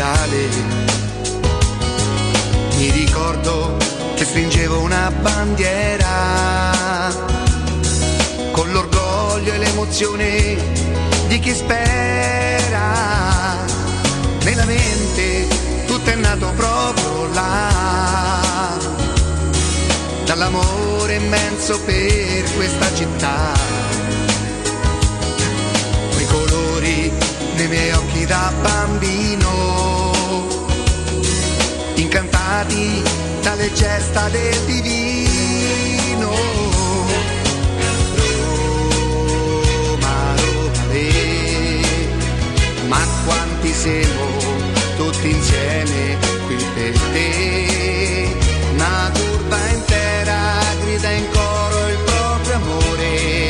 viale. Mi ricordo che stringevo una bandiera con l'orgoglio e l'emozione di chi spera. Nella mente tutto è nato proprio là, dall'amore immenso per questa città. Nei miei occhi da bambino, incantati dalle gesta del divino. Roma, Roma, le, ma quanti siamo tutti insieme qui per te. Una curva intera grida in coro il proprio amore,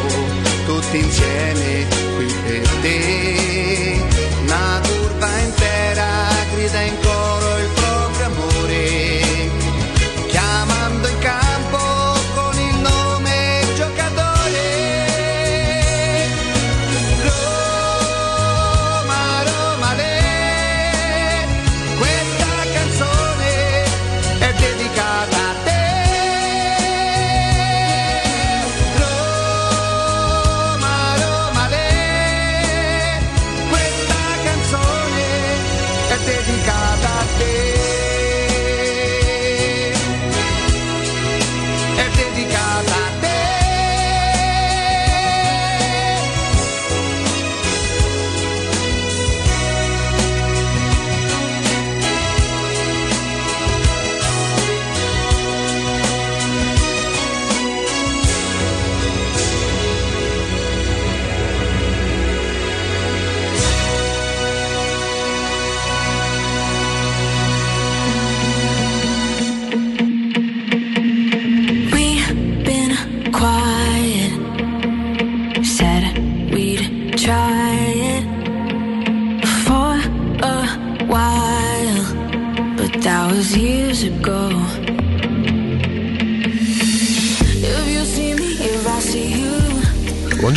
tutti insieme qui per te. Una curva intera grida in coro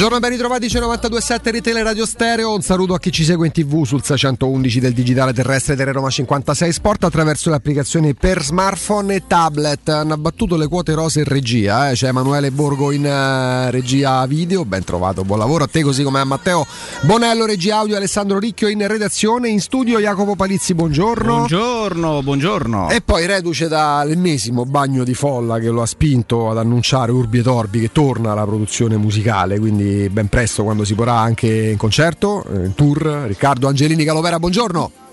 Buongiorno e ben ritrovati su 927 Retail Radio Stereo. Un saluto a chi ci segue in TV sul 611 del digitale terrestre delle Roma 56 Sport attraverso le applicazioni per smartphone e tablet. Hanno abbattuto le quote rose in regia. Eh? C'è Emanuele Borgo in eh, regia video. Ben trovato, buon lavoro a te, così come a Matteo Bonello, regia audio, Alessandro Ricchio in redazione. In studio Jacopo Palizzi, buongiorno. Buongiorno, buongiorno. E poi reduce dall'ennesimo bagno di folla che lo ha spinto ad annunciare Urbi e Torbi che torna alla produzione musicale, quindi ben presto quando si porrà anche in concerto, eh, in tour. Riccardo Angelini Calovera, buongiorno.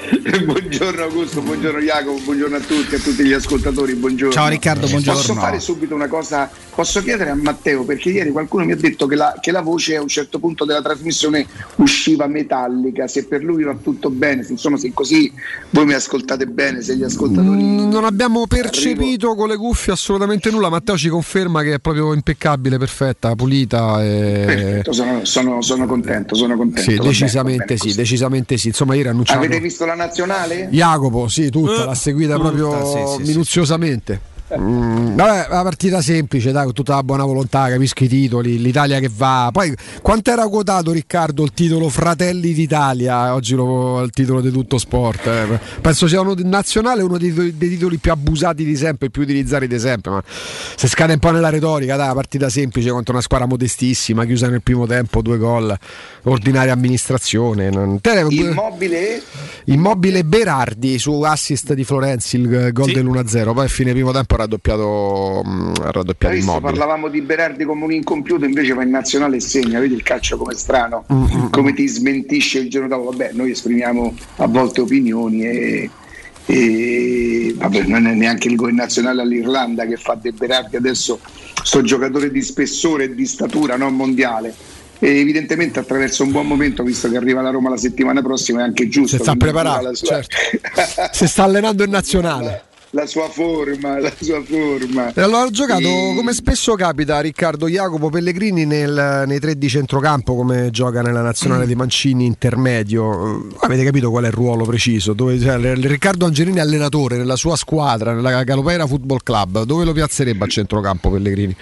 buongiorno Augusto, buongiorno Jacopo, buongiorno a tutti, a tutti gli ascoltatori, buongiorno. Ciao Riccardo, buongiorno. Posso fare subito una cosa, posso chiedere a Matteo, perché ieri qualcuno mi ha detto che la, che la voce a un certo punto della trasmissione usciva metallica, se per lui va tutto bene, se, insomma se così voi mi ascoltate bene, se gli ascoltatori... Mm, Non abbiamo percepito con le cuffie assolutamente nulla. Matteo ci conferma che è proprio impeccabile, perfetta, pulita. E... Perfetto, sono, sono- sono contento, sono contento. Sì, decisamente bene sì, così. decisamente sì. Insomma, ieri annunciato. Avete visto la nazionale? Jacopo, sì, tutta, Eh, l'ha seguita tutta, proprio sì, sì, sì, minuziosamente. Mm, vabbè, la partita semplice, dai, con tutta la buona volontà, capisco i titoli, l'Italia che va. Poi quanto era quotato Riccardo il titolo Fratelli d'Italia? Oggi lo, il titolo di tutto sport. Eh. Penso sia uno nazionale uno dei, dei, titoli più abusati di sempre, più utilizzati di sempre. Ma se scade un po' nella retorica, dai, la partita semplice contro una squadra modestissima, chiusa nel primo tempo, due gol, ordinaria amministrazione. Immobile? Immobile Berardi su assist di Florenzi, il gol sì. dell'1-0. Poi a fine primo tempo raddoppiato, mh, raddoppiato Immobile. Parlavamo di Berardi come un incompiuto, invece va in nazionale e segna. Vedi il calcio come strano, mm-hmm. come ti smentisce il giorno dopo. Vabbè, noi esprimiamo a volte opinioni e e vabbè, non è neanche il gol nazionale all'Irlanda che fa De Berardi adesso sto giocatore di spessore e di statura non mondiale e evidentemente attraverso un buon momento visto che arriva la Roma la settimana prossima è anche giusto si sta preparando sua... certo. si sta allenando in nazionale la sua forma, la sua forma. E allora ha giocato e... come spesso capita Riccardo Jacopo Pellegrini nel, nei tre di centrocampo come gioca nella nazionale di Mancini intermedio. Avete capito qual è il ruolo preciso? Dove, cioè, Riccardo Angelini è allenatore nella sua squadra, nella Galopera Football Club. Dove lo piazzerebbe a centrocampo Pellegrini?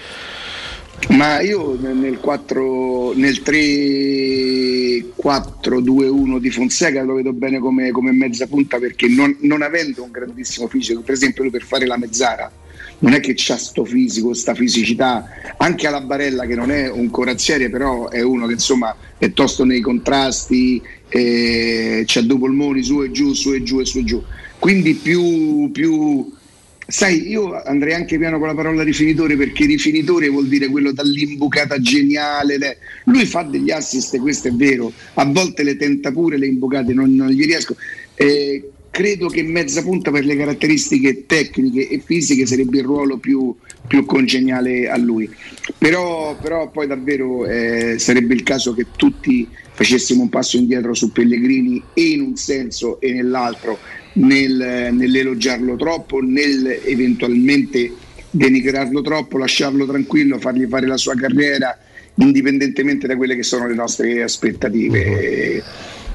Ma io nel, 4, nel 3-4-2-1 di Fonseca lo vedo bene come, come mezza punta perché non, non, avendo un grandissimo fisico, per esempio lui per fare la mezzara non è che c'ha sto fisico, sta fisicità, anche alla Barella che non è un corazziere però è uno che insomma è tosto nei contrasti, eh, c'ha due polmoni su e giù, su e giù e su e giù, quindi più, più Sai, io andrei anche piano con la parola rifinitore perché rifinitore vuol dire quello dall'imbucata geniale. Le... Lui fa degli assist, questo è vero, a volte le tenta pure le imbucate, non, non gli riesco. Eh, credo che mezza punta per le caratteristiche tecniche e fisiche sarebbe il ruolo più, più congeniale a lui. Però, però poi davvero eh, sarebbe il caso che tutti facessimo un passo indietro su Pellegrini e in un senso e nell'altro nel, nell'elogiarlo troppo, nel eventualmente denigrarlo troppo, lasciarlo tranquillo, fargli fare la sua carriera indipendentemente da quelle che sono le nostre aspettative.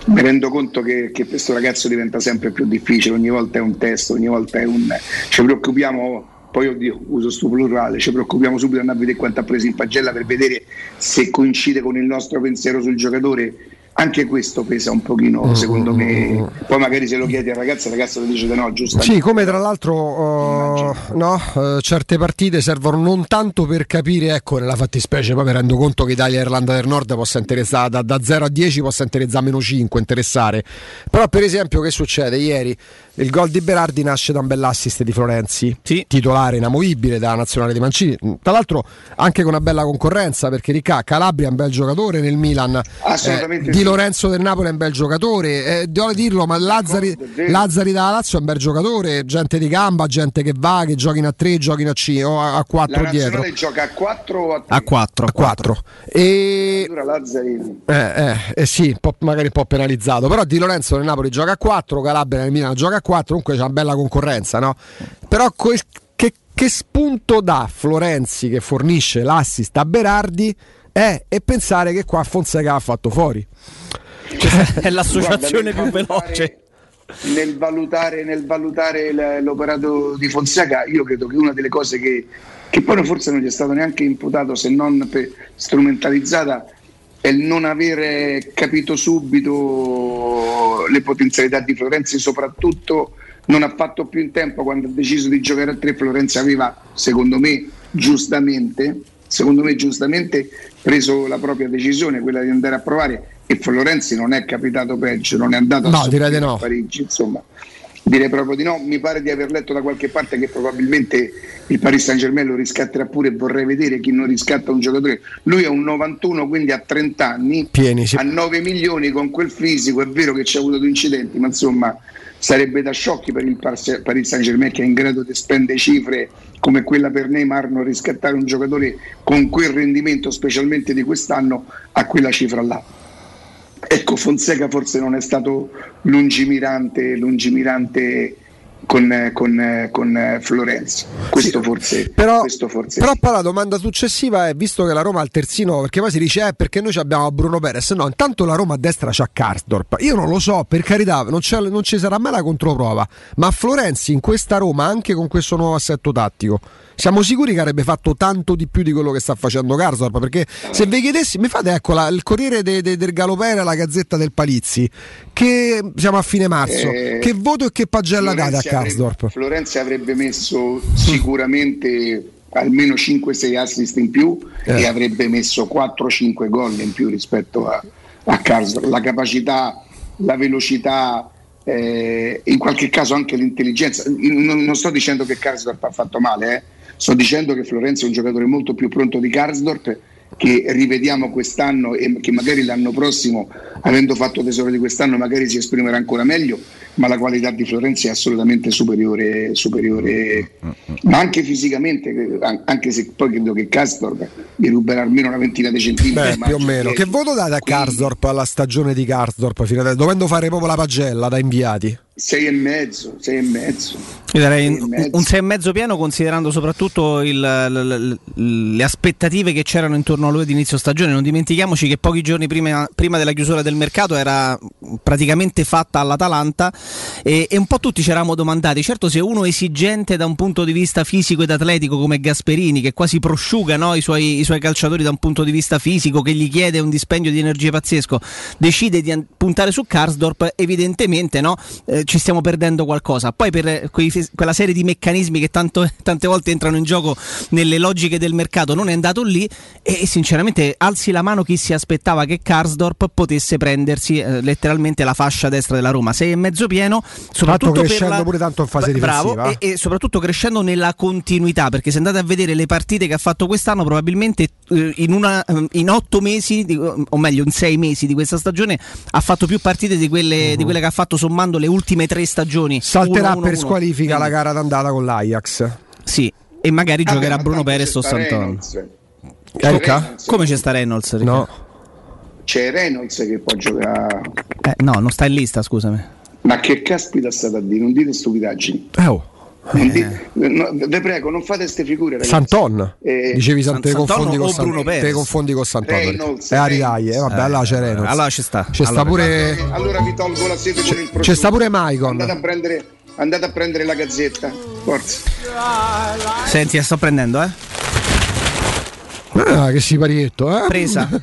Mi rendo conto che, che, questo ragazzo diventa sempre più difficile, ogni volta è un testo, ogni volta è un... ci preoccupiamo, poi oddio, uso sto plurale, ci preoccupiamo subito di andare a vedere quanto ha preso in pagella per vedere se coincide con il nostro pensiero sul giocatore anche questo pesa un pochino mm, secondo me. mm, mm. poi magari se lo chiedi al ragazzo il ragazzo ti dice di no giusto? Sì come tra l'altro uh, no, uh, certe partite servono non tanto per capire ecco nella fattispecie poi mi rendo conto che Italia e Irlanda del Nord possa interessare da, da 0 a 10 possa interessare meno 5 interessare. Però per esempio che succede? Ieri il gol di Berardi nasce da un bell'assist di Florenzi, sì. titolare inamovibile della nazionale di Mancini. Tra l'altro anche con una bella concorrenza perché Ricca Calabria è un bel giocatore nel Milan. Assolutamente. Eh, Di Lorenzo del Napoli è un bel giocatore. Eh, devo dirlo, ma Lazzari, Lazzari dalla Lazio è un bel giocatore. Gente di gamba, gente che va, che giochino a 3, giochino a 5 o a 4 dietro. gioca a 4 o a 3? A 4. A 4. E... Eh, eh, eh, sì, magari un po' penalizzato. Però Di Lorenzo del Napoli gioca a 4, Calabria nel Milan gioca a 4, comunque c'è una bella concorrenza, no? Però quel, che, che spunto dà Florenzi che fornisce l'assist a Berardi è, e pensare che qua Fonseca ha fatto fuori. Cioè, è l'associazione Guarda, più veloce. Nel valutare, nel valutare l'operato di Fonseca, io credo che una delle cose che, che poi forse non gli è stato neanche imputato se non strumentalizzata è il non avere capito subito le potenzialità di Florenzi, soprattutto non ha fatto più in tempo quando ha deciso di giocare a tre. Florenzi aveva, secondo me, giustamente, secondo me giustamente preso la propria decisione, quella di andare a provare e Florenzi non è capitato peggio, non è andato no, a, no. Parigi, insomma. Direi proprio di no, mi pare di aver letto da qualche parte che probabilmente il Paris Saint Germain lo riscatterà pure vorrei vedere chi non riscatta un giocatore. Lui è un 91, quindi ha 30 anni, Pieni, sì. a 9 milioni con quel fisico, è vero che c'è avuto due incidenti, ma insomma sarebbe da sciocchi per il Paris Saint Germain che è in grado di spendere cifre come quella per Neymar non riscattare un giocatore con quel rendimento, specialmente di quest'anno, a quella cifra là. Ecco, Fonseca forse non è stato lungimirante, lungimirante con, con, con Florenzi. Questo, Sì, forse, Però, questo forse però poi la domanda successiva è: visto che la Roma ha il terzino, perché poi si dice eh, perché noi abbiamo Bruno Perez? No, intanto la Roma a destra c'ha Karsdorp. Io non lo so, per carità, non, c'è- non ci sarà mai la controprova. Ma Florenzi in questa Roma, anche con questo nuovo assetto tattico, siamo sicuri che avrebbe fatto tanto di più di quello che sta facendo Karsdorp? Perché se vi chiedessi, mi fate ecco la- il Corriere de- de- del Galopera, la Gazzetta del Palizzi, che siamo a fine marzo. Eh, che voto e che pagella date a Karsdorp? Florenzi avrebbe messo sicuramente almeno 5-6 assist in più Eh. e avrebbe messo 4-5 gol in più rispetto a, a Karsdorp. La capacità, la velocità, eh, in qualche caso anche l'intelligenza. Non, non sto dicendo che Karsdorp ha fatto male, eh. Sto dicendo che Florenzi è un giocatore molto più pronto di Karsdorp che rivediamo quest'anno e che magari l'anno prossimo, avendo fatto tesoro di quest'anno, magari si esprimerà ancora meglio, ma la qualità di Florenzi è assolutamente superiore, superiore ma anche fisicamente, an- anche se poi credo che Castor gli ruberà almeno una ventina di centimetri. Beh, più o meno. Che voto date a quindi Karsdorp alla stagione di fino adesso, dovendo fare proprio la pagella da inviati? Sei e mezzo, sei e mezzo. Io darei Sei e un- mezzo. un 6,5 pieno considerando soprattutto il- l- l- le aspettative che c'erano intorno a lui ad inizio stagione. Non dimentichiamoci che pochi giorni prima, prima della chiusura del mercato era praticamente fatta all'Atalanta e, e un po' tutti ci eravamo domandati, certo se uno esigente da un punto di vista fisico ed atletico come Gasperini, che quasi prosciuga no, i, suoi, i suoi calciatori da un punto di vista fisico, che gli chiede un dispendio di energie pazzesco, decide di puntare su Karsdorp, evidentemente no, eh, ci stiamo perdendo qualcosa. Poi per eh, quei quella serie di meccanismi che tanto- tante volte entrano in gioco nelle logiche del mercato non è andato lì e, sinceramente alzi la mano chi si aspettava che Karsdorp potesse prendersi eh, letteralmente la fascia destra della Roma. Sei e mezzo pieno, soprattutto crescendo la... pure tanto in fase Bra- bravo, difensiva. e, e soprattutto crescendo nella continuità, perché se andate a vedere le partite che ha fatto quest'anno, probabilmente eh, in, una, eh, in otto mesi, di- o meglio in sei mesi di questa stagione, ha fatto più partite di quelle, di quelle che ha fatto sommando le ultime tre stagioni. Salterà Uno, uno, per uno. squalifica la Quindi, gara d'andata con l'Ajax. Sì, e magari Vabbè, giocherà Bruno Perez o sta Santon. Reynolds. Come c'è sta Reynolds? Riccardo? No. C'è Reynolds che può giocare. Eh, no, non sta in lista, scusami. Ma che caspita state a dire? Non dite stupidaggini. Eh, oh. No, vi prego, non fate queste figure. ragazzi. Santon. Eh, Dicevi San- te confondi con San- te confondi con Santon. Reynolds, Eh. Aridai, eh, vabbè, Eh, là c'è Reynolds. allora ci sta. C'è sta Allora- pure Allora vi tolgo la sede con il prosciutto. c'è sta pure Maicon. Andate a prendere, andate a prendere la gazzetta. Forza. Senti, la sto prendendo, eh? Ah, che siparietto, eh? Presa.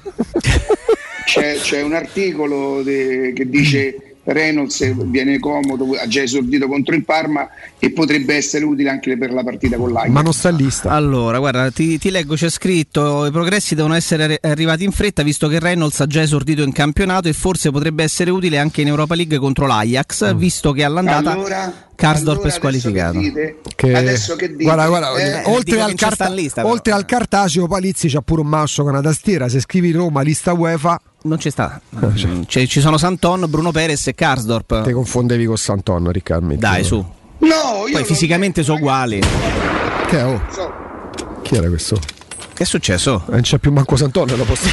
C'è, c'è un articolo de- che dice Reynolds viene comodo, ha già esordito contro il Parma e potrebbe essere utile anche per la partita con l'Ajax. Ma non sta lista. Allora, guarda, ti, ti leggo, c'è scritto i progressi devono essere arri- arrivati in fretta visto che Reynolds ha già esordito in campionato e forse potrebbe essere utile anche in Europa League contro l'Ajax, visto che all'andata Allora, Karsdorp allora è squalificato. Adesso che dite? Che- Adesso che dite? guarda, guarda, Eh, oltre, al in lista, oltre al cartaceo, Palizzi c'ha pure un mouse con una tastiera. Se scrivi Roma, lista UEFA, Non ci sta. Mm, c'è- ci sono Santon, Bruno Perez e Karsdorp. te confondevi con Santon, Riccardo. Dai, su. No, io Poi fisicamente sono uguali. Che è, oh? so. Chi era questo? Che è successo? Eh, Non c'è più manco Santon nella posta.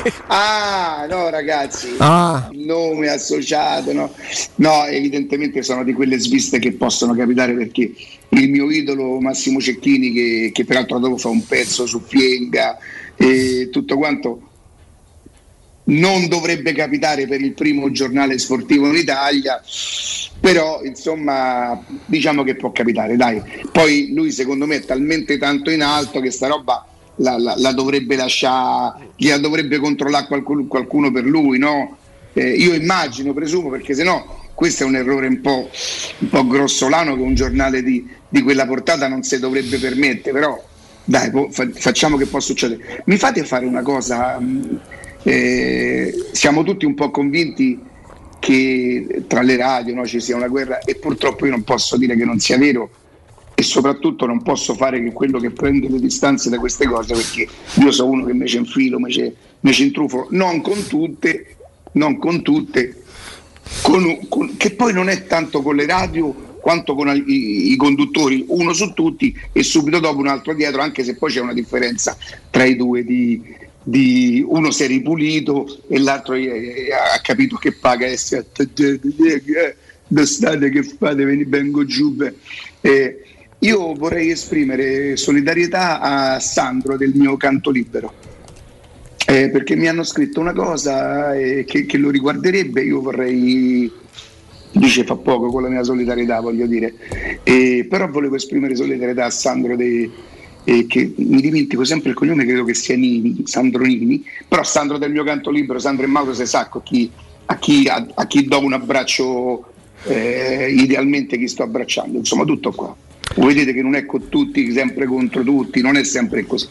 Ah, no, ragazzi. ah, il nome associato, no? No, evidentemente sono di quelle sviste che possono capitare perché il mio idolo Massimo Cecchini, che, che peraltro dopo fa un pezzo su Fienga e tutto quanto, non dovrebbe capitare per il primo giornale sportivo in Italia, però insomma diciamo che può capitare, dai. Poi lui secondo me è talmente tanto in alto che sta roba la, la- la dovrebbe lasciare, gliela dovrebbe controllare qualcuno, qualcuno per lui, no? Eh, io immagino, presumo, perché se no questo è un errore un po', un po' grossolano che un giornale di, di quella portata non si dovrebbe permettere, però dai, po- fa- facciamo che può succedere. Mi fate fare una cosa, mh, eh, siamo tutti un po' convinti che tra le radio no, ci sia una guerra e purtroppo io non posso dire che non sia vero e soprattutto non posso fare che quello che prende le distanze da queste cose perché io sono uno che ci infilo, me ci intrufolo, non con tutte, non con tutte, con- con- che poi non è tanto con le radio quanto con i, i conduttori, uno su tutti e subito dopo un altro dietro, anche se poi c'è una differenza tra i due di, di uno si è ripulito e l'altro eh, ha capito che paga S8. d'estate che fate, vengo giù. Eh, io vorrei esprimere solidarietà a Sandro del mio canto libero. Eh, perché mi hanno scritto una cosa eh, che, che, lo riguarderebbe, io vorrei, dice fa poco con la mia solidarietà voglio dire, eh, però volevo esprimere solidarietà a Sandro de, che mi dimentico sempre il cognome, credo che sia Nini, Sandro Nini, però Sandro del mio canto libero, Sandro e Mauro se sa a chi, a chi, a, a chi do un abbraccio, eh, idealmente chi sto abbracciando, insomma tutto qua. Vedete che non è con tutti, sempre contro tutti, non è sempre così.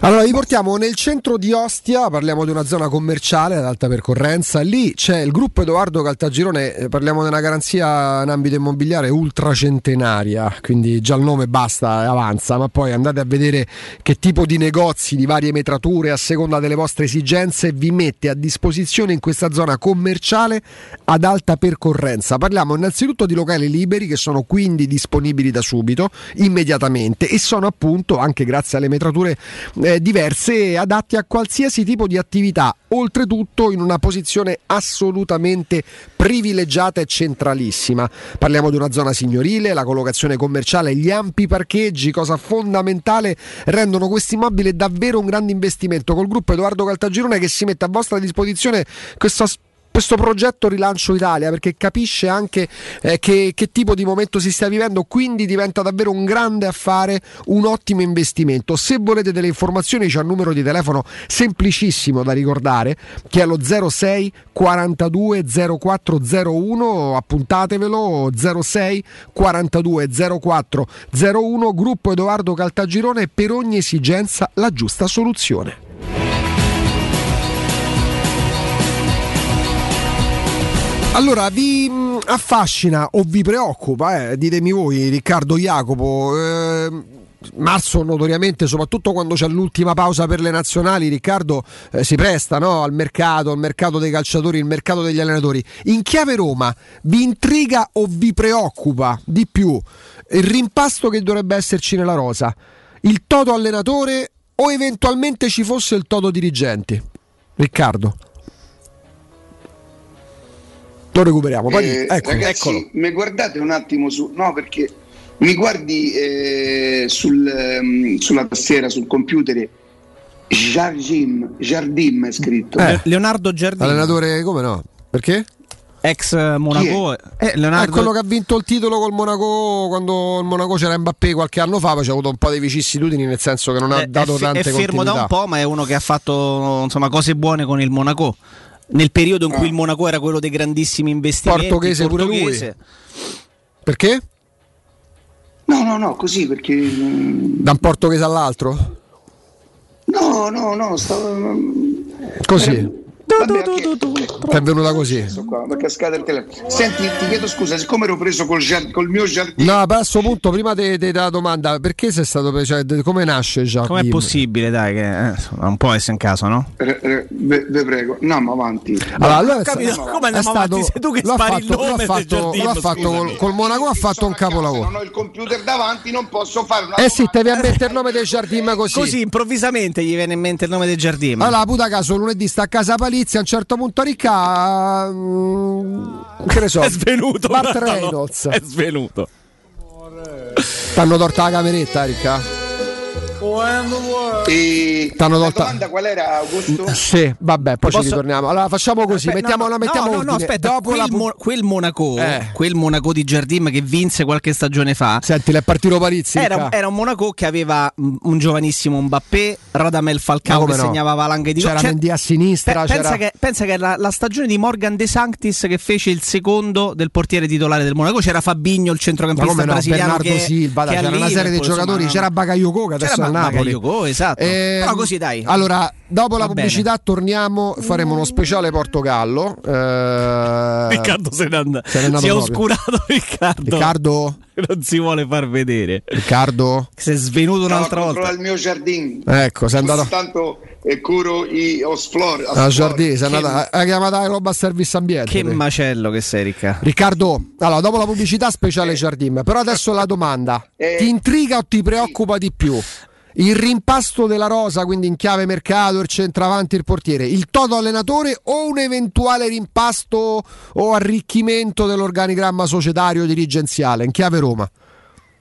Allora, vi portiamo nel centro di Ostia, parliamo di una zona commerciale ad alta percorrenza. Lì c'è il gruppo Edoardo Caltagirone, eh, parliamo di una garanzia in ambito immobiliare ultracentenaria, quindi già il nome basta e avanza, ma poi andate a vedere che tipo di negozi di varie metrature a seconda delle vostre esigenze vi mette a disposizione in questa zona commerciale ad alta percorrenza. Parliamo innanzitutto di locali liberi che sono quindi disponibili da subito, immediatamente e sono appunto anche grazie alle metrature eh, diverse adatti a qualsiasi tipo di attività, oltretutto in una posizione assolutamente privilegiata e centralissima. Parliamo di una zona signorile, la collocazione commerciale, gli ampi parcheggi, cosa fondamentale, rendono questo immobile davvero un grande investimento. Col gruppo Edoardo Caltagirone che si mette a vostra disposizione questo aspetto questo progetto Rilancio Italia perché capisce anche eh, che, che, tipo di momento si sta vivendo, quindi diventa davvero un grande affare, un ottimo investimento. Se volete delle informazioni c'è un numero di telefono semplicissimo da ricordare che è lo 06 42 0401, appuntatevelo 06 42 0401, gruppo Edoardo Caltagirone per ogni esigenza la giusta soluzione. Allora, vi mm, affascina o vi preoccupa, eh, ditemi voi, Riccardo Jacopo, eh, marzo notoriamente, soprattutto quando c'è l'ultima pausa per le nazionali, Riccardo eh, si presta no? al mercato, al mercato dei calciatori, il mercato degli allenatori. In chiave Roma, vi intriga o vi preoccupa di più il rimpasto che dovrebbe esserci nella rosa, il toto allenatore o eventualmente ci fosse il toto dirigenti? Riccardo lo recuperiamo. Poi, eh, ecco, ragazzi, eccolo. mi guardate un attimo su. No, perché mi guardi eh, sul, um, sulla tastiera, sul computer. Jardim, Jardim è scritto. Eh, Leonardo Jardim. Allenatore, come no? Perché? Ex Monaco, è? Eh, Leonardo... è quello che ha vinto il titolo col Monaco quando il Monaco c'era Mbappé qualche anno fa, poi c'è avuto un po' di vicissitudini nel senso che non ha dato è, tante È fermo da un po', ma è uno che ha fatto insomma, cose buone con il Monaco nel periodo in cui ah. il Monaco era quello dei grandissimi investimenti portoghese, portoghese. pure lui perché? no no no così perché mm, da un portoghese all'altro? no no no stavo così era è venuta così. Senti, ti chiedo scusa, siccome ero preso col, col mio giardino. No, a questo punto, prima della domanda, perché sei stato. Cioè, come nasce già? Come è possibile, dai, che eh, non può essere in caso, no? ve, prego, no, ma avanti. Allora, allora capito, è, come andiamo stato, avanti? Sei tu che spari fatto, il nome l'ha fatto, l'ha fatto col, col, Monaco, ha fatto un capolavoro. Non ho il computer davanti, non posso fare una. Eh sì, devi mettere il nome del giardino così. Così improvvisamente gli viene in mente il nome del giardino. Allora, puta caso, lunedì sta a casa Palizia, a un certo punto Ricca. Mm, che ne so. È svenuto. Bart Reynolds. È svenuto. T'hanno torta la cameretta, Ricca? E T'hanno la domanda qual era Augusto? Sì, vabbè, poi Posso... ci ritorniamo. Allora facciamo così, Aspetta, mettiamo, no, no, mettiamo no, no, aspetta, Dopo quel, la... Mo- quel Monaco, eh. quel Monaco di Jardim che vinse qualche stagione fa. Senti, l'è partito Parizzi. Era, era, un Monaco che aveva un giovanissimo Mbappé, Radamel Falcao che segnava valanghe di gol. C'era Mendy a sinistra, Pe- pensa, che, pensa che la, la, stagione di Morgan De Sanctis che fece il secondo del portiere titolare del Monaco, c'era Fabigno il centrocampista brasiliano Bernardo che, Silva, che c'era una serie di giocatori, c'era Bagayoko che adesso è Napoli. Bagayoko, esatto. Eh, Però così dai. Allora, dopo Va la pubblicità bene. torniamo, faremo uno speciale Portogallo. Eh, Riccardo se n'è andato. Se n'è si è oscurato Riccardo. Riccardo non si vuole far vedere. Riccardo si è svenuto un'altra no, volta. il mio giardino. Ecco, sei andato tanto e curo i Osflor. Ah, giardino, sei andata a chiamata la roba service ambiente. Che macello che sei, Riccardo. Riccardo, allora dopo la pubblicità speciale eh. Giardin, però adesso la domanda: eh. ti intriga o ti preoccupa sì. di più? Il rimpasto della rosa, quindi in chiave mercato, il centravanti, il portiere, il toto allenatore o un eventuale rimpasto o arricchimento dell'organigramma societario dirigenziale in chiave Roma?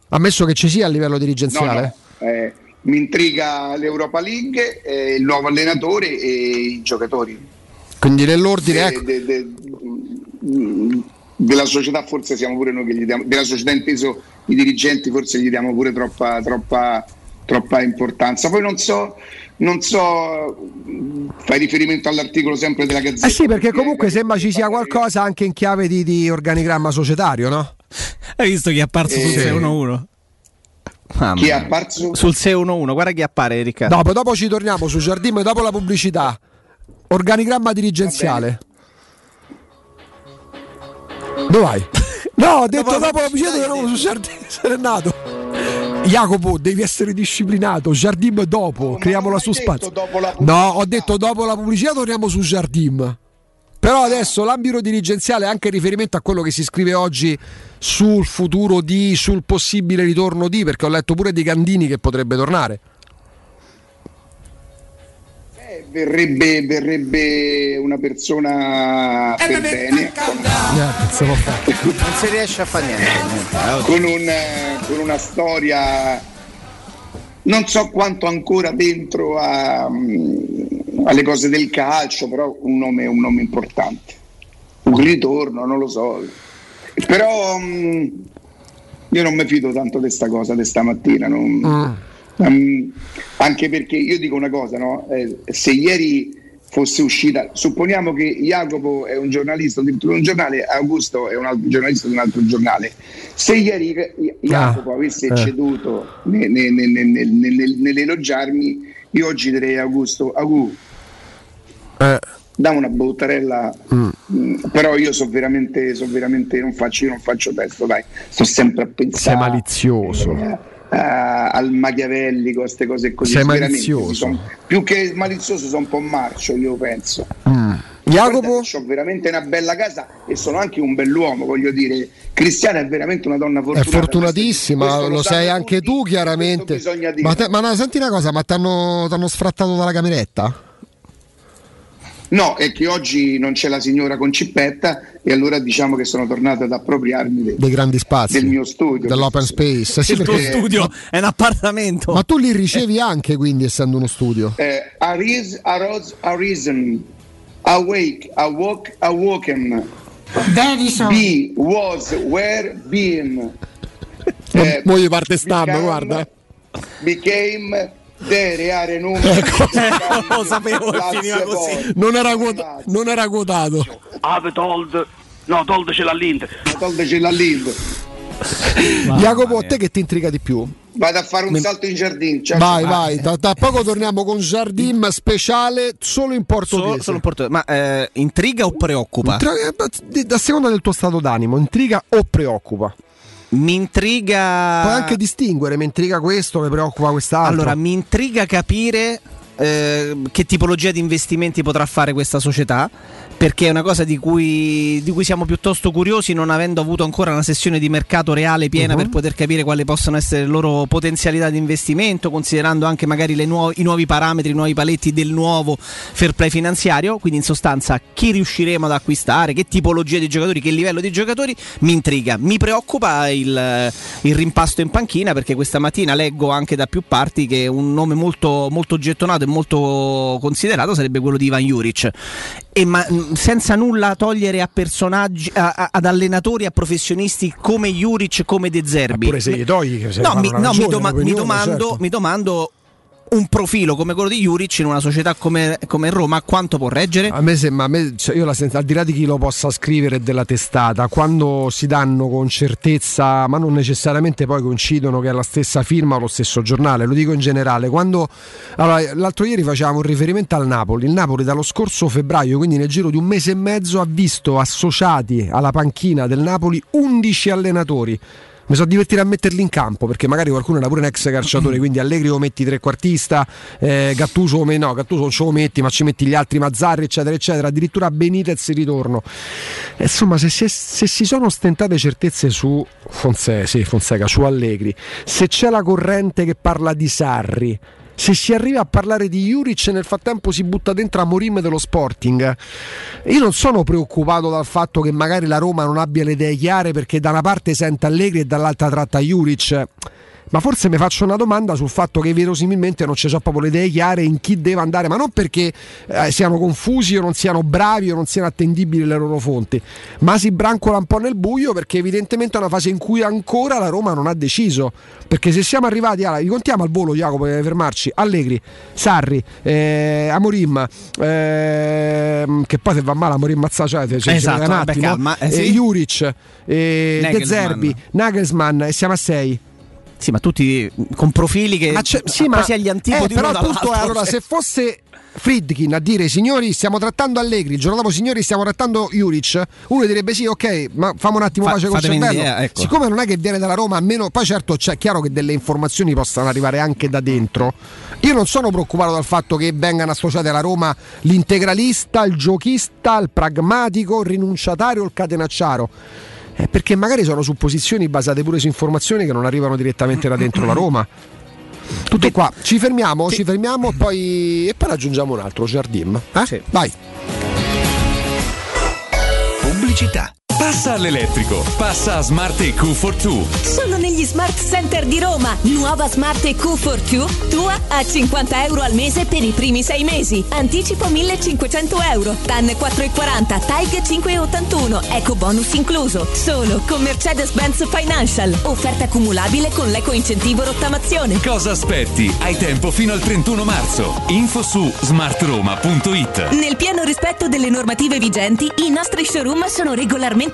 Ammesso che ci sia a livello dirigenziale? No, no. Eh, mi intriga l'Europa League, eh, il nuovo allenatore e i giocatori. Quindi nell'ordine... De, ecco. de, de, della società forse siamo pure noi che gli diamo, della società inteso i dirigenti forse gli diamo pure troppa, troppa, troppa importanza. Poi non so, non so, fai riferimento all'articolo sempre della Gazzetta. Eh sì, perché comunque sembra ci sia qualcosa anche in chiave di, di organigramma societario, no? Hai visto chi è apparso sul Eh, 611? Mamma Chi è apparso? Sul 611, guarda chi appare Riccardo. Dopo, dopo ci torniamo su Giardino dopo la pubblicità. Organigramma dirigenziale. Dove vai? No, ho detto Dopo la dopo la pubblicità pubblicità torniamo su Giardino. Se n'è nato. Jacopo, devi essere disciplinato. Jardim dopo, ma creiamo la suspense. No, ho detto dopo la pubblicità torniamo su Jardim. Però adesso l'ambito dirigenziale, anche in riferimento a quello che si scrive oggi sul futuro di, sul possibile ritorno di, perché ho letto pure di Gandini che potrebbe tornare. Verrebbe, verrebbe una persona per bene, con, Non si riesce a fare niente. con un, con una storia non so quanto ancora dentro a, mm, alle cose del calcio, però un nome, un nome importante. Un ritorno, non lo so. Però mm, io non mi fido tanto di questa cosa di stamattina. non- Mm, anche perché io dico una cosa, no? Eh, se ieri fosse uscita, supponiamo che Jacopo è un giornalista di un giornale, Augusto è un altro giornalista di un altro giornale. Se ieri eh, Jacopo avesse eh. ceduto ne- ne- ne- ne- ne- nel- nell'elogiarmi, io oggi direi Augusto, Augu, Eh, da una bottarella, mm, però io so veramente, so veramente non faccio, io non faccio testo, dai, sto sempre a pensare. sei malizioso. eh, al machiavellico, queste cose così. Sei malizioso. sono- più che malizioso, sono un po' marcio, io penso. Jacopo? Ho veramente una bella casa e sono anche un bell'uomo, voglio dire. Cristiana è veramente una donna È fortunata. fortunatissima, Questo- questo lo sanno anche tutti, tu chiaramente. Ma, te- ma no, senti una cosa, ma ti hanno sfrattato dalla cameretta? No, è che oggi non c'è la signora Concipetta e allora diciamo che sono tornato ad appropriarmi de- Dei grandi spazi. del mio studio. Dell'open space. Sì, Il tuo perché- studio è un appartamento. Ma tu li ricevi anche quindi essendo uno studio? Eh, aris, aros, arisen, awake, awoke, awoken, be, was, were, been. Eh, Mo gli parte stab, become, guarda. Became, dere, are, numero. Ecco. Lo sapevo che finiva così. Non era, quota- non era quotato. Ave told. No, told ce l'ha l'Inter. Toldeci la lid. Jacopo, a te che ti intriga di più? Vado a fare un salto in giardino. Ciao, Vai, vai, tra, tra poco torniamo con Jardim speciale solo in portoghese. Solo, solo in portoghese. Ma eh, intriga o preoccupa? Tra- eh, a seconda del tuo stato d'animo, intriga o preoccupa? Mi intriga. Puoi anche distinguere, mi intriga questo, mi preoccupa quest'altro. Allora, mi intriga capire eh, che tipologia di investimenti potrà fare questa società. Perché è una cosa di cui, di cui siamo piuttosto curiosi, non avendo avuto ancora una sessione di mercato reale piena Mhm. per poter capire quali possono essere le loro potenzialità di investimento, considerando anche magari le nuo- i nuovi parametri, i nuovi paletti del nuovo fair play finanziario. Quindi, in sostanza, chi riusciremo ad acquistare, che tipologia di giocatori, che livello di giocatori mi intriga. Mi preoccupa il, il rimpasto in panchina perché questa mattina leggo anche da più parti che un nome molto, molto gettonato e molto considerato sarebbe quello di Ivan Juric. E ma, senza nulla togliere a personaggi, a- a- ad allenatori, a professionisti come Juric, come De Zerbi. Pure se gli togli, che se No, mi, no, mi ragione, doma- mi domando, certo. mi domando un profilo come quello di Juric in una società come, come Roma quanto può reggere? A me sembra, a me, cioè, io la sento, al di là di chi lo possa scrivere della testata, quando si danno con certezza, ma non necessariamente poi coincidono che è la stessa firma o lo stesso giornale, lo dico in generale, quando allora, l'altro ieri facevamo un riferimento al Napoli, il Napoli dallo scorso febbraio, quindi nel giro di un mese e mezzo, ha visto associati alla panchina del Napoli 11 allenatori. Mi so divertito a metterli in campo perché magari qualcuno era pure un ex calciatore, quindi Allegri lo metti trequartista, eh, Gattuso come no, Gattuso non ce lo metti, ma ci metti gli altri Mazzarri, eccetera, eccetera. Addirittura Benitez in ritorno. Insomma, se, si è- se si sono stentate certezze su Fonseca, sì, Fonseca, su Allegri, se c'è la corrente che parla di Sarri. Se si arriva a parlare di Juric nel frattempo si butta dentro a Morim dello Sporting, io non sono preoccupato dal fatto che magari la Roma non abbia le idee chiare perché da una parte sente Allegri e dall'altra tratta Juric. Ma forse mi faccio una domanda sul fatto che verosimilmente non ci sono proprio le idee chiare in chi deve andare, ma non perché eh, siano confusi o non siano bravi o non siano attendibili le loro fonti, ma si brancola un po' nel buio perché evidentemente è una fase in cui ancora la Roma non ha deciso. Perché se siamo arrivati, allora, li contiamo al volo Jacopo per fermarci, Allegri, Sarri, eh, Amorim, ehm, che poi se va male Amorim Mazzacciate, cioè, ci Esatto, un attimo, calma, eh, eh, sì. Juric, eh, De. Zerbi, Nagelsmann e siamo a 6. Sì, ma tutti con profili che Ma sì, ma quasi agli antipodi eh, però il punto è allora se fosse Friedkin a dire signori stiamo trattando Allegri il giorno dopo signori stiamo trattando Juric uno direbbe sì ok ma fammi un attimo Fa- pace col cervello un'idea, ecco. siccome non è che viene dalla Roma almeno poi certo c'è chiaro che delle informazioni possano arrivare anche da dentro. Io non sono preoccupato dal fatto che vengano associate alla Roma l'integralista il giochista il pragmatico il rinunciatario il catenacciaro eh, perché magari sono supposizioni basate pure su informazioni che non arrivano direttamente da dentro la Roma. Tutto qua, ci fermiamo, ci fermiamo poi, e poi raggiungiamo un altro Jardim. Eh? Sì. Vai. Pubblicità. Passa all'elettrico. Passa a Smart EQ Fortwo. Sono negli Smart Center di Roma. Nuova Smart EQ Fortwo, tua a 50 euro al mese per i primi sei mesi. Anticipo 1500 euro. TAN 4,40, TAIG 5,81. Eco bonus incluso. Solo con Mercedes-Benz Financial. Offerta cumulabile con l'eco incentivo rottamazione. Cosa aspetti? Hai tempo fino al 31 marzo. Info su smartroma.it. Nel pieno rispetto delle normative vigenti, i nostri showroom sono regolarmente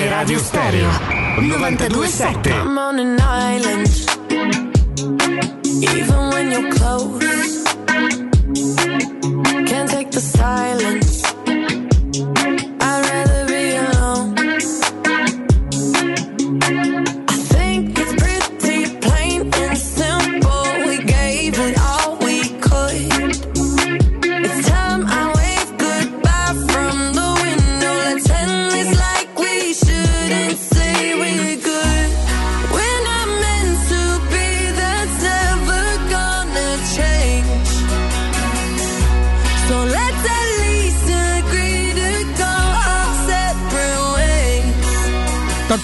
Teleradio Stereo 927 I'm on an island. Even when you're close, can't take the silence.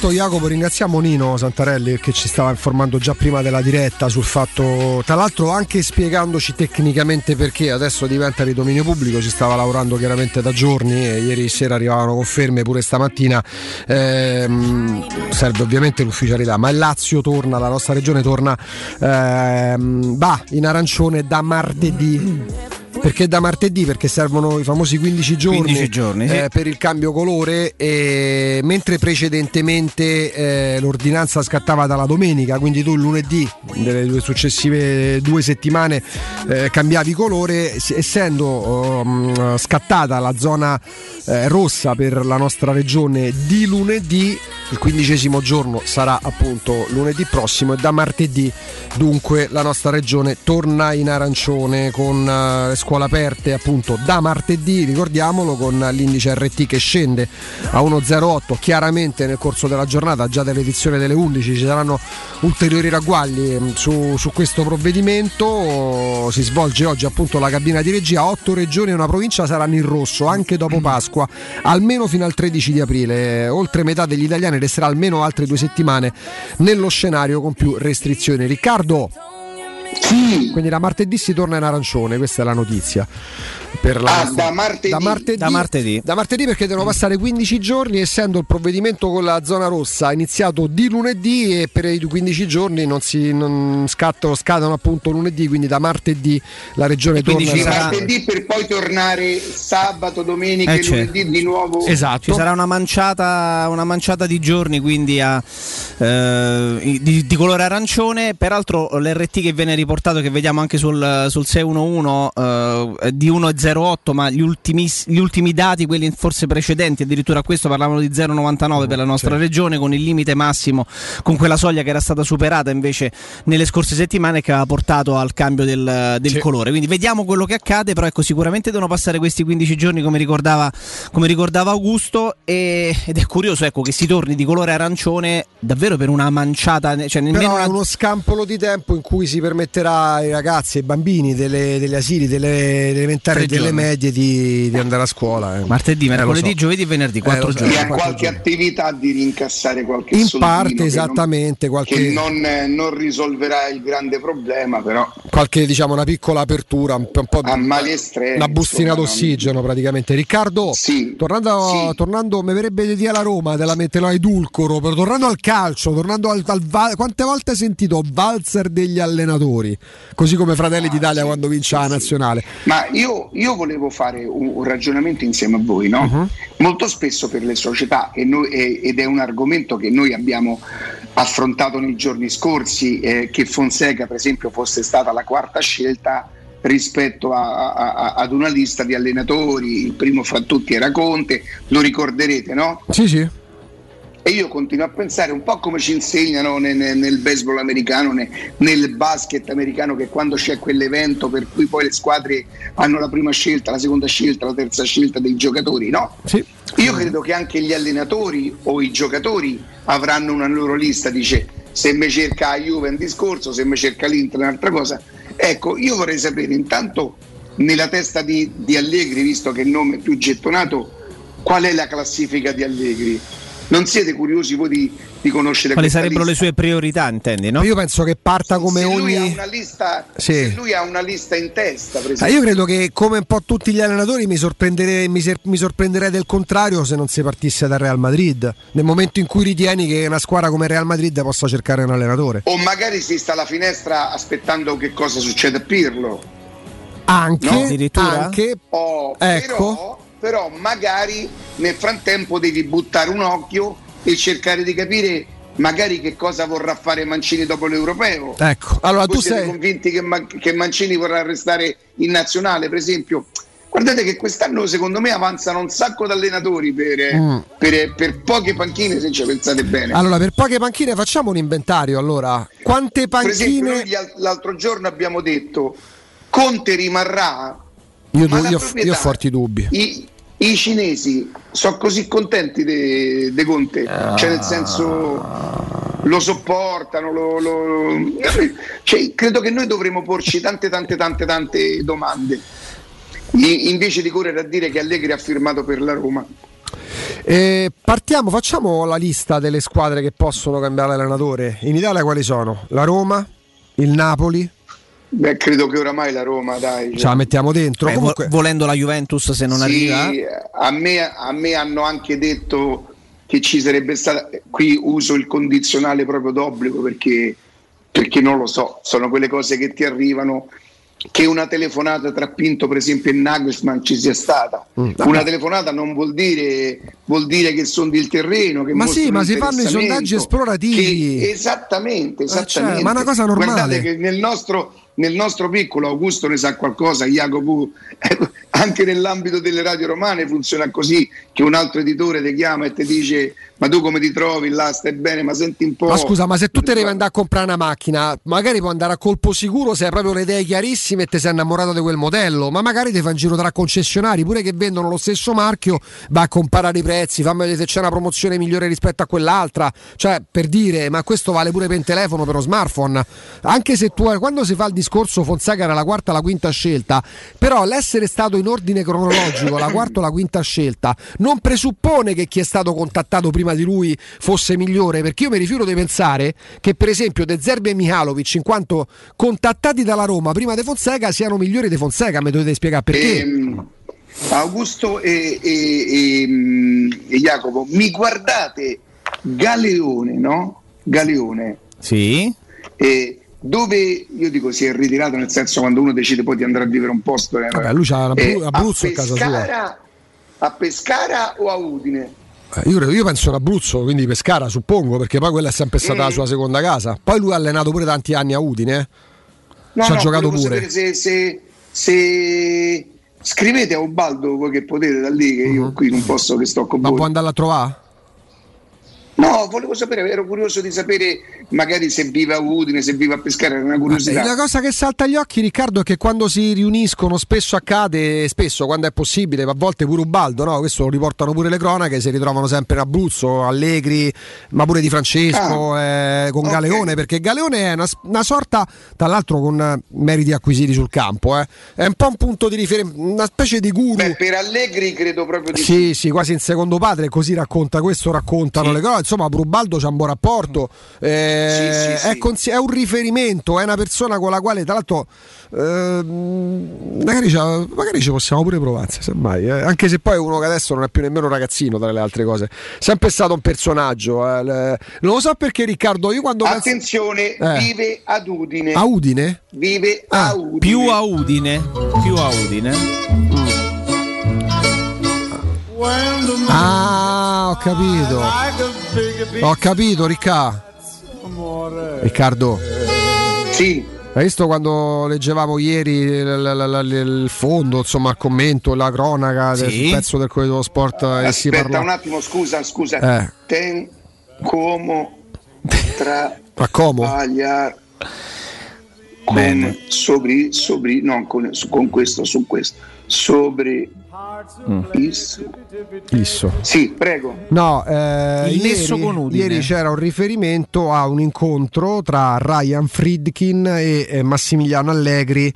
Intanto Jacopo ringraziamo Nino Santarelli che ci stava informando già prima della diretta sul fatto, tra l'altro anche spiegandoci tecnicamente perché adesso diventa di dominio pubblico, ci stava lavorando chiaramente da giorni e ieri sera arrivavano conferme pure stamattina, Ehm, serve ovviamente l'ufficialità, ma il Lazio torna, la nostra regione torna, ehm, in arancione da martedì. Perché da martedì? Perché servono i famosi 15 giorni, 15 giorni, sì. eh, per il cambio colore, e mentre precedentemente eh, l'ordinanza scattava dalla domenica, quindi tu il lunedì delle due successive due settimane eh, cambiavi colore, essendo um, scattata la zona eh, rossa per la nostra regione di lunedì, il quindicesimo giorno sarà appunto lunedì prossimo e da martedì dunque la nostra regione torna in arancione con le scuole aperte appunto da martedì, ricordiamolo, con l'indice RT che scende a 1,08 chiaramente nel corso della giornata, già dall'edizione delle 11 ci saranno ulteriori ragguagli ehm, su, su questo provvedimento, si svolge oggi appunto la cabina di regia, 8 regioni e una provincia saranno in rosso anche dopo Pasqua, almeno fino al 13 di aprile, oltre metà degli italiani resterà almeno altre due settimane nello scenario con più restrizioni. Riccardo? Quindi da martedì si torna in arancione, questa è la notizia per la, ah, da, martedì. Da, martedì, da, martedì. da martedì perché devono passare 15 giorni essendo il provvedimento con la zona rossa iniziato di lunedì e per i 15 giorni non si non scattano, scadono appunto lunedì quindi da martedì la regione torna ci martedì per poi tornare sabato, domenica eh, e certo. lunedì di nuovo? Esatto. Ci sarà una manciata, una manciata di giorni quindi a, eh, di, di, colore arancione. Peraltro l'RT che viene riportato che vediamo anche sul, sul 611 eh, di 1,0 0,8 ma gli, ultimis, gli, ultimi dati, quelli forse precedenti, addirittura questo parlavano di 0,99 mm-hmm, per la nostra certo. regione con il limite massimo, con quella soglia che era stata superata invece nelle scorse settimane che aveva portato al cambio del, del colore. Quindi vediamo quello che accade, però ecco, sicuramente devono passare questi 15 giorni come ricordava, come ricordava Augusto e, ed è curioso ecco, che si torni di colore arancione davvero per una manciata, cioè nemmeno una... uno scampolo di tempo in cui si permetterà ai ragazzi e ai bambini delle, degli asili, delle elementari, delle delle medie di, di andare a scuola. eh. Martedì, Eh, mercoledì, so. giovedì e venerdì, Eh, quattro so. giorni. E ha quattro qualche giorni. attività di rincassare qualche In parte, che non- esattamente, qualche- che non, eh, non risolverà il grande problema, però Qualche diciamo una piccola apertura, un po', un po' a mali estremi. una bustina insomma, d'ossigeno praticamente. Riccardo, Sì, tornando, sì. tornando mi verrebbe di dire alla Roma della metterò ai Dulcoro, però tornando al calcio, tornando al, al val- quante volte hai sentito valzer degli allenatori, così come Fratelli d'Italia sì, quando vince la nazionale. Ma io, io volevo fare un, un ragionamento insieme a voi, no? Mhm. Molto spesso per le società, e noi- e- ed è un argomento che noi abbiamo affrontato nei giorni scorsi, eh, che Fonseca per esempio fosse stata la quarta scelta rispetto a- a- a- ad una lista di allenatori, il primo fra tutti era Conte, lo ricorderete, no? Sì, sì. E io continuo a pensare un po' come ci insegnano nel, nel- nel baseball americano, ne- nel basket americano, che quando c'è quell'evento per cui poi le squadre hanno la prima scelta, la seconda scelta, la terza scelta dei giocatori, no? Sì. Io credo che anche gli allenatori o i giocatori avranno una loro lista, dice se mi cerca la Juve è un discorso, se mi cerca l'Inter è un'altra cosa. Ecco, io vorrei sapere intanto nella testa di, di Allegri, visto che è il nome più gettonato, qual è la classifica di Allegri? Non siete curiosi voi di, di conoscere Quali sarebbero le lista? sue priorità, intendi, no? Io penso che parta come se lui, ha ogni. una lista, Sì. se lui ha una lista in testa, per Ah, esempio. io credo che come un po' tutti gli allenatori mi, sorprendere- mi ser- mi sorprenderei del contrario se non si partisse dal Real Madrid. Nel momento in cui ritieni che una squadra come Real Madrid possa cercare un allenatore. O magari si sta alla finestra aspettando che cosa succede a Pirlo. Anche, No? Addirittura? anche Oh, Ecco. però, però magari nel frattempo devi buttare un occhio e cercare di capire magari che cosa vorrà fare Mancini dopo l'Europeo. Ecco, allora Voi tu sei. convinti che, Ma- che Mancini vorrà restare in nazionale, per esempio? Guardate che quest'anno secondo me avanzano un sacco di allenatori per, Mm. per- per poche panchine, se ci pensate bene. Allora, per poche panchine facciamo un inventario. Allora, quante esempio, panchine. al- l'altro giorno abbiamo detto Conte rimarrà. Io, la io- proprietà- io ho forti dubbi. I, i cinesi sono così contenti di Conte, cioè nel senso lo sopportano, lo- lo- cioè, credo che noi dovremmo porci tante tante tante tante domande invece di correre a dire che Allegri ha firmato per la Roma. Eh, partiamo, facciamo la lista delle squadre che possono cambiare allenatore. In Italia quali sono? La Roma, il Napoli. Beh, credo che oramai la Roma, dai. cioè- Ce la mettiamo dentro. Beh, Comunque, volendo la Juventus se non Sì, arriva. A me, a me hanno anche detto che ci sarebbe stata. Qui uso il condizionale proprio d'obbligo perché, perché non lo so, sono quelle cose che ti arrivano. Che una telefonata tra Pinto, per esempio, e Nagelsmann ci sia stata. Mm. Una telefonata non vuol dire, vuol dire che sondi il terreno. Che Ma sì, ma si fanno i sondaggi esplorativi. che- esattamente, Eh, cioè, esattamente. ma è una cosa normale. Guardate che nel nostro, nel nostro piccolo Augusto ne sa qualcosa, Jacopo, ecco, anche nell'ambito delle radio romane funziona così che un altro editore ti chiama e ti dice ma tu come ti trovi là, stai bene, ma senti un po'... Ma scusa, ma se tu te devi andare a comprare una macchina, magari puoi andare a colpo sicuro se hai proprio le idee chiarissime e ti sei innamorato di quel modello, ma magari ti fa in giro tra concessionari, pure che vendono lo stesso marchio, va a comparare i prezzi, fammi vedere se c'è una promozione migliore rispetto a quell'altra, cioè per dire, ma questo vale pure per un telefono, per uno smartphone, anche se tu quando si fa il discorso Fonseca era la quarta o la quinta scelta, però l'essere stato in ordine cronologico, la quarta o la quinta scelta, non presuppone che chi è stato contattato prima di lui fosse migliore, perché io mi rifiuto di pensare che per esempio De Zerbi e Mihalovic, in quanto contattati dalla Roma prima di Fonseca, siano migliori di Fonseca, mi dovete spiegare perché. Ehm, Augusto e, e- e, mm, e Jacopo, mi guardate Galeone, no? Galeone. Sì. E dove io dico si è ritirato nel senso quando uno decide poi di andare a vivere un posto eh, Vabbè, lui c'ha eh, Abruzzo a casa sua. Pescara, a Pescara o a Udine? Eh, Io, io penso in Abruzzo, quindi Pescara suppongo, perché poi quella è sempre stata la Mm. sua seconda casa. Poi lui ha allenato pure tanti anni a Udine, eh. No, ci ha no, giocato volevo pure. Se, se- se- scrivete a Ubaldo voi che potete da lì che io qui non posso che sto con. Ma voi. può andarla a trovare? No, volevo sapere, ero curioso di sapere magari se vive a Udine, se vive a Pescara, era una curiosità. La cosa che salta agli occhi, Riccardo, è che quando si riuniscono, spesso accade, spesso quando è possibile, a volte pure Ubaldo, no? questo lo riportano pure le cronache, si ritrovano sempre in Abruzzo, Allegri, ma pure di Francesco, eh, con ok. Galeone, perché Galeone è una, una sorta, tra l'altro con meriti acquisiti sul campo, eh. è un po' un punto di riferimento, una specie di guru. Beh, per Allegri credo proprio di Sì, sì, quasi in secondo padre, così racconta questo, raccontano le cose. Insomma, Brubaldo c'ha un buon rapporto. eh, Sì, sì, è, sì. consi- è un riferimento, è una persona con la quale, tra l'altro, ehm, magari, magari ci possiamo pure provare, semmai. eh. Anche se poi è uno che adesso non è più nemmeno un ragazzino, tra le altre cose. Sempre stato un personaggio. eh, le- Non lo so perché, Riccardo, io quando penso- Attenzione, Eh. vive ad Udine. a Udine. Vive Ah, a Udine. Più a Udine. Più a Udine. Ah, ho capito. Ho capito, Riccardo. Riccardo. Sì. Hai visto quando leggevamo ieri il, fondo, insomma, il commento, la cronaca del Sì. pezzo del Corriere dello Sport e si Aspetta parla un attimo, scusa, scusa. Eh. Ten como tra a Como? Pagliar con Bene. sopri, sopri, no, con, con questo, su questo. Sopri Mm. Isso. Isso. Sì, prego. No, eh, Il nesso ieri, con Udine. ieri c'era un riferimento a un incontro tra Ryan Friedkin e eh, Massimiliano Allegri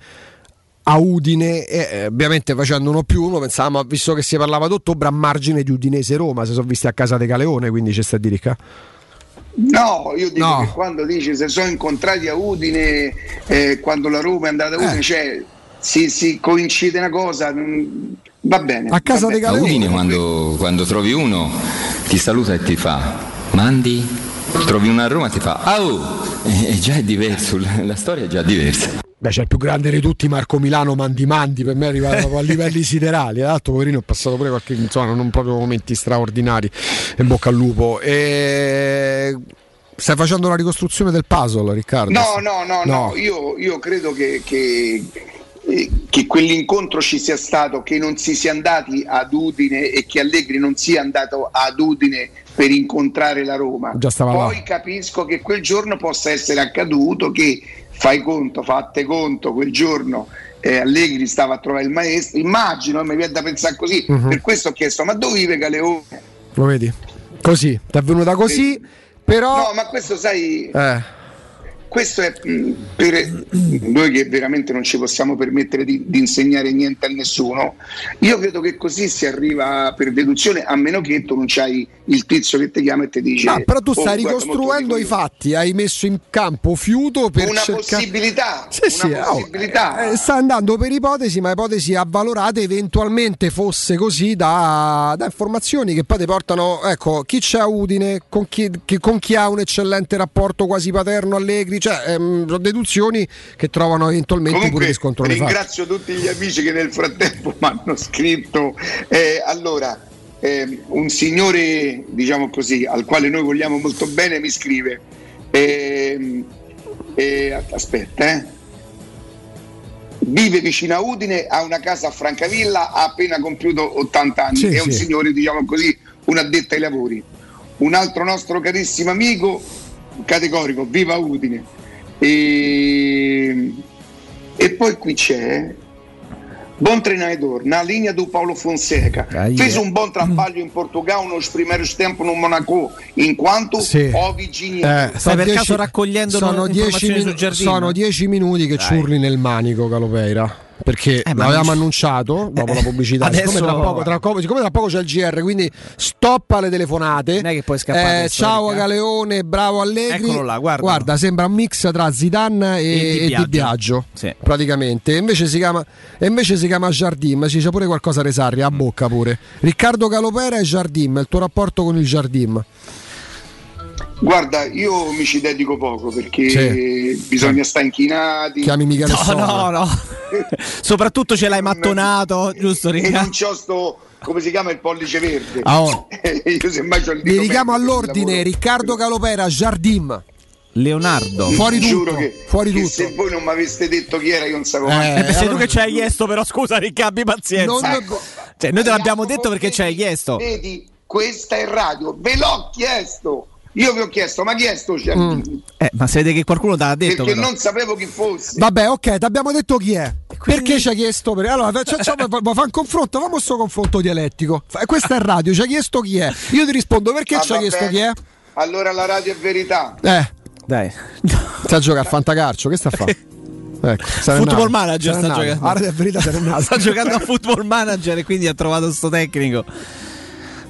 a Udine, e, eh, ovviamente facendo uno più uno, pensavamo, visto che si parlava d'ottobre, a margine di Udinese-Roma, si sono visti a casa di Caleone, quindi c'è sta a dire qua. No, io dico No. che quando dice se sono incontrati a Udine, eh, quando la Roma è andata a Udine, Eh. cioè si, si coincide una cosa, mm, va bene. A casa dei Udine quando, quando trovi uno ti saluta e ti fa mandi, trovi uno a Roma e ti fa au, e, e già è diverso, la, storia è già diversa. Beh, c'è il più grande di tutti, Marco Milano, Mandi Mandi, per me arriva proprio a livelli siderali. Tra l'altro, poverino, è passato pure qualche, insomma, non proprio momenti straordinari. In bocca al lupo. E... Stai facendo la ricostruzione del puzzle, Riccardo? No, no, no, no, io, io credo che, che- che quell'incontro ci sia stato, che non si sia andati ad Udine e che Allegri non sia andato ad Udine per incontrare la Roma. Poi là. capisco che quel giorno possa essere accaduto che fai conto, fate conto, quel giorno eh, Allegri stava a trovare il maestro, immagino, mi viene da pensare così, Mhm. per questo ho chiesto, ma dove vive Galeone? Lo vedi? Così, ti è venuta così, però... No, ma questo sai... Eh, Questo è mh, per noi che veramente non ci possiamo permettere di, di insegnare niente a nessuno. Io credo che così si arriva per deduzione, a meno che tu non c'hai il tizio che ti chiama e ti dice: no, però tu "Oh, stai guarda, ricostruendo i fatti, hai messo in campo fiuto per una cercare... possibilità, Sì, sì, una oh, possibilità. eh, sta andando per ipotesi, ma ipotesi avvalorate, eventualmente fosse così da, da informazioni che poi ti portano, ecco, chi c'è a Udine, con chi, chi- con chi ha un eccellente rapporto quasi paterno Allegri, cioè ehm, sono deduzioni che trovano eventualmente pure Comunque riscontro nei ringrazio tutti gli amici che nel frattempo mi hanno scritto. Eh, allora, ehm, un signore, diciamo così, al quale noi vogliamo molto bene, mi scrive. ehm, eh, aspetta, eh. Vive vicino a Udine, ha una casa a Francavilla, ha appena compiuto 80 anni. Sì, è un sì. signore, diciamo così, un addetto ai lavori. Un altro nostro carissimo amico, categorico, viva Udine. E, e poi qui c'è Buon treinador, na linha do Paulo Fonseca. Aí Fez um bom trabalho em Portugal nos primeiros tempos no Monaco, enquanto Sì. ho Vigini. Eh, Stai per dieci- caso raccogliendo sono no- 10 informazioni minu- sul giardino? sono 10 minuti che Dai. ciurli nel manico Calopeira perché Eh, ma l'avevamo non- annunciato dopo la pubblicità adesso- siccome, tra poco, tra poco- siccome tra poco c'è il GR quindi stoppa le telefonate Non è che puoi scappare Eh, ciao. Galeone bravo Allegri Eccolo là, guarda. sembra un mix tra Zidane e, E Di Biagio. Sì. praticamente e invece si chiama e invece si chiama Jardim ci c'è pure qualcosa Resarri a bocca pure Riccardo Calopera e Jardim il tuo rapporto con il Jardim Guarda, io mi ci dedico poco perché Sì. bisogna stare inchinati. chiami Michele No, Sovra. no, no. Soprattutto ce l'hai mattonato, giusto, E Ricca? non c'ho sto, come si chiama, il pollice verde. Ah, oh. io semmai c'ho il dito richiamo all'ordine. Riccardo Calopera, Jardim. Leonardo. Fuori tutto, Giuro che, fuori che tutto. se voi non mi aveste detto chi era io non sapevo Eh, mai. Eh, sei tu allora- che ci hai chiesto, però scusa, Ricca, abbi pazienza. Non- Ecco. Cioè, noi te l'abbiamo detto perché ci hai chiesto. Vedi, questa è radio, ve l'ho chiesto. Io vi ho chiesto, ma chi è sto Giardini? Eh, ma se vede che qualcuno te l'ha detto. Perché però. non sapevo chi fosse. Vabbè, ok, ti abbiamo detto chi è. Perché ci hai chiesto? Per... Allora, fare un confronto? Facciamo questo confronto dialettico. Questa è radio, ci hai chiesto chi è. Io ti rispondo perché Ah, ci va chiesto chi è. Allora la radio è verità. Eh, Dai. sta a giocare a fantacalcio, che sta a fare? Ecco, Football manager sta giocando. Sta giocando a football manager e quindi ha trovato sto tecnico.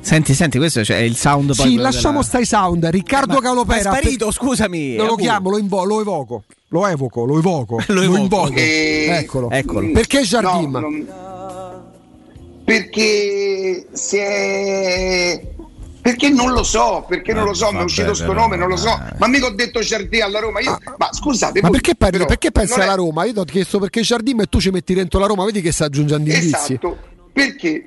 Senti, senti, questo cioè, è il sound poi. Sì, lasciamo della- stai sound. Riccardo Ma- Calopera. ma è sparito, scusami. Non lo chiamo, lo, invo- lo evoco. Lo evoco, lo evoco. Lo evoco. invoco. E- Eccolo. Eccolo. Perché Jardim? No, non- Perché si è... Perché non lo so, perché non lo so, mi è uscito sto però, nome, non lo so. eh. Ma mica ho detto Giardini alla Roma. Io, ma scusate, Ma voi- perché, parli- però perché pensi non è- alla Roma? Io ti ho chiesto perché Jardim e tu ci metti dentro la Roma, vedi che sta aggiungendo indizi. Esatto, perché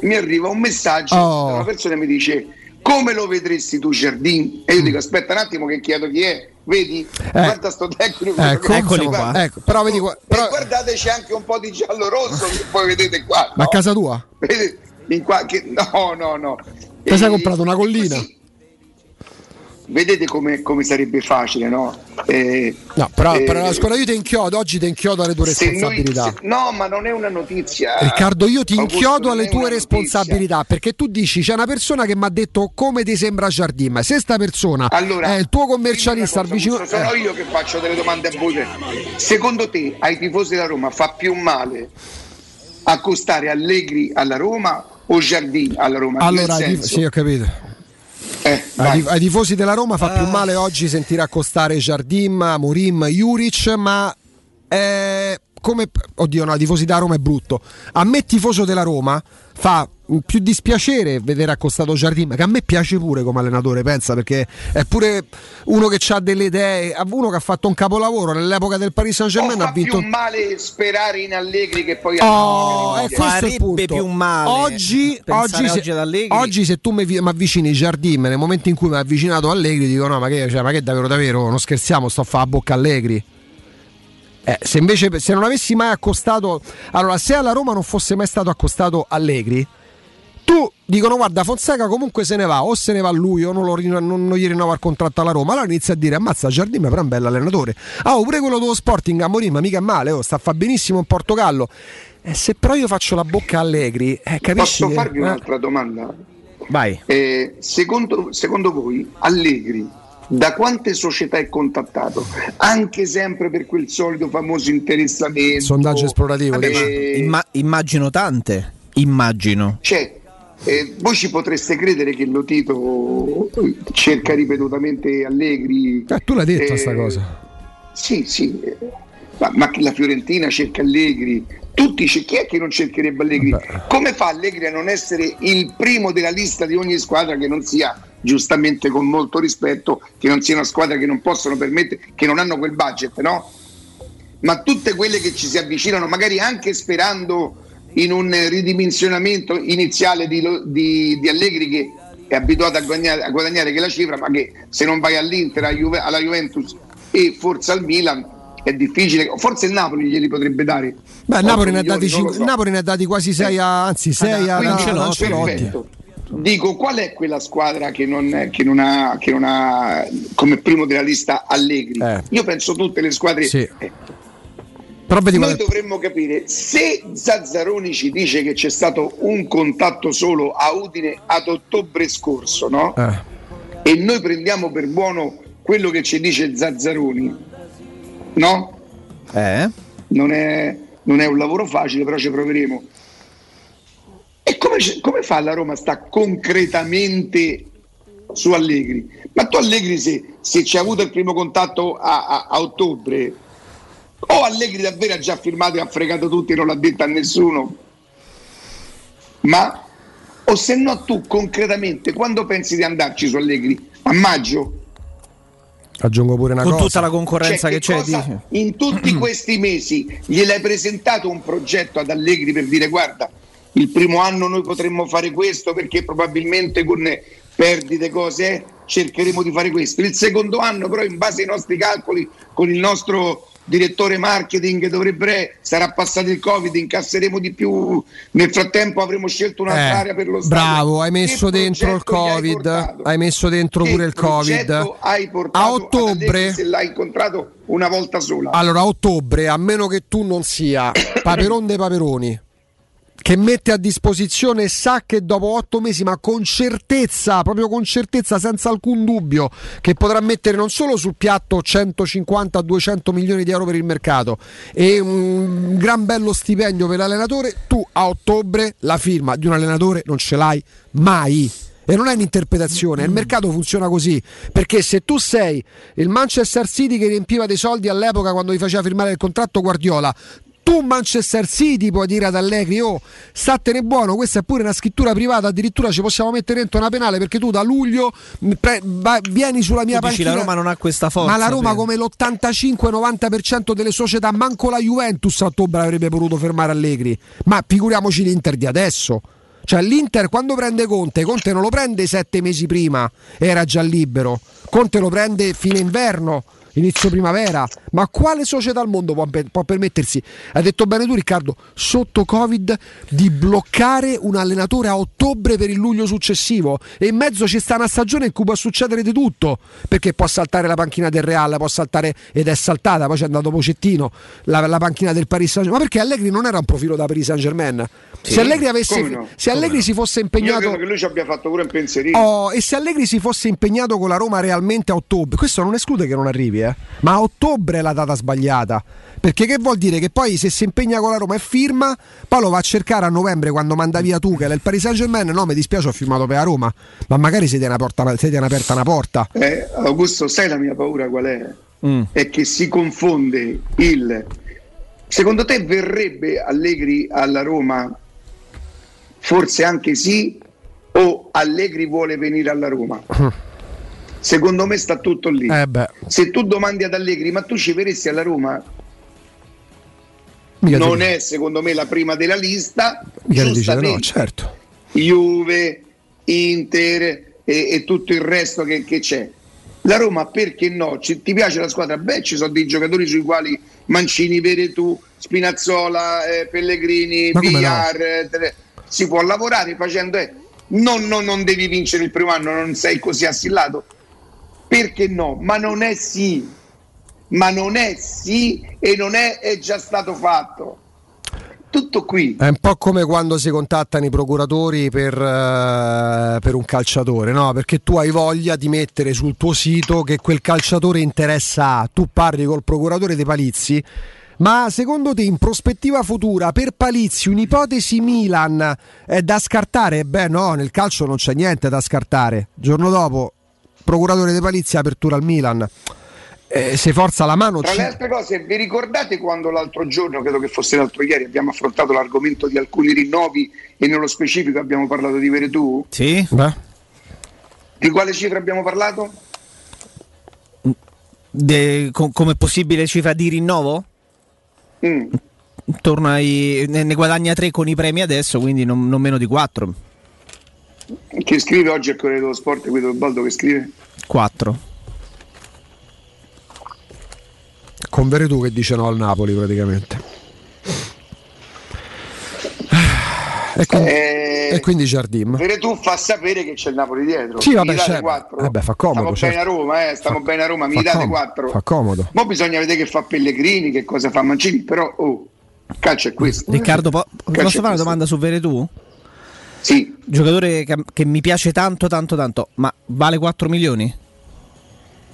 mi arriva un messaggio Oh. da una persona mi dice come lo vedresti tu Giardini? E io dico aspetta un attimo che chiedo chi è, vedi? Guarda sto tecnico. Ecco, Eccoli qua. ecco, però vedi qua- E però- guardate c'è anche un po' di giallo rosso che poi vedete qua. ma a no? casa tua? In qua- che- no, no, no. Sei E- comprato una collina? così- vedete come, come sarebbe facile, no? Eh, No, però, eh, però scuola io ti inchiodo, oggi ti inchiodo alle tue se noi- responsabilità. se- no, ma non è una notizia. Riccardo, io ti Augusto, inchiodo alle tue responsabilità perché tu dici c'è una persona che mi ha detto come ti sembra Jardim. Se sta persona Allora, è il tuo commercialista al vicino. Augusto, sono eh, io che faccio delle domande a voi. Secondo te ai tifosi della Roma fa più male accostare Allegri alla Roma o Giardini alla Roma? allora, senso- sì, ho capito. Eh, Ai, ai tifosi della Roma fa Ah. più male oggi sentire accostare Jardim, Morim, Juric, ma eh, come oddio, no, ai tifosi della Roma è brutto. A me tifoso della Roma fa più dispiacere vedere accostato Jardim, che a me piace pure come allenatore, pensa, perché è pure uno che ha delle idee, uno che ha fatto un capolavoro nell'epoca del Paris O Saint-Germain ha fa più vinto male sperare in Allegri che poi Oh, è questo il Farebbe punto. più male Oggi, pensare oggi, se, oggi ad Allegri. oggi se tu mi vi- mi avvicini Jardim nel momento in cui mi ha avvicinato Allegri, dico no, ma che, cioè, ma che davvero davvero, non scherziamo, sto a fare la bocca a Allegri. Eh, se invece se non avessi mai accostato, allora se alla Roma non fosse mai stato accostato Allegri, tu dicono guarda Fonseca comunque se ne va, o se ne va lui o non, lo non- non gli rinnova il contratto alla Roma, allora inizia a dire ammazza Jardim però è un bello allenatore. Ah, oh, pure quello dello Sporting a Morim, mica è male, oh, sta a fa benissimo in Portogallo. Eh, se però io faccio la bocca a Allegri, eh, capisci? Posso farvi eh? un'altra domanda? Vai. Eh, secondo, secondo voi Allegri da quante società è contattato? Anche sempre per quel solito famoso interessamento. Sondaggio esplorativo, Eh? Imma- immagino tante. Immagino. Cioè, eh, voi ci potreste credere che lo Tito cerca ripetutamente Allegri? Eh, tu l'hai detto Eh, sta cosa. Sì, sì, eh, ma, ma che la Fiorentina cerca Allegri, tutti cer- chi è che non cercherebbe Allegri? Come fa Allegri a non essere il primo della lista di ogni squadra che non sia, giustamente con molto rispetto, che non sia una squadra che non possono permettere, che non hanno quel budget, no? Ma tutte quelle che ci si avvicinano, magari anche sperando in un ridimensionamento iniziale di, di- di Allegri che è abituato a guadagnare, a guadagnare quella cifra, ma che se non vai all'Inter, alla, Juve- alla Juventus e forse al Milan è difficile, forse il Napoli glieli potrebbe dare. Beh, Napoli, ne ha Otto dati milioni, cinque- so. Napoli ne ha dati quasi 6 a, anzi 6 a Quindi, ad Ancelotti. Dico, qual è quella squadra che non, che non ha, che non ha come primo della lista Allegri? Eh. Io penso tutte le squadre. Sì. eh, Però vedi Noi qual è- dovremmo capire se Zazzaroni ci dice che c'è stato un contatto solo a Udine ad ottobre scorso, no? eh. E noi prendiamo per buono quello che ci dice Zazzaroni, no? Eh? Non è, non è un lavoro facile, però ci proveremo. E come, come fa la Roma sta concretamente su Allegri? Ma tu Allegri se, se ci ha avuto il primo contatto a, a- a ottobre, o Allegri davvero ha già firmato e ha fregato tutti e non l'ha detto a nessuno, ma o se no tu concretamente quando pensi di andarci su Allegri? A maggio? Aggiungo pure una Con cosa. tutta la concorrenza Cioè, che c'è. cosa- dici? in tutti questi mesi gliel'hai presentato un progetto ad Allegri per dire guarda il primo anno noi potremmo fare questo perché probabilmente con perdite cose eh, cercheremo di fare questo il secondo anno però in base ai nostri calcoli con il nostro direttore marketing dovrebbe sarà passato il covid incasseremo di più nel frattempo avremo scelto un'altra Eh, area per lo stadio bravo, hai messo Che dentro il hai Covid. portato? Hai messo dentro Che pure il Covid. hai A ottobre. Se l'hai incontrato una volta sola Allora, a ottobre, a meno che tu non sia Paperon dei Paperoni, che mette a disposizione sa che dopo otto mesi, ma con certezza, proprio con certezza, senza alcun dubbio, che potrà mettere non solo sul piatto 150-200 milioni di euro per il mercato e un gran bello stipendio per l'allenatore, tu a ottobre la firma di un allenatore non ce l'hai mai. E non è un'interpretazione, il mercato funziona così. Perché se tu sei il Manchester City che riempiva dei soldi all'epoca quando gli faceva firmare il contratto Guardiola, tu Manchester City puoi dire ad Allegri, oh, statene buono, questa è pure una scrittura privata, addirittura ci possiamo mettere dentro una penale perché tu da luglio mh, pre- va- vieni sulla mia panchina. la Roma non ha questa forza. Ma la Roma come l'85-90% delle società, manco la Juventus a ottobre avrebbe potuto fermare Allegri. Ma figuriamoci l'Inter di adesso. Cioè l'Inter quando prende Conte, Conte non lo prende sette mesi prima, era già libero. Conte lo prende fine inverno inizio primavera. Ma quale società al mondo può, può permettersi, hai detto bene tu Riccardo, sotto Covid di bloccare un allenatore a ottobre per il luglio successivo? E in mezzo ci sta una stagione in cui può succedere di tutto, perché può saltare la panchina del Real, può saltare ed è saltata, poi c'è andato Pocettino, la, la panchina del Paris Saint-Germain. Ma perché Allegri non era un profilo da Paris Saint-Germain? Sì, se Allegri, avesse, no? se Allegri si fosse Io impegnato... credo che lui ci abbia fatto pure un pensierino. Oh, e se Allegri si fosse impegnato con la Roma realmente a ottobre, questo non esclude che non arrivi, eh? Ma a ottobre è la data sbagliata. Perché che vuol dire? Che poi se si impegna con la Roma e firma, poi lo va a cercare a novembre quando manda via tu, che è il Paris Saint Germain, no mi dispiace ho firmato per la Roma, ma magari si tiene, porta, si tiene aperta una porta. Eh, Augusto, sai la mia paura qual è? Mm. È che si confonde il... Secondo te verrebbe Allegri alla Roma? Forse anche sì, o Allegri vuole venire alla Roma? Secondo me sta tutto lì. Eh Se tu domandi ad Allegri, ma tu ci verresti alla Roma? mica non è secondo me la prima della lista. dice no, certo. Juve, Inter e, e tutto il resto che, che c'è. La Roma perché no? Ci- ti piace la squadra? Beh, ci sono dei giocatori sui quali Mancini, Veretù, Spinazzola, eh, Pellegrini, come no? Villar, eh, si può lavorare facendo... eh, non, non- non devi vincere il primo anno, non sei così assillato. Perché no? Ma non è sì. Ma non è sì e non è, è già stato fatto. Tutto qui. È un po' come quando si contattano i procuratori per, eh, per un calciatore, no? Perché tu hai voglia di mettere sul tuo sito che quel calciatore interessa a. Tu parli col procuratore dei Palizzi. Ma secondo te in prospettiva futura per Palizzi un'ipotesi Milan è da scartare? Beh no, nel calcio non c'è niente da scartare. Giorno dopo, procuratore dei Palizzi, apertura al Milan. Eh, se forza la mano... Tra le altre cose, vi ricordate quando l'altro giorno, credo che fosse l'altro ieri, abbiamo affrontato l'argomento di alcuni rinnovi e nello specifico abbiamo parlato di Veretù? Sì. Di quale cifra abbiamo parlato? De- co- come possibile cifra di rinnovo? Mm. Ai. Ne, ne guadagna 3 con i premi adesso, quindi non, non meno di 4. Che scrive oggi al Corriere dello Sport, Guido Baldo che scrive? 4. Con Veretù che dice no al Napoli praticamente. E quindi, Eh, e quindi Jardim. Veretù fa sapere che c'è il Napoli dietro. Sì, vabbè, mi date certo. 4. Eh fa comodo, Stiamo certo. bene a Roma, eh, stiamo bene a Roma, mi Fa date comodo, 4. Fa comodo. Poi bisogna vedere che fa Pellegrini, che cosa fa Mancini, però oh, calcio è questo. Riccardo, po- posso fare una domanda su Veretù? Sì. Giocatore che, che mi piace tanto, tanto, tanto, ma vale 4 milioni?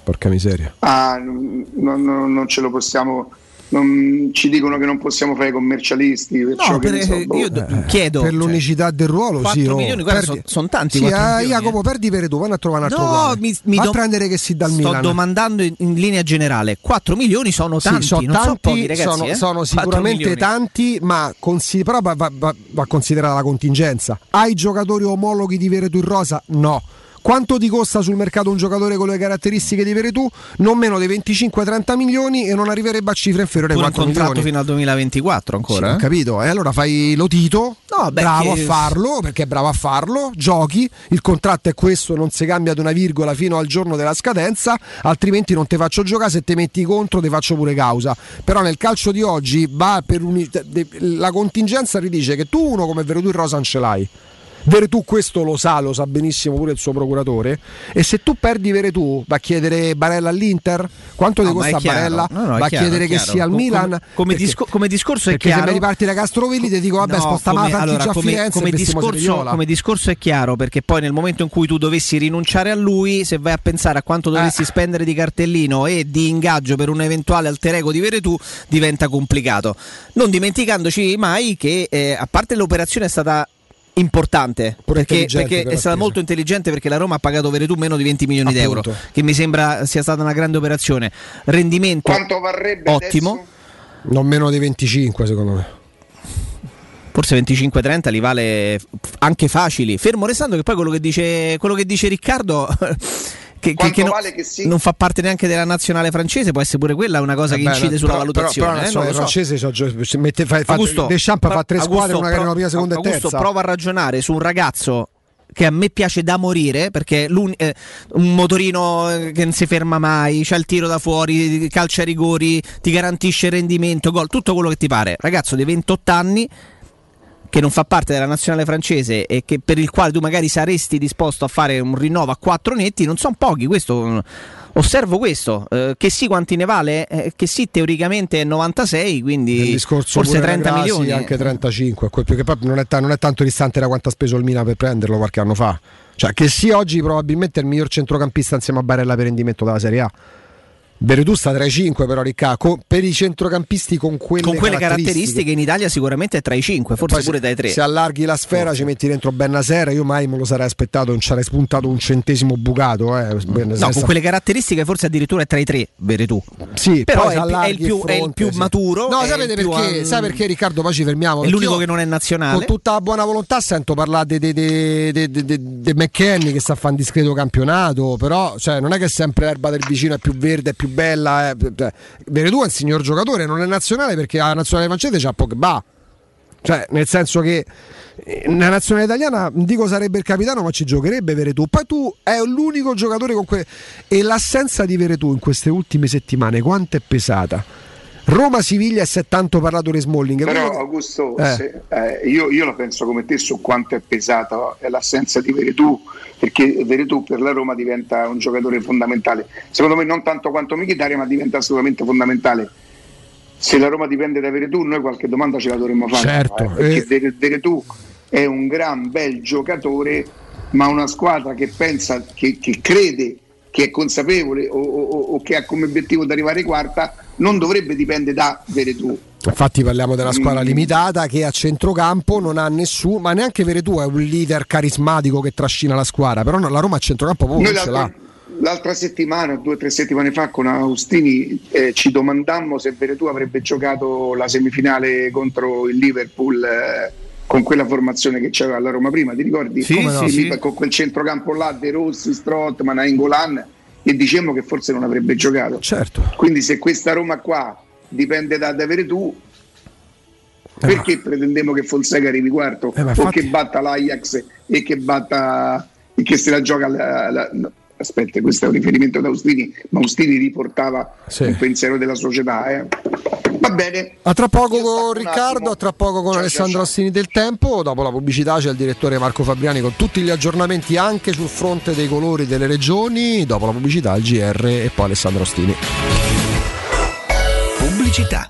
Porca miseria. Ah, non, non- non ce lo possiamo. Non- ci dicono che non possiamo fare i commercialisti. Perciò No, che per- so, boh. io d- chiedo. Per cioè, l'unicità del ruolo, 4 sì. oh, milioni, guarda, perdi- son- son tanti Sì, 4 eh, milioni, Jacopo, perdi Veretù, vanno a trovare un altro No, mi, mi do- a prendere che si dal sto Milan. domandando in, in linea generale. 4 milioni sono Sì, tanti, sono non sono tanti, pochi ragazzi. sono, eh? sono 4 sicuramente tanti, ma consi- però va, va- va- va considerata la contingenza. Hai giocatori omologhi di Veretù in rosa? No. Quanto ti costa sul mercato un giocatore con le caratteristiche di Veretù? Non meno di 25-30 milioni e non arriverebbe a cifre inferiori ai Pure un 4 contratto milioni. fino al 2024 ancora. Sì, eh? capito. E allora fai lo Tito, No, beh, bravo che- a farlo, perché è bravo a farlo, giochi, il contratto è questo, non si cambia di una virgola fino al giorno della scadenza, altrimenti non ti faccio giocare, se ti metti contro ti faccio pure causa. Però nel calcio di oggi va per uni- de- la contingenza ridice che tu uno come Veretù in rosa non ce l'hai. Veretù questo lo sa, lo sa benissimo pure il suo procuratore. E se tu perdi Veretù, va a chiedere Barella all'Inter? Quanto ti No, costa. Barella? No, no, va a chiedere che chiaro. sia al Com- Milan? come- Perché- disco- come discorso è chiaro. se mi riparti da Castrovilli ti dico vabbè No, spostiamo come- la allora, come, Firenze come discorso, come discorso è chiaro perché poi nel momento in cui tu dovessi rinunciare a lui, se vai a pensare a quanto dovessi Eh. spendere di cartellino e di ingaggio per un eventuale alter ego di Veretù, diventa complicato. Non dimenticandoci mai che eh, a parte l'operazione è stata importante perché, perché per è stata molto intelligente perché la Roma ha pagato Veretù meno di 20 milioni di euro che mi sembra sia stata una grande operazione rendimento Quanto varrebbe ottimo adesso? Non meno di 25 secondo me. forse 25-30 li vale anche facili. Fermo restando che poi quello che dice, quello che dice Riccardo. Che, che- che non, vale che sì? non fa parte neanche della nazionale francese, può essere pure quella una cosa che Vabbè, incide sulla però- valutazione. Però, eh, però non i lo so. so, mette, fa, fa, Augusto, Deschamps fa pro- tre Augusto, squadre, una erano prima, seconda e Augusto, terza. prova a ragionare su un ragazzo che a me piace da morire perché l'un- eh, un motorino eh, che non si ferma mai, c'ha il tiro da fuori, calcia rigori, ti garantisce il rendimento, gol, tutto quello che ti pare. Ragazzo di 28 anni che non fa parte della nazionale francese e che per il quale tu magari saresti disposto a fare un rinnovo a quattro netti, non sono pochi, questo osservo questo, eh, che sì quanti ne vale, eh, che sì teoricamente è 96, quindi forse pure 30 Grassi, milioni. anche 35, quel più che poi non è, ta- non è tanto distante da quanto ha speso il Milan per prenderlo qualche anno fa. Cioè, che sì, oggi probabilmente è il miglior centrocampista insieme a Barella per rendimento della Serie A. Veretù sta tra i 5 però Riccardo, per i centrocampisti con quelle, Con quelle caratteristiche in Italia sicuramente è tra i 5, forse pure dai 3. Se allarghi la sfera ci metti dentro Bennaser, io mai me lo sarei aspettato, non ci sarei spuntato un centesimo bucato. Eh, No, con quelle caratteristiche forse addirittura è tra i tre, Veretù. Sì, però è, è il più, il è il fronte, più sì. maturo. No, sapete perché? um, Sai perché Riccardo? Poi ci fermiamo. È l'unico che non è nazionale. Con tutta la buona volontà sento parlare di McKenny che sta a fare un discreto campionato, però cioè, non è che sempre l'erba del vicino è più verde, è più bella. eh, Veretù è un signor giocatore, non è nazionale perché la nazionale francese c'ha Pogba. Cioè, nel senso che eh, nella nazionale italiana dico sarebbe il capitano, ma ci giocherebbe Veretù. Poi tu è l'unico giocatore con que- e l'assenza di Veretù in queste ultime settimane quanto è pesata? Roma-Siviglia e si è tanto parlato di Smalling. Però Quello- Augusto, Eh. se- eh, io, io la penso come te su quanto è pesata eh, l'assenza di Veretù, perché Veretù per la Roma diventa un giocatore fondamentale. Secondo me non tanto quanto Mkhitaryan, ma diventa assolutamente fondamentale. Se la Roma dipende da Veretù, noi qualche domanda ce la dovremmo fare. Certo, eh, perché eh. Vere- Veretù è un gran bel giocatore, ma una squadra che pensa, che, che crede, che è consapevole o, o- o che ha come obiettivo di arrivare quarta, non dovrebbe dipendere da Veretù. Infatti parliamo della squadra Mm. limitata che a centrocampo non ha nessuno, ma neanche Veretù è un leader carismatico che trascina la squadra, però la Roma a centrocampo proprio non ce l'ha. l'altra, settimana, due o tre settimane fa, con Agustini eh, ci domandammo se Veretù avrebbe giocato la semifinale contro il Liverpool eh, con quella formazione che c'era alla Roma prima. Ti ricordi? Sì, Come no? sì. Con quel centrocampo là, De Rossi, Strottman, Engolan, e dicemmo che forse non avrebbe giocato. Certo. Quindi se questa Roma qua dipende da, da Veretù, perché pretendemo che Fonseca arrivi quarto Eh, ma o infatti- che batta l'Ajax e che batta e che se la gioca la- la- aspetta questo è un riferimento ad Austini ma Austini riportava Sì. il pensiero della società eh. va bene A tra poco con Riccardo, a tra poco con Ciao, Alessandro ciao, ciao. Ostini del Tempo, dopo la pubblicità c'è il direttore Marco Fabriani con tutti gli aggiornamenti anche sul fronte dei colori delle regioni, dopo la pubblicità il GR e poi Alessandro Ostini. Pubblicità.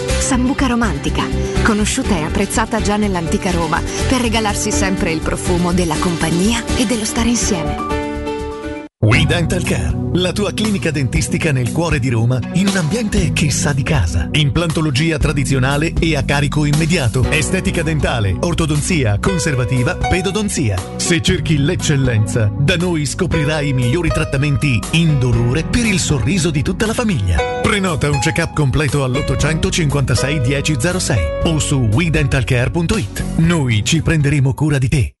Sambuca romantica, conosciuta e apprezzata già nell'antica Roma per regalarsi sempre il profumo della compagnia e dello stare insieme. We Dental Care, la tua clinica dentistica nel cuore di Roma in un ambiente che sa di casa. Implantologia tradizionale e a carico immediato. Estetica dentale, ortodonzia, conservativa, pedodonzia. Se cerchi l'eccellenza, da noi scoprirai i migliori trattamenti indolore per il sorriso di tutta la famiglia. Prenota un check-up completo all'856 1006 o su WeDentalCare.it. Noi ci prenderemo cura di te.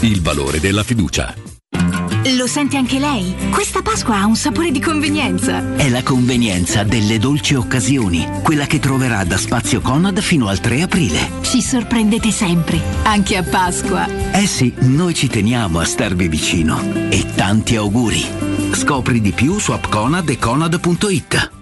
il valore della fiducia. Lo sente anche lei? Questa Pasqua ha un sapore di convenienza. È la convenienza delle dolci occasioni, quella che troverà da Spazio Conad fino al 3 aprile. Ci sorprendete sempre, anche a Pasqua. Eh sì, noi ci teniamo a starvi vicino. E tanti auguri. Scopri di più su appconad e conad.it.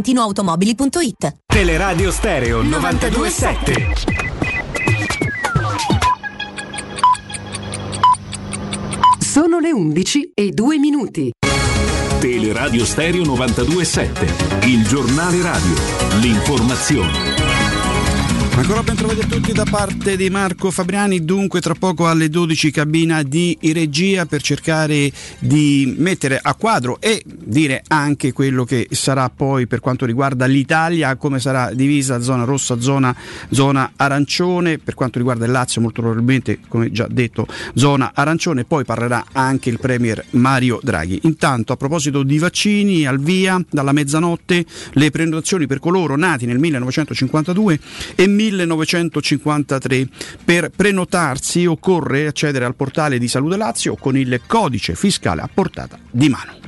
valentinoautomobili.it Teleradio Stereo 927. Sono le 11 e 2 minuti. Teleradio Stereo 927, il giornale radio, l'informazione. Ancora ben trovati a tutti da parte di Marco Fabriani, dunque tra poco alle 12 cabina di regia per cercare di mettere a quadro e dire anche quello che sarà poi per quanto riguarda l'Italia, come sarà divisa zona rossa, zona, zona arancione, per quanto riguarda il Lazio molto probabilmente come già detto zona arancione, poi parlerà anche il Premier Mario Draghi. Intanto a proposito di vaccini, al via dalla mezzanotte le prenotazioni per coloro nati nel 1952 e 1953. Per prenotarsi occorre accedere al portale di Salute Lazio con il codice fiscale a portata di mano.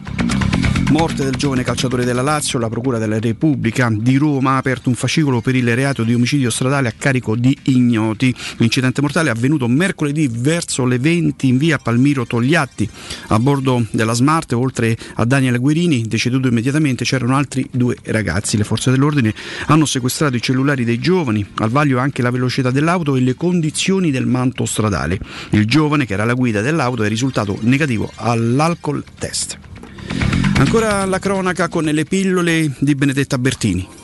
Morte del giovane calciatore della Lazio, la Procura della Repubblica di Roma ha aperto un fascicolo per il reato di omicidio stradale a carico di ignoti. L'incidente mortale è avvenuto mercoledì verso le 20 in via Palmiro Togliatti. A bordo della Smart, oltre a Daniele Guerini, deceduto immediatamente, c'erano altri due ragazzi. Le forze dell'ordine hanno sequestrato i cellulari dei giovani, al vaglio anche la velocità dell'auto e le condizioni del manto stradale. Il giovane, che era alla guida dell'auto, è risultato negativo all'alcol test. Ancora la cronaca con le pillole di Benedetta Bertini.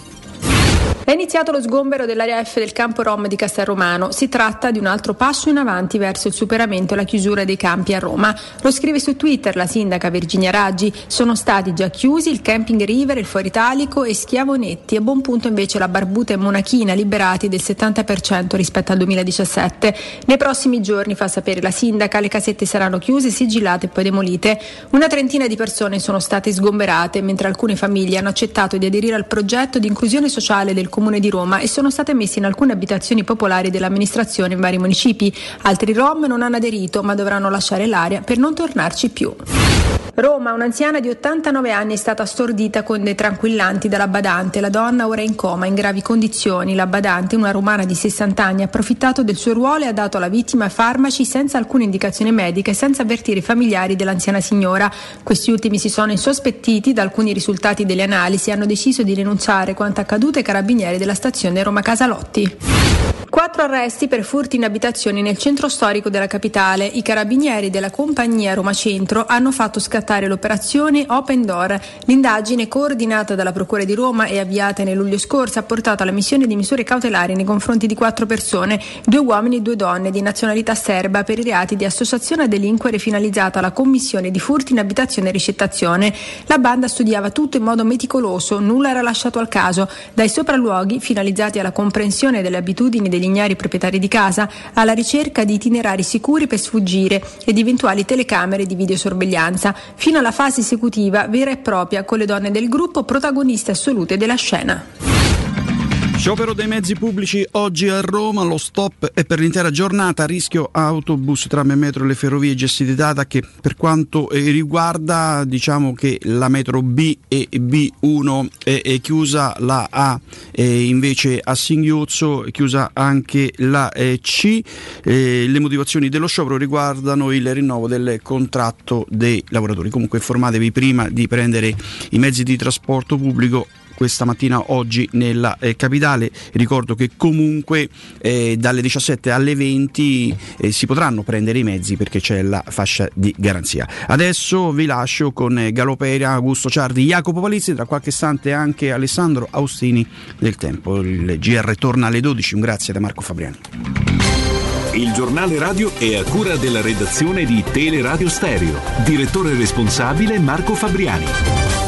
È iniziato lo sgombero dell'area F del campo Rom di Castelromano. Si tratta di un altro passo in avanti verso il superamento e la chiusura dei campi a Roma. Lo scrive su Twitter la sindaca Virginia Raggi. Sono stati già chiusi il camping River, il Foro Italico e Schiavonetti. A buon punto invece la Barbuta e Monachina, liberati del 70% rispetto al 2017. Nei prossimi giorni, fa sapere la sindaca, le casette saranno chiuse, sigillate e poi demolite. Una trentina di persone sono state sgomberate, mentre alcune famiglie hanno accettato di aderire al progetto di inclusione sociale del Comune di Roma e sono state messe in alcune abitazioni popolari dell'amministrazione in vari municipi. Altri Rom non hanno aderito ma dovranno lasciare l'area per non tornarci più. Roma, un'anziana di 89 anni è stata stordita con dei tranquillanti dalla badante. La donna ora è in coma, in gravi condizioni. La badante, una romana di 60 anni, ha approfittato del suo ruolo e ha dato alla vittima farmaci senza alcuna indicazione medica e senza avvertire i familiari dell'anziana signora. Questi ultimi si sono insospettiti da alcuni risultati delle analisi e hanno deciso di denunciare quanto accaduto ai carabinieri della stazione Roma Casalotti. Quattro arresti per furti in abitazioni nel centro storico della capitale. I carabinieri della compagnia Roma Centro hanno fatto scattare l'operazione Open Door. L'indagine, coordinata dalla Procura di Roma e avviata nel luglio scorso, ha portato alla missione di misure cautelari nei confronti di quattro persone, due uomini e due donne di nazionalità serba, per i reati di associazione a delinquere finalizzata alla commissione di furti in abitazione e ricettazione. La banda studiava tutto in modo meticoloso, nulla era lasciato al caso, dai sopralluoghi finalizzati alla comprensione delle abitudini degli ignari proprietari di casa alla ricerca di itinerari sicuri per sfuggire e di eventuali telecamere di videosorveglianza, fino alla fase esecutiva vera e propria con le donne del gruppo protagoniste assolute della scena. Sciopero dei mezzi pubblici oggi a Roma, lo stop è per l'intera giornata, rischio autobus, tram e metro e le ferrovie gestite data che per quanto eh, riguarda diciamo che la metro B e B1 è, è chiusa, la A invece a Singhiozzo, è chiusa anche la eh, C. Eh, le motivazioni dello sciopero riguardano il rinnovo del contratto dei lavoratori. Comunque informatevi prima di prendere i mezzi di trasporto pubblico questa mattina oggi nella eh, capitale. Ricordo che comunque eh, dalle 17 alle 20 eh, si potranno prendere i mezzi perché c'è la fascia di garanzia. Adesso vi lascio con eh, Galopera, Augusto Ciardi, Jacopo Palizzi, tra qualche istante anche Alessandro Austini del Tempo. Il GR torna alle 12. Un grazie da Marco Fabriani. Il giornale radio è a cura della redazione di Teleradio Stereo. Direttore responsabile Marco Fabriani.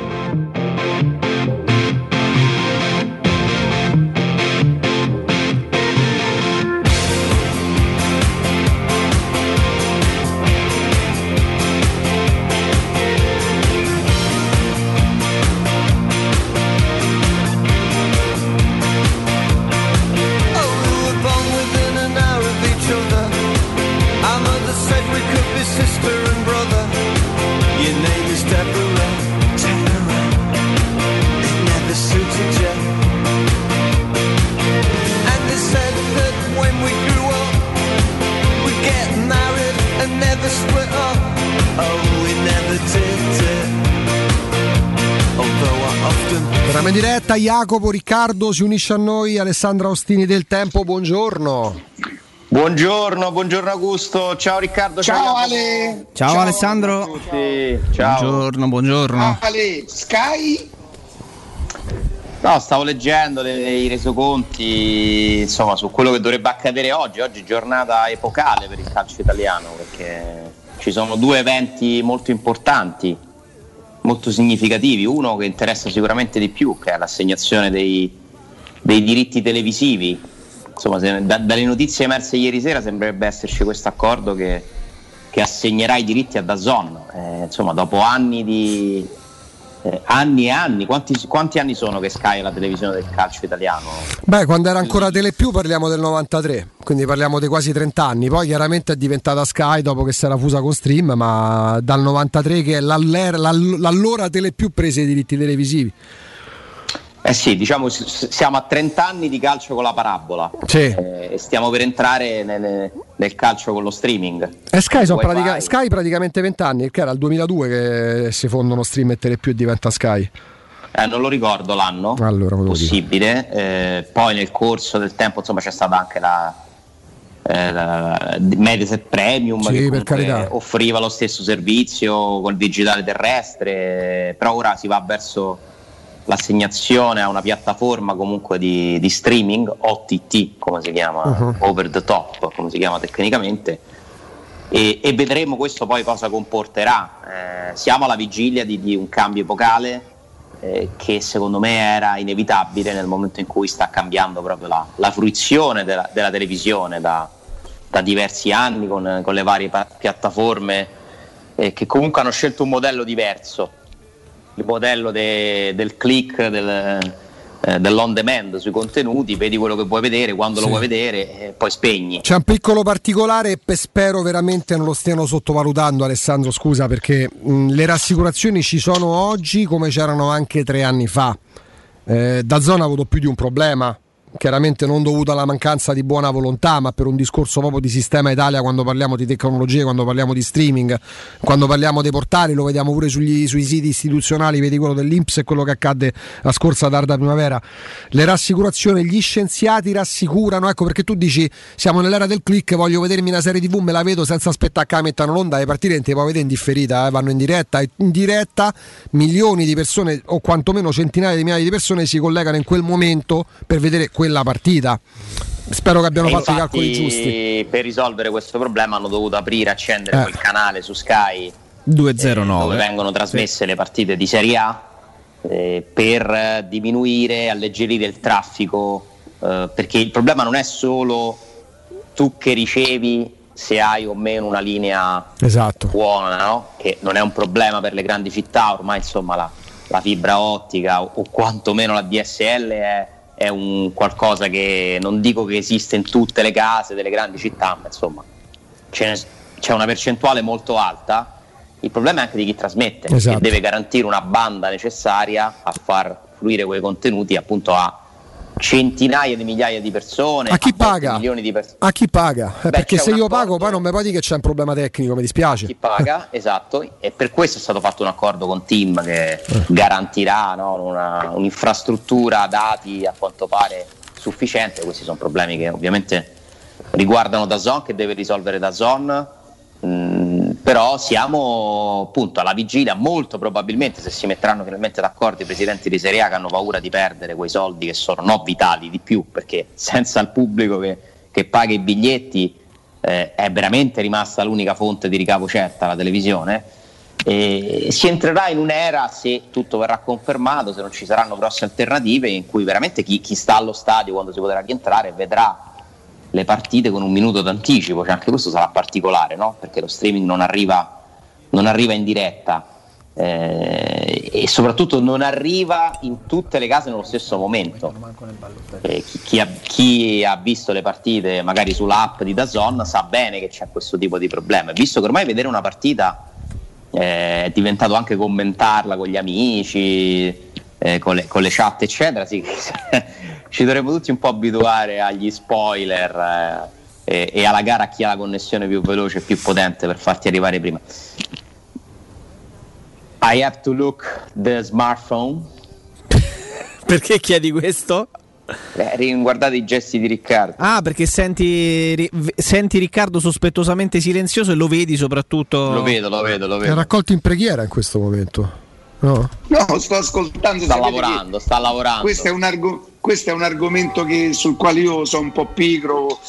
Diretta, Jacopo, Riccardo si unisce a noi, Alessandra Ostini del Tempo, buongiorno. Buongiorno, buongiorno Augusto, ciao Riccardo. Ciao Ale. Ciao, Alessandro. tutti. Ciao. Buongiorno, buongiorno. Ale, Sky No, stavo leggendo le- i resoconti insomma, su quello che dovrebbe accadere oggi. Oggi è giornata epocale per il calcio italiano perché ci sono due eventi molto importanti, molto significativi. Uno che interessa sicuramente di più, che è l'assegnazione dei, dei diritti televisivi. Insomma, se- da- dalle notizie emerse ieri sera sembrerebbe esserci questo accordo che, che assegnerà i diritti a Dazon. Eh, insomma, dopo anni di, eh, anni e anni, quanti, quanti anni sono che Sky è la televisione del calcio italiano? Beh, quando era ancora Telepiù parliamo del 93, quindi parliamo di quasi 30 anni. Poi chiaramente è diventata Sky dopo che si era fusa con Stream, ma dal 93 che è l'allora Telepiù prese i diritti televisivi. Eh sì, diciamo siamo a 30 anni di calcio con la parabola Sì. eh, e stiamo per entrare nel, nel calcio con lo streaming. E Sky, sono Wifi. pratica- Sky praticamente 20 anni, che era il 2002 che si fondono Stream e Telepiù e diventa Sky. Eh, non lo ricordo l'anno, Allora, possibile. Eh, poi nel corso del tempo insomma, c'è stata anche la, eh, la Mediaset Premium Sì, che offriva lo stesso servizio col digitale terrestre, però ora si va verso l'assegnazione a una piattaforma comunque di, di streaming, OTT come si chiama, Uh-huh. over the top come si chiama tecnicamente. E, e vedremo questo poi cosa comporterà. Eh, siamo alla vigilia di, di un cambio epocale eh, che secondo me era inevitabile nel momento in cui sta cambiando proprio la, la fruizione della, della televisione da, da diversi anni con, con le varie pa- piattaforme eh, che comunque hanno scelto un modello diverso, il modello de- del click, del, eh, dell'on demand sui contenuti, vedi quello che vuoi vedere, quando Sì. lo vuoi vedere e poi spegni. C'è un piccolo particolare e pe- spero veramente non lo stiano sottovalutando Alessandro, scusa, perché mh, le rassicurazioni ci sono oggi come c'erano anche tre anni fa. Eh, da zona ha avuto più di un problema, chiaramente non dovuto alla mancanza di buona volontà, ma per un discorso proprio di sistema Italia quando parliamo di tecnologie, quando parliamo di streaming, quando parliamo dei portali, lo vediamo pure sugli- sui siti istituzionali, vedi quello dell'Inps e quello che accadde la scorsa tarda primavera. Le rassicurazioni, gli scienziati rassicurano, ecco perché tu dici siamo nell'era del click, voglio vedermi una serie TV, me la vedo senza aspettare che la mettano l'onda, le partite non te le puoi vedere in differita, eh, vanno in diretta e in diretta milioni di persone o quantomeno centinaia di migliaia di persone si collegano in quel momento per vedere quella partita. Spero che abbiano E fatto i calcoli giusti. Per risolvere questo problema hanno dovuto aprire, accendere Eh. quel canale su Sky 209. dove vengono trasmesse le partite di Serie A eh, per eh, diminuire, alleggerire il traffico, eh, perché il problema non è solo tu che ricevi se hai o meno una linea Esatto. buona, no? che non è un problema per le grandi città, ormai insomma la, la fibra ottica o, o quantomeno la DSL è, è un qualcosa che non dico che esiste in tutte le case delle grandi città, ma insomma ne- c'è una percentuale molto alta. Il problema è anche di chi trasmette, Esatto. che deve garantire una banda necessaria a far fluire quei contenuti appunto a centinaia di migliaia di persone, A chi paga? milioni di persone. A chi paga? Eh, Beh, perché se io pago poi non mi dire che c'è un problema tecnico, mi dispiace. chi paga, esatto, e per questo è stato fatto un accordo con Team che garantirà no, una- un'infrastruttura dati a quanto pare sufficiente. Questi sono problemi che ovviamente riguardano Dazon che deve risolvere Dazon. Mm, però siamo appunto alla vigilia, molto probabilmente se si metteranno finalmente d'accordo i presidenti di Serie A che hanno paura di perdere quei soldi che sono no vitali di più, perché senza il pubblico che, che paga i biglietti eh, è veramente rimasta l'unica fonte di ricavo certa la televisione. E si entrerà in un'era, se tutto verrà confermato, se non ci saranno grosse alternative, in cui veramente chi, chi sta allo stadio quando si potrà rientrare vedrà le partite con un minuto d'anticipo, cioè anche questo sarà particolare, no? perché lo streaming non arriva, non arriva in diretta eh, e soprattutto non arriva in tutte le case nello stesso momento. Eh, chi, ha, chi ha visto le partite magari sull'app di Dazon sa bene che c'è questo tipo di problema. Visto che ormai vedere una partita eh, è diventato anche commentarla con gli amici, eh, con, le, con le chat, eccetera, sì, ci dovremmo tutti un po' abituare agli spoiler eh, e, e alla gara a chi ha la connessione più veloce e più potente per farti arrivare prima. I have to look the smartphone. Perché chiedi questo? Eh, guardate i gesti di Riccardo. Ah, perché senti, ri- senti Riccardo sospettosamente silenzioso e lo vedi soprattutto. Lo vedo, lo vedo, lo È vedo. raccolto in preghiera in questo momento. No? No, sto ascoltando. Sta lavorando, sta lavorando. Questo è un, argo- questo è un argomento che- sul quale io sono un po' pigro.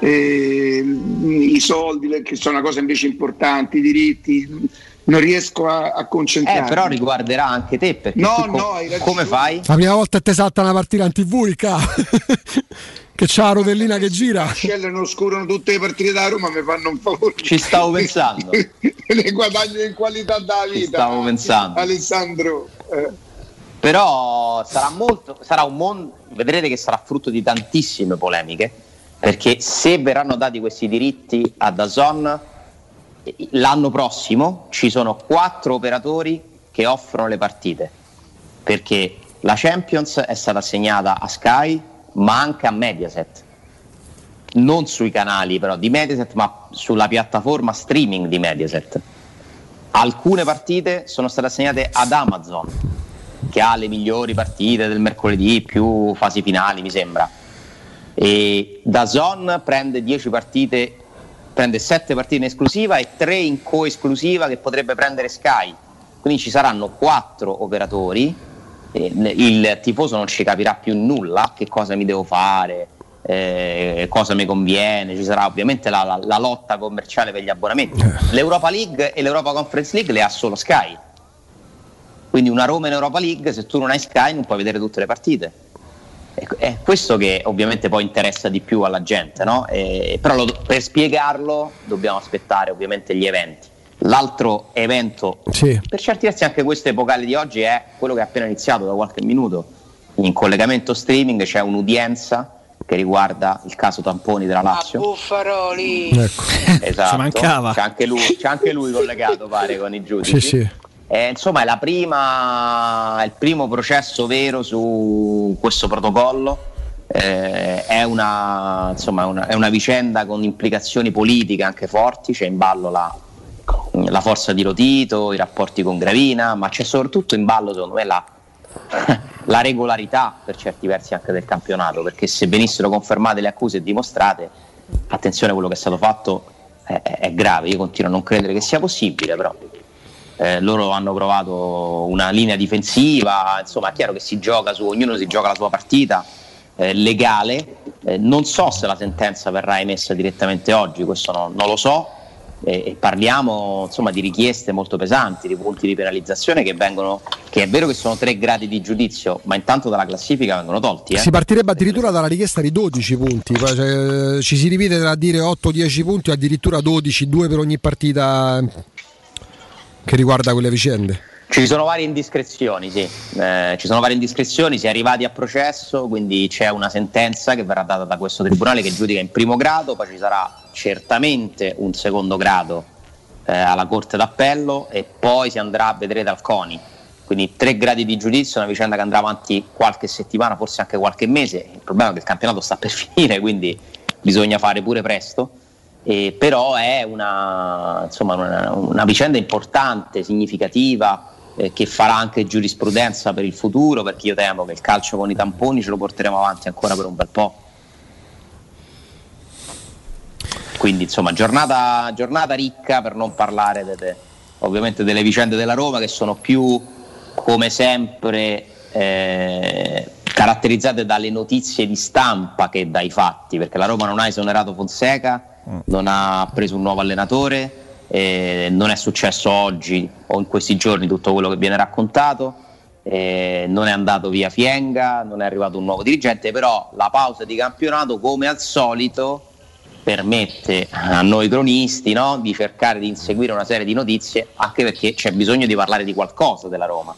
eh, I soldi, che sono una cosa invece importante, i diritti, non riesco a, a Eh, concentrarmi. però riguarderà anche te perché No, no, hai ragione. come fai? La prima volta che ti salta una partita in tv, Ricca. che c'ha la rotellina che gira. Mascelle non oscurano tutte le partite da Roma, mi fanno un favore. Ci stavo pensando. ne guadagno in qualità della Ci vita. stavo pensando. Alessandro. eh. Però sarà molto, sarà un mondo, vedrete che sarà frutto di tantissime polemiche, perché se verranno dati questi diritti a Dazon, l'anno prossimo ci sono quattro operatori che offrono le partite, perché la Champions è stata assegnata a Sky, ma anche a Mediaset. Non sui canali però di Mediaset, ma sulla piattaforma streaming di Mediaset. Alcune partite sono state assegnate ad Amazon, che ha le migliori partite del mercoledì, più fasi finali, mi sembra. E Dazon prende 10 partite, prende 7 partite in esclusiva e 3 in coesclusiva che potrebbe prendere Sky. Quindi ci saranno 4 operatori. E il tifoso non ci capirà più nulla che cosa mi devo fare, eh, cosa mi conviene. Ci sarà ovviamente la, la- la lotta commerciale per gli abbonamenti. L'Europa League e l'Europa Conference League le ha solo Sky. Quindi una Roma in Europa League, se tu non hai Sky non puoi vedere tutte le partite. È, è questo che ovviamente poi interessa di più alla gente, no? E- però lo- per spiegarlo dobbiamo aspettare ovviamente gli eventi. L'altro evento, Sì. per certi versi anche questo epocale di oggi, è quello che è appena iniziato da qualche minuto. In collegamento streaming c'è un'udienza che riguarda il caso Tamponi della Lazio. Buffaroli. Ecco. Esatto. Ci mancava. C'è anche lui, c'è anche lui collegato, pare, con i giudici. Sì, sì. Eh, insomma, è la prima, è il primo processo vero su questo protocollo. Eh, è, una, insomma, è una- è una vicenda con implicazioni politiche anche forti, c'è in ballo la, la forza di Rotito, i rapporti con Gravina, ma c'è soprattutto in ballo, secondo me, la, la regolarità per certi versi anche del campionato, perché se venissero confermate le accuse e dimostrate, attenzione, quello che è stato fatto è- è grave. Io continuo a non credere che sia possibile, però eh, loro hanno provato una linea difensiva, insomma è chiaro che si gioca su, ognuno si gioca la sua partita, eh, legale. Eh, non so se la sentenza verrà emessa direttamente oggi, questo no- non lo so. E, parliamo insomma di richieste molto pesanti, di punti di penalizzazione che vengono, che è vero che sono tre gradi di giudizio, ma intanto dalla classifica vengono tolti. eh. Si partirebbe addirittura dalla richiesta di 12 punti, cioè, ci si ripete tra dire 8-10 punti o addirittura 12, 2 per ogni partita che riguarda quelle vicende. Ci sono varie indiscrezioni, sì. Eh, ci sono varie indiscrezioni, si è arrivati a processo, quindi c'è una sentenza che verrà data da questo tribunale che giudica in primo grado, poi ci sarà certamente un secondo grado eh, alla Corte d'Appello e poi si andrà a vedere dal CONI. Quindi tre gradi di giudizio, una vicenda che andrà avanti qualche settimana, forse anche qualche mese. Il problema è che il campionato sta per finire, quindi bisogna fare pure presto. Eh, però è una, insomma, una, una vicenda importante, significativa, eh, che farà anche giurisprudenza per il futuro, perché io temo che il calcio con i tamponi ce lo porteremo avanti ancora per un bel po'. Quindi insomma giornata, giornata ricca per non parlare de- de- ovviamente delle vicende della Roma che sono più come sempre eh, caratterizzate dalle notizie di stampa che dai fatti, perché la Roma non ha esonerato Fonseca, non ha preso un nuovo allenatore, eh, non è successo oggi o in questi giorni tutto quello che viene raccontato, eh, non è andato via Fienga, non è arrivato un nuovo dirigente, però la pausa di campionato come al solito permette a noi cronisti no, di cercare di inseguire una serie di notizie anche perché c'è bisogno di parlare di qualcosa della Roma.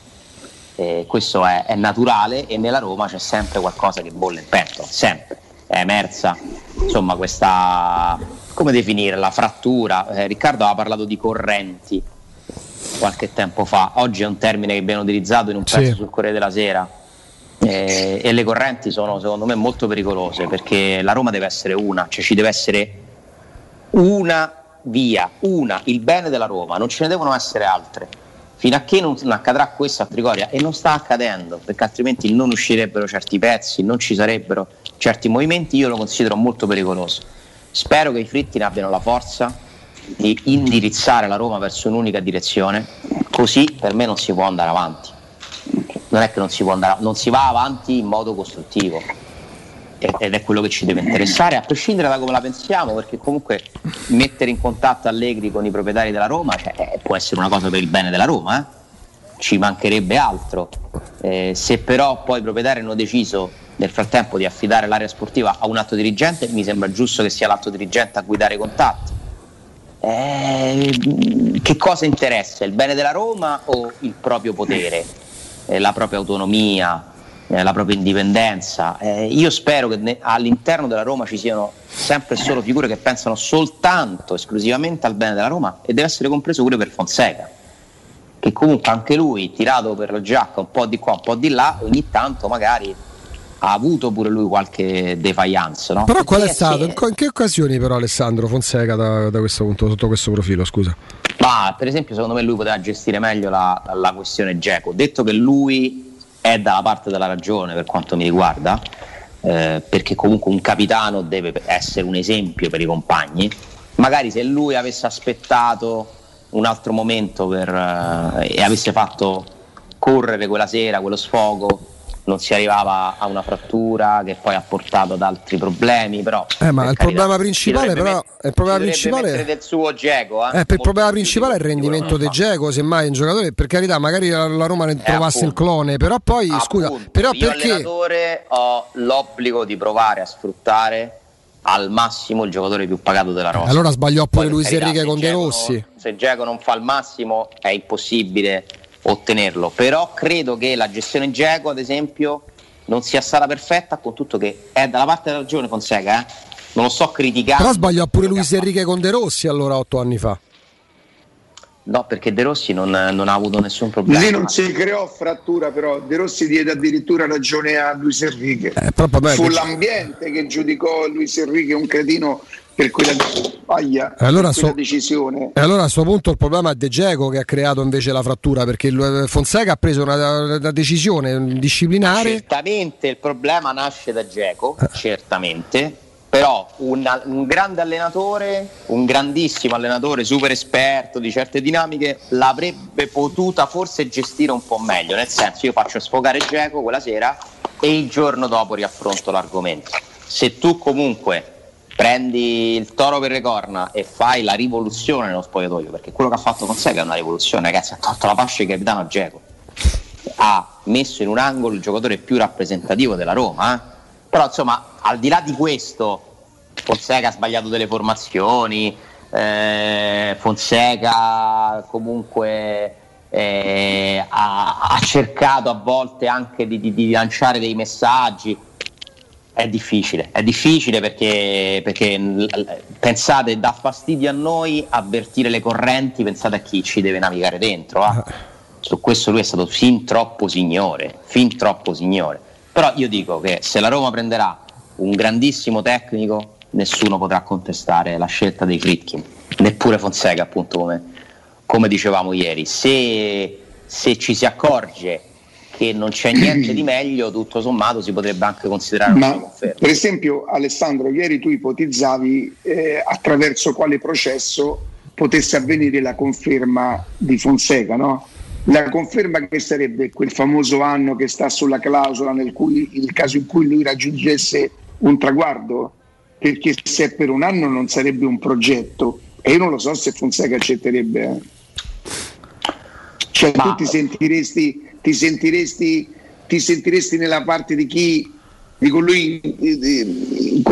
Eh, questo è, è naturale e nella Roma c'è sempre qualcosa che bolle in pentola, sempre. È emersa insomma questa, come definire, la frattura. Eh, Riccardo aveva parlato di correnti qualche tempo fa, oggi è un termine che viene utilizzato in un pezzo Sì. sul Corriere della Sera. Eh, e le correnti sono secondo me molto pericolose perché la Roma deve essere una, cioè ci deve essere una via, una, il bene della Roma, non ce ne devono essere altre. Fino a che non accadrà questo a Trigoria e non sta accadendo, perché altrimenti non uscirebbero certi pezzi, non ci sarebbero certi movimenti, io lo considero molto pericoloso. Spero che i Fritti abbiano la forza di indirizzare la Roma verso un'unica direzione, così per me non si può andare avanti. Non è che non si può andare, non si va avanti in modo costruttivo ed è quello che ci deve interessare, a prescindere da come la pensiamo, perché comunque mettere in contatto Allegri con i proprietari della Roma cioè, eh, può essere una cosa per il bene della Roma, eh? ci mancherebbe altro. Eh, se però poi i proprietari hanno deciso nel frattempo di affidare l'area sportiva a un atto dirigente, mi sembra giusto che sia l'atto dirigente a guidare i contatti. Eh, che cosa interessa? Il bene della Roma o il proprio potere, eh, la propria autonomia, eh, la propria indipendenza? Eh, io spero che ne- all'interno della Roma ci siano sempre e solo figure che pensano soltanto, esclusivamente al bene della Roma e deve essere compreso pure per Fonseca, che comunque anche lui, tirato per la giacca un po' di qua, un po' di là, ogni tanto magari ha avuto pure lui qualche defiance. No? Però qual è stato? in che occasioni però Alessandro Fonseca da, da questo punto, sotto questo profilo, scusa? Ma per esempio, secondo me lui poteva gestire meglio la, la questione Geco. Detto che lui è dalla parte della ragione per quanto mi riguarda, eh, perché comunque un capitano deve essere un esempio per i compagni. Magari se lui avesse aspettato un altro momento per, eh, e avesse fatto correre quella sera, quello sfogo, non si arrivava a una frattura che poi ha portato ad altri problemi. Però, Eh, ma il carità, problema principale, però, met- il problema principale del suo Geco. Eh? Eh, il problema principale è il rendimento di Geco, semmai un giocatore, per carità, magari la, la Roma ne trovasse il clone, però poi scusa, Appunto, però io perché allenatore ho l'obbligo di provare a sfruttare al massimo il giocatore più pagato della rosa. allora sbagliò pure Luis Enrique con De Rossi? Se Geco non fa il massimo è impossibile ottenerlo, però credo che la gestione Geco, ad esempio, non sia stata perfetta, con tutto che è dalla parte della ragione Fonseca, eh? non lo sto criticando. Però sbagliò pure Luis Enrique con De Rossi allora otto anni fa. No, perché De Rossi non, non ha avuto nessun problema. Lì non si creò frattura, però De Rossi diede addirittura ragione a Luis Enrique. beh, Fu che- l'ambiente che giudicò Luis Enrique un cretino per quella, aia, allora, per quella so- decisione. e allora a questo punto il problema è De Geco che ha creato invece la frattura perché il- Fonseca ha preso una, una decisione disciplinare. Certamente il problema nasce da Geco, certamente, però un, un grande allenatore, un grandissimo allenatore, super esperto di certe dinamiche, l'avrebbe potuta forse gestire un po' meglio, nel senso io faccio sfogare Geco quella sera e il giorno dopo riaffronto l'argomento. Se tu comunque prendi il toro per le corna e fai la rivoluzione nello spogliatoio, perché quello che ha fatto Fonseca è una rivoluzione, ragazzi, ha tolto la fascia di capitano a Geco, ha messo in un angolo il giocatore più rappresentativo della Roma, eh? Però insomma al di là di questo Fonseca ha sbagliato delle formazioni, eh, Fonseca comunque eh, ha, ha cercato a volte anche di, di- di lanciare dei messaggi. È difficile, è difficile perché, perché l- pensate, dà fastidio a noi avvertire le correnti, pensate a chi ci deve navigare dentro. ah. Su questo lui è stato fin troppo signore, fin troppo signore. Però io dico che se la Roma prenderà un grandissimo tecnico, nessuno potrà contestare la scelta dei Fritkin, neppure Fonseca, appunto, come, come dicevamo ieri. Se, se ci si accorge che non c'è niente di meglio, tutto sommato si potrebbe anche considerare una Ma per esempio, Alessandro, ieri tu ipotizzavi eh, attraverso quale processo potesse avvenire la conferma di Fonseca, no? La conferma che sarebbe quel famoso anno che sta sulla clausola nel cui, il caso in cui lui raggiungesse un traguardo, perché se per un anno non sarebbe un progetto e io non lo so se Fonseca accetterebbe. eh. Cioè tu ti sentiresti, ti sentiresti, ti sentiresti nella parte di chi, di colui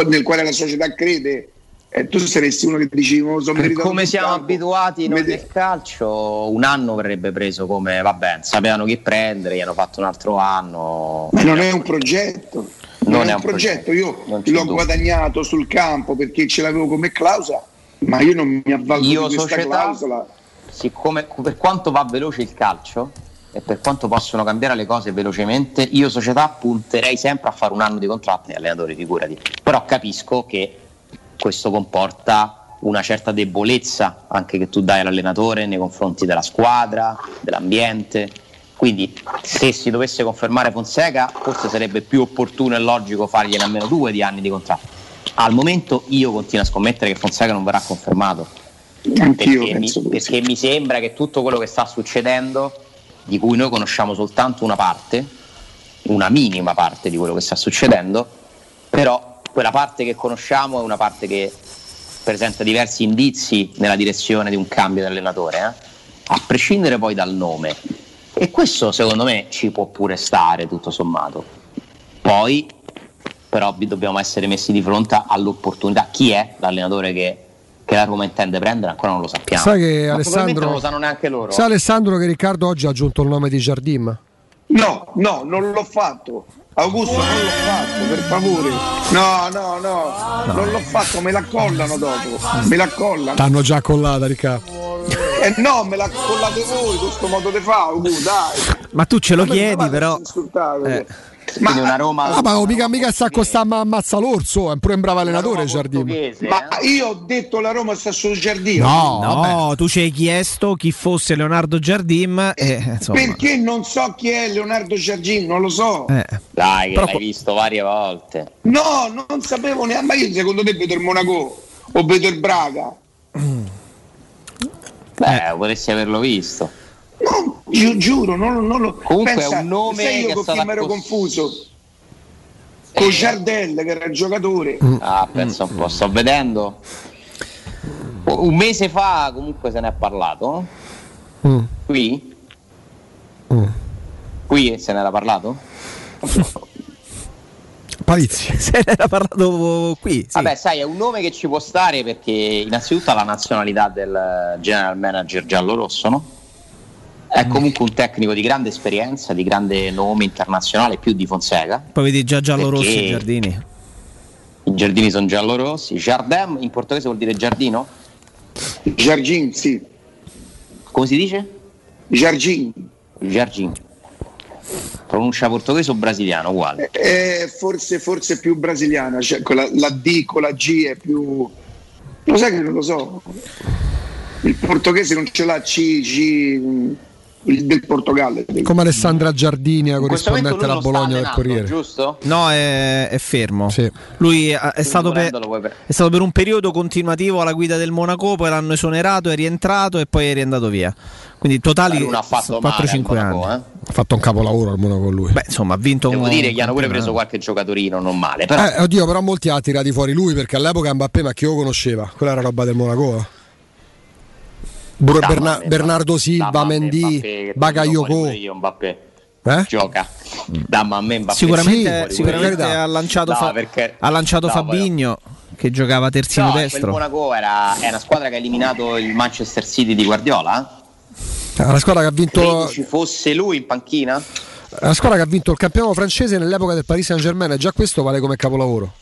nel quale la società crede, eh, tu saresti uno che dici "Non lo so Per meritato come siamo campo". abituati noi nel calcio, un anno verrebbe preso come vabbè, sapevano chi prendere, gli hanno fatto un altro anno. Ma non è un progetto, non, Non è un progetto. Io c'è l'ho dubbio. guadagnato sul campo perché ce l'avevo come clausola, ma io non mi avvalgo Io di questa società, clausola. siccome per quanto va veloce il calcio e per quanto possono cambiare le cose velocemente, io società punterei sempre a fare un anno di contratto agli allenatori, figurati. Però capisco che questo comporta una certa debolezza anche che tu dai all'allenatore nei confronti della squadra, dell'ambiente. Quindi se si dovesse confermare Fonseca, forse sarebbe più opportuno e logico fargliene almeno due di anni di contratto. Al momento io continuo a scommettere che Fonseca non verrà confermato. Anch'io perché, mi, perché mi sembra che tutto quello che sta succedendo, di cui noi conosciamo soltanto una parte, una minima parte di quello che sta succedendo, però quella parte che conosciamo è una parte che presenta diversi indizi nella direzione di un cambio di allenatore, eh? a prescindere poi dal nome. E questo secondo me ci può pure stare tutto sommato. Poi però dobbiamo essere messi di fronte all'opportunità. Chi è l'allenatore che, che la Roma intende prendere? Ancora non lo sappiamo. Sai che Ma probabilmente Alessandro- non lo sanno neanche loro. Sa Alessandro che Riccardo oggi ha aggiunto il nome di Jardim? No, no, non l'ho fatto. Augusto, non l'ho fatto, per favore. No, no, no, non l'ho fatto, me la collano dopo. Me la collano. T'hanno già collata, Riccardo. Eh no, me la collate voi questo modo di fare, Augusto, dai. Ma tu ce lo Ma chiedi, però. insultare? Eh. Quindi una Roma. Ah, ma mica, mica sta sta ma- ammazza l'orso, è pure un bravo allenatore Jardim. Ma io ho detto la Roma sta sul giardino. No, tu ci hai chiesto chi fosse Leonardo Giardim e insomma. Perché non so chi è Leonardo Giardino, non lo so. Eh. Dai, che Però- l'hai visto varie volte. No, non sapevo neanche. Ma io secondo te vedo il Monaco o vedo il Braga? Beh, potresti averlo visto. No, gi- giuro, non, non lo. Comunque Pensa, è un nome sai io che con chi mi ero confuso? Con Jardel, che era il giocatore. Ah, pensa un po', sto vedendo. Un mese fa comunque se ne è parlato. Qui? Qui se ne era parlato? Palizzi. Se ne era parlato qui. sì. Vabbè, sai, è un nome che ci può stare perché innanzitutto ha la nazionalità del general manager giallo-rosso, no? È comunque un tecnico di grande esperienza, di grande nome internazionale, più di Fonseca. Poi vedi già giallo-rossi i giardini. I giardini sono giallo-rossi. Jardin in portoghese vuol dire giardino? Giardin, sì. Come si dice? Giardin. Giardin. Pronuncia portoghese o brasiliano? Uguale. Eh, forse, forse più brasiliana, cioè con la, la D con la G è più. Lo sai che non lo so. Il portoghese non ce l'ha C, G. il del Portogallo. Come Alessandra Giardini, la questo momento corrispondente alla Bologna del Corriere. giusto? No, è, è fermo. Lui è, è stato per, è stato per un periodo continuativo alla guida del Monaco, poi l'hanno esonerato, è rientrato e poi è riandato via. Quindi totali Lui non ha fatto male al 4-5 anni. Monaco, eh. Ha fatto un capolavoro al Monaco con lui. Beh, insomma, ha vinto Devo un dire che hanno pure preso qualche giocatorino non male, però Eh, oddio, però molti ha tirati fuori lui perché all'epoca Mbappé ma chi lo conosceva? Quella era roba del Monaco. Berna- a me, Bernardo Silva, dammi Mendy, io, Mbappé. Eh? Gioca. Damma a me Mbappé. Sicuramente, Sì, sicuramente ha lanciato, No, Fa- perché- ha lanciato no, Fabigno che giocava terzino No, destro. Monaco era, è una squadra che ha eliminato il Manchester City di Guardiola? Ah, La squadra che ha vinto Credi ci fosse lui in panchina? la squadra che ha vinto il campionato francese nell'epoca del Paris Saint-Germain e già questo vale come capolavoro.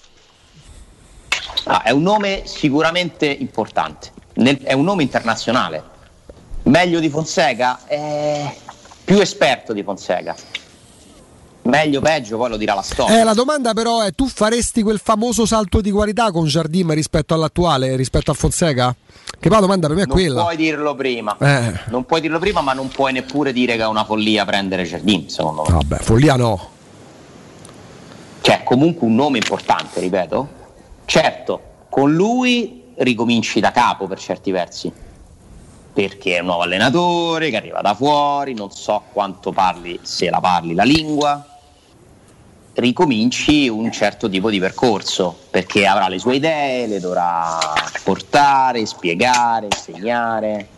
Ah, è un nome sicuramente importante, Nel- è un nome internazionale. Meglio di Fonseca? È più esperto di Fonseca. Meglio, peggio, poi lo dirà la storia. Eh, la domanda però è tu faresti quel famoso salto di qualità con Jardim rispetto all'attuale, rispetto a Fonseca? Che poi la domanda per me è non quella. puoi dirlo prima. Eh. Non puoi dirlo prima, ma non puoi neppure dire che è una follia prendere Jardim, secondo me. Vabbè, follia no. Cioè, comunque un nome importante, ripeto. Certo, con lui ricominci da capo per certi versi. Perché è un nuovo allenatore che arriva da fuori, non so quanto parli, se la parli la lingua. Ricominci un certo tipo di percorso, perché avrà le sue idee, le dovrà portare, spiegare, insegnare,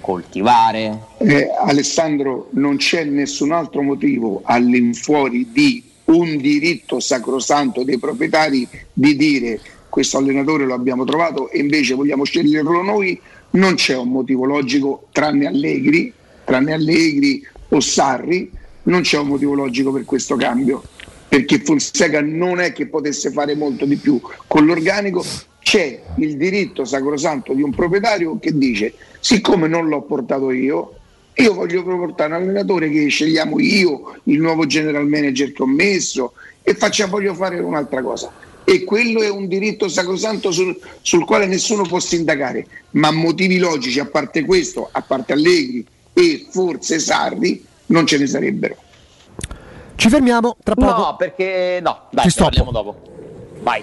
coltivare. Eh, Alessandro, non c'è nessun altro motivo all'infuori di un diritto sacrosanto dei proprietari di dire questo allenatore lo abbiamo trovato e invece vogliamo sceglierlo noi. Non c'è un motivo logico tranne Allegri, tranne Allegri o Sarri, non c'è un motivo logico per questo cambio. Perché Fonseca non è che potesse fare molto di più con l'organico, c'è il diritto sacrosanto di un proprietario che dice siccome non l'ho portato io io voglio portare un allenatore che scegliamo io il nuovo general manager che ho messo e faccia, voglio fare un'altra cosa e quello è un diritto sacrosanto sul, sul quale nessuno può sindacare ma motivi logici a parte questo a parte Allegri e forse Sarri non ce ne sarebbero Ci fermiamo tra poco. No, perché no, dai, Ci parliamo dopo. Vai.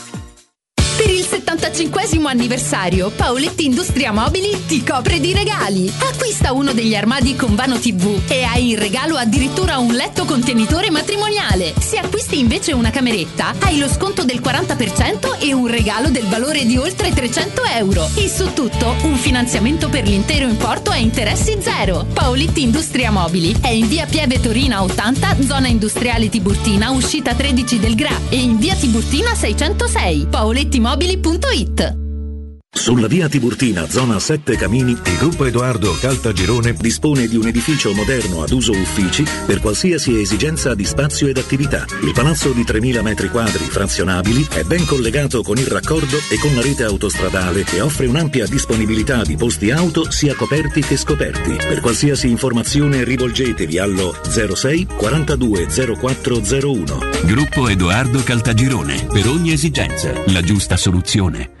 Per il 75 anniversario, Paoletti Industria Mobili ti copre di regali. Acquista uno degli armadi con vano TV e hai in regalo addirittura un letto contenitore matrimoniale. Se acquisti invece una cameretta, hai lo sconto del 40% e un regalo del valore di oltre 300 euro. E su tutto, un finanziamento per l'intero importo a interessi zero. Paoletti Industria Mobili è in via Pieve Torina 80, zona industriale Tiburtina, uscita 13 del Gra e in via Tiburtina 606. paolettimobili.it gratuita. Sulla via Tiburtina, zona 7 Camini, il gruppo Edoardo Caltagirone dispone di un edificio moderno ad uso uffici per qualsiasi esigenza di spazio ed attività. Il palazzo di 3.000 metri quadri frazionabili è ben collegato con il raccordo e con la rete autostradale e offre un'ampia disponibilità di posti auto sia coperti che scoperti. Per qualsiasi informazione rivolgetevi allo 06 42 0401. Gruppo Edoardo Caltagirone. Per ogni esigenza, la giusta soluzione.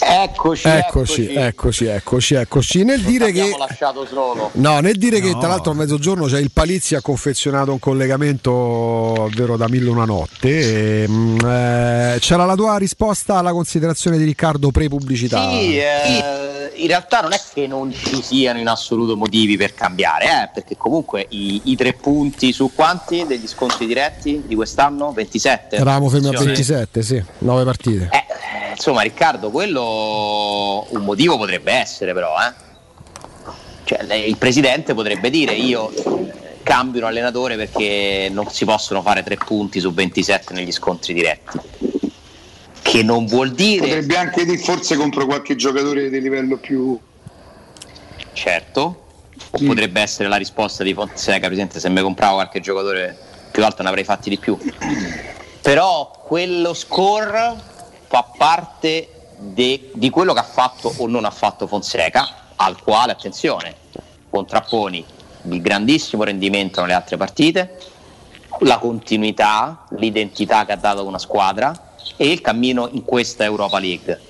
Eccoci, Eccoci, eccoci, eccoci, eccoci. Nel dire che lasciato solo. No, nel dire che tra l'altro a mezzogiorno c'è il Palizzi ha confezionato un collegamento vero da mille una notte. e, mm, eh, c'era la tua risposta alla considerazione di Riccardo pre-pubblicità. Sì, eh, in realtà non è che non ci siano in assoluto motivi per cambiare, eh, perché comunque i, i tre punti su quanti degli scontri diretti di quest'anno? 27? Eravamo fermi a Sì. 27, sì, 9 partite. Eh, insomma, Riccardo, quello un motivo potrebbe essere, però, eh. Cioè, il presidente potrebbe dire io cambio un allenatore perché non si possono fare tre punti su 27 negli scontri diretti. Che non vuol dire Potrebbe anche dire forse contro qualche giocatore di livello più. certo, o potrebbe essere la risposta di Fonseca, Presidente, se mi compravo qualche giocatore più alto ne avrei fatti di più. Però quello score fa parte de- di quello che ha fatto o non ha fatto Fonseca, al quale, attenzione, contrapponi il grandissimo rendimento nelle altre partite, la continuità, l'identità che ha dato una squadra e il cammino in questa Europa League.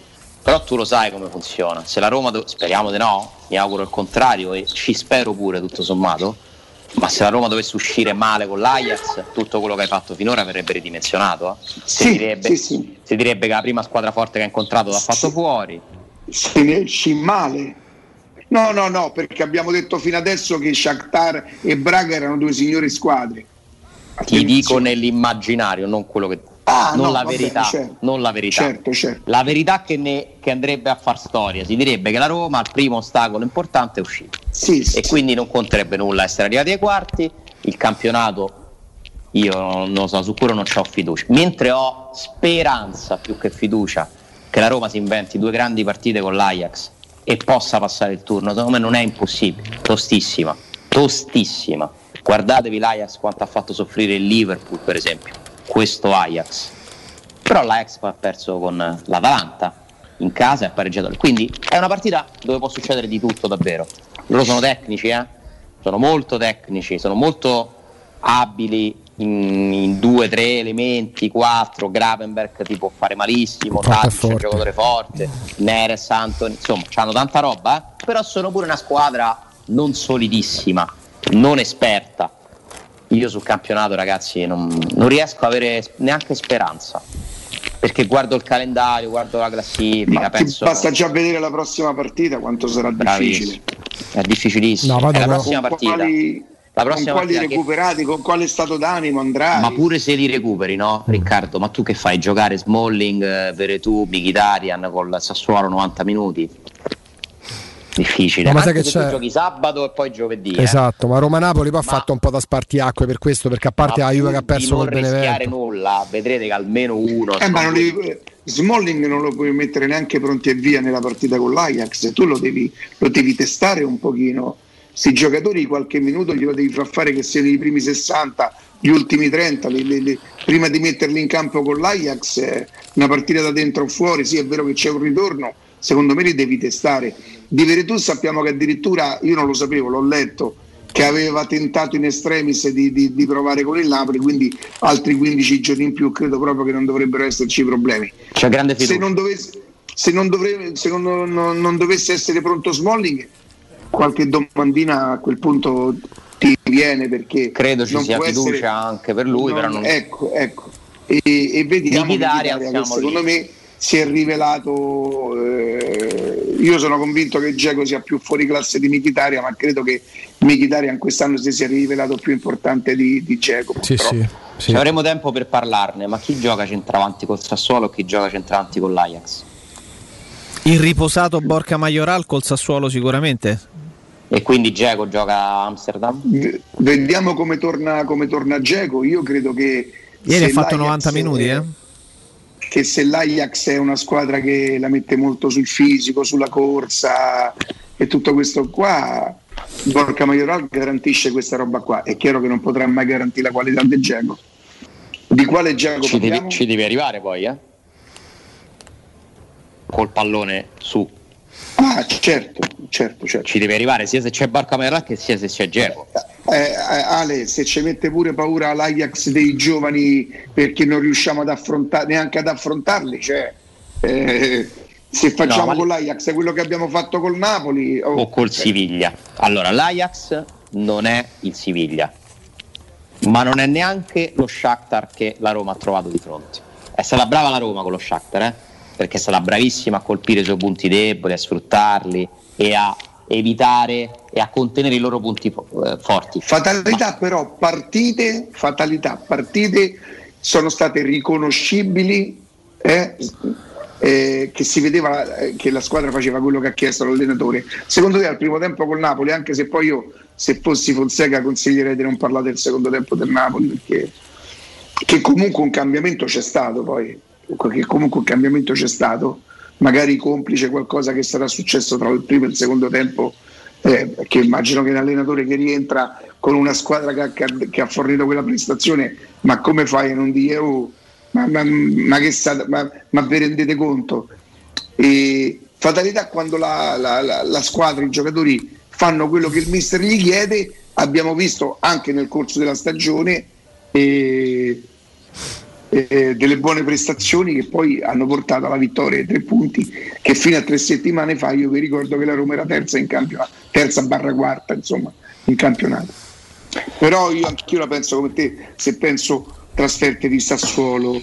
Però tu lo sai come funziona. Se la Roma, do- speriamo di no, mi auguro il contrario e ci spero pure tutto sommato, ma se la Roma dovesse uscire male con l'Ajax, tutto quello che hai fatto finora verrebbe ridimensionato. eh. Si, direbbe, si direbbe che la prima squadra forte che ha incontrato l'ha fatto fuori. Se ne esci male. No, no, no, perché abbiamo detto fino adesso che Shakhtar e Braga erano due signori squadre. Ti dico nell'immaginario, non quello che. Ah, non no, la bene, verità, certo. non la verità. Certo, certo. La verità che, ne- che andrebbe a far storia, si direbbe che la Roma al primo ostacolo importante è uscita. e quindi non conterebbe nulla essere arrivati ai quarti, il campionato io non lo so, su quello non ho fiducia. Mentre ho speranza più che fiducia che la Roma si inventi due grandi partite con l'Ajax e possa passare il turno, secondo me non è impossibile, tostissima, tostissima. Guardatevi l'Ajax quanto ha fatto soffrire il Liverpool, per esempio, questo Ajax. Però l'Ajax poi ha perso con l'Atalanta in casa e ha pareggiato. Quindi è una partita dove può succedere di tutto davvero. Loro sono tecnici, eh? sono molto tecnici, sono molto abili in, in due, tre elementi, quattro. Gravenberg ti può fare malissimo, Tadic è un giocatore forte, Neres, Antoni, insomma, hanno tanta roba, eh? però sono pure una squadra non solidissima, non esperta. Io sul campionato, ragazzi, non, non riesco a avere neanche speranza. Perché guardo il calendario, guardo la classifica, Ma penso. basta già vedere la prossima partita quanto sarà difficile. È difficilissimo. No, È la prossima Con partita. quali, La con prossima quali partita che- recuperati, con quale stato d'animo andrai? Ma pure se li recuperi, no, Riccardo? Ma tu che fai? Giocare Smalling, eh, Veretù, Mkhitaryan con il Sassuolo 90 minuti? Difficile. No, ma sai Anche che se tu c'è? giochi sabato e poi giovedì. eh. Esatto, ma Roma-Napoli poi ha fatto un po' da spartiacque per questo, perché a parte Ma la Juve che ha perso di non col rischiare Benevento. nulla, vedrete che almeno uno. Eh, ma non devi- Smalling non lo puoi mettere neanche pronti e via nella partita con l'Ajax, tu lo devi, lo devi testare un pochino. Questi giocatori qualche minuto glielo devi far fare che siano i primi 60, gli ultimi 30, li- li- li- prima di metterli in campo con l'Ajax, eh, una partita da dentro o fuori, sì è vero che c'è un ritorno, secondo me li devi testare. Di Veretù sappiamo che addirittura, io non lo sapevo, l'ho letto, che aveva tentato in extremis di, di- di provare con il Napoli, quindi altri 15 giorni in più credo proprio che non dovrebbero esserci problemi. C'è grande Se fiducia. non dovesse, se non dovrebbe- se non- non- non dovesse essere pronto Smalling, qualche domandina a quel punto ti viene perché Credo ci sia fiducia essere- anche per lui, però non... Ecco, ecco. E, e vediamo Mkhitaryan che secondo me si è rivelato eh, io sono convinto che Geco sia più fuori classe di Mkhitaryan ma credo che Mkhitaryan quest'anno si sia rivelato più importante di, di Dzeko Sì, sì. Ci avremo tempo per parlarne, ma chi gioca centravanti col Sassuolo e chi gioca centravanti con l'Ajax? Il riposato Borca Majoral col Sassuolo sicuramente. E quindi Geco gioca a Amsterdam? Vediamo come torna, come torna Dzeko. Io credo che. Ieri ha fatto l'Ajax 90 è- minuti, eh? Che se l'Ajax è una squadra che la mette molto sul fisico, sulla corsa e tutto questo qua, Borca Majoral garantisce questa roba qua. È chiaro che non potrà mai garantire la qualità del Dzeko. Di quale Dzeko Ci devi, ci devi arrivare poi, eh? Col pallone su. Ah, certo, certo, certo. Ci devi arrivare sia se c'è Barca Majoral che sia se c'è Geco. Eh, eh, Ale, se ci mette pure paura l'Ajax dei giovani perché non riusciamo ad affrontare neanche ad affrontarli, cioè, eh, se facciamo No, ma con l'Ajax quello che abbiamo fatto col Napoli, oh, o col Siviglia. Allora, l'Ajax non è il Siviglia, ma non è neanche lo Shakhtar che la Roma ha trovato di fronte. È stata brava la Roma con lo Shakhtar, eh? Perché è stata bravissima a colpire i suoi punti deboli, a sfruttarli e a evitare e a contenere i loro punti eh, forti. fatalità però, partite, fatalità, partite sono state riconoscibili, eh, eh, che si vedeva eh, che la squadra faceva quello che ha chiesto l'allenatore. Secondo te al primo tempo col Napoli, anche se poi io se fossi Fonseca consiglierei di non parlare del secondo tempo del Napoli perché che comunque un cambiamento c'è stato poi, che comunque un cambiamento c'è stato, magari complice qualcosa che sarà successo tra il primo e il secondo tempo, eh, perché immagino che l'allenatore che rientra con una squadra che che che ha fornito quella prestazione, ma come fai a non dire, oh, ma, ma- ma che sta, ma, ma vi rendete conto? E fatalità quando la, la- la- la squadra, i giocatori fanno quello che il mister gli chiede, abbiamo visto anche nel corso della stagione eh, eh, delle buone prestazioni che poi hanno portato alla vittoria ai tre punti che fino a tre settimane fa io vi ricordo che la Roma era terza in campionato, terza barra quarta insomma in campionato. Però io anch'io la penso come te, se penso trasferte di Sassuolo,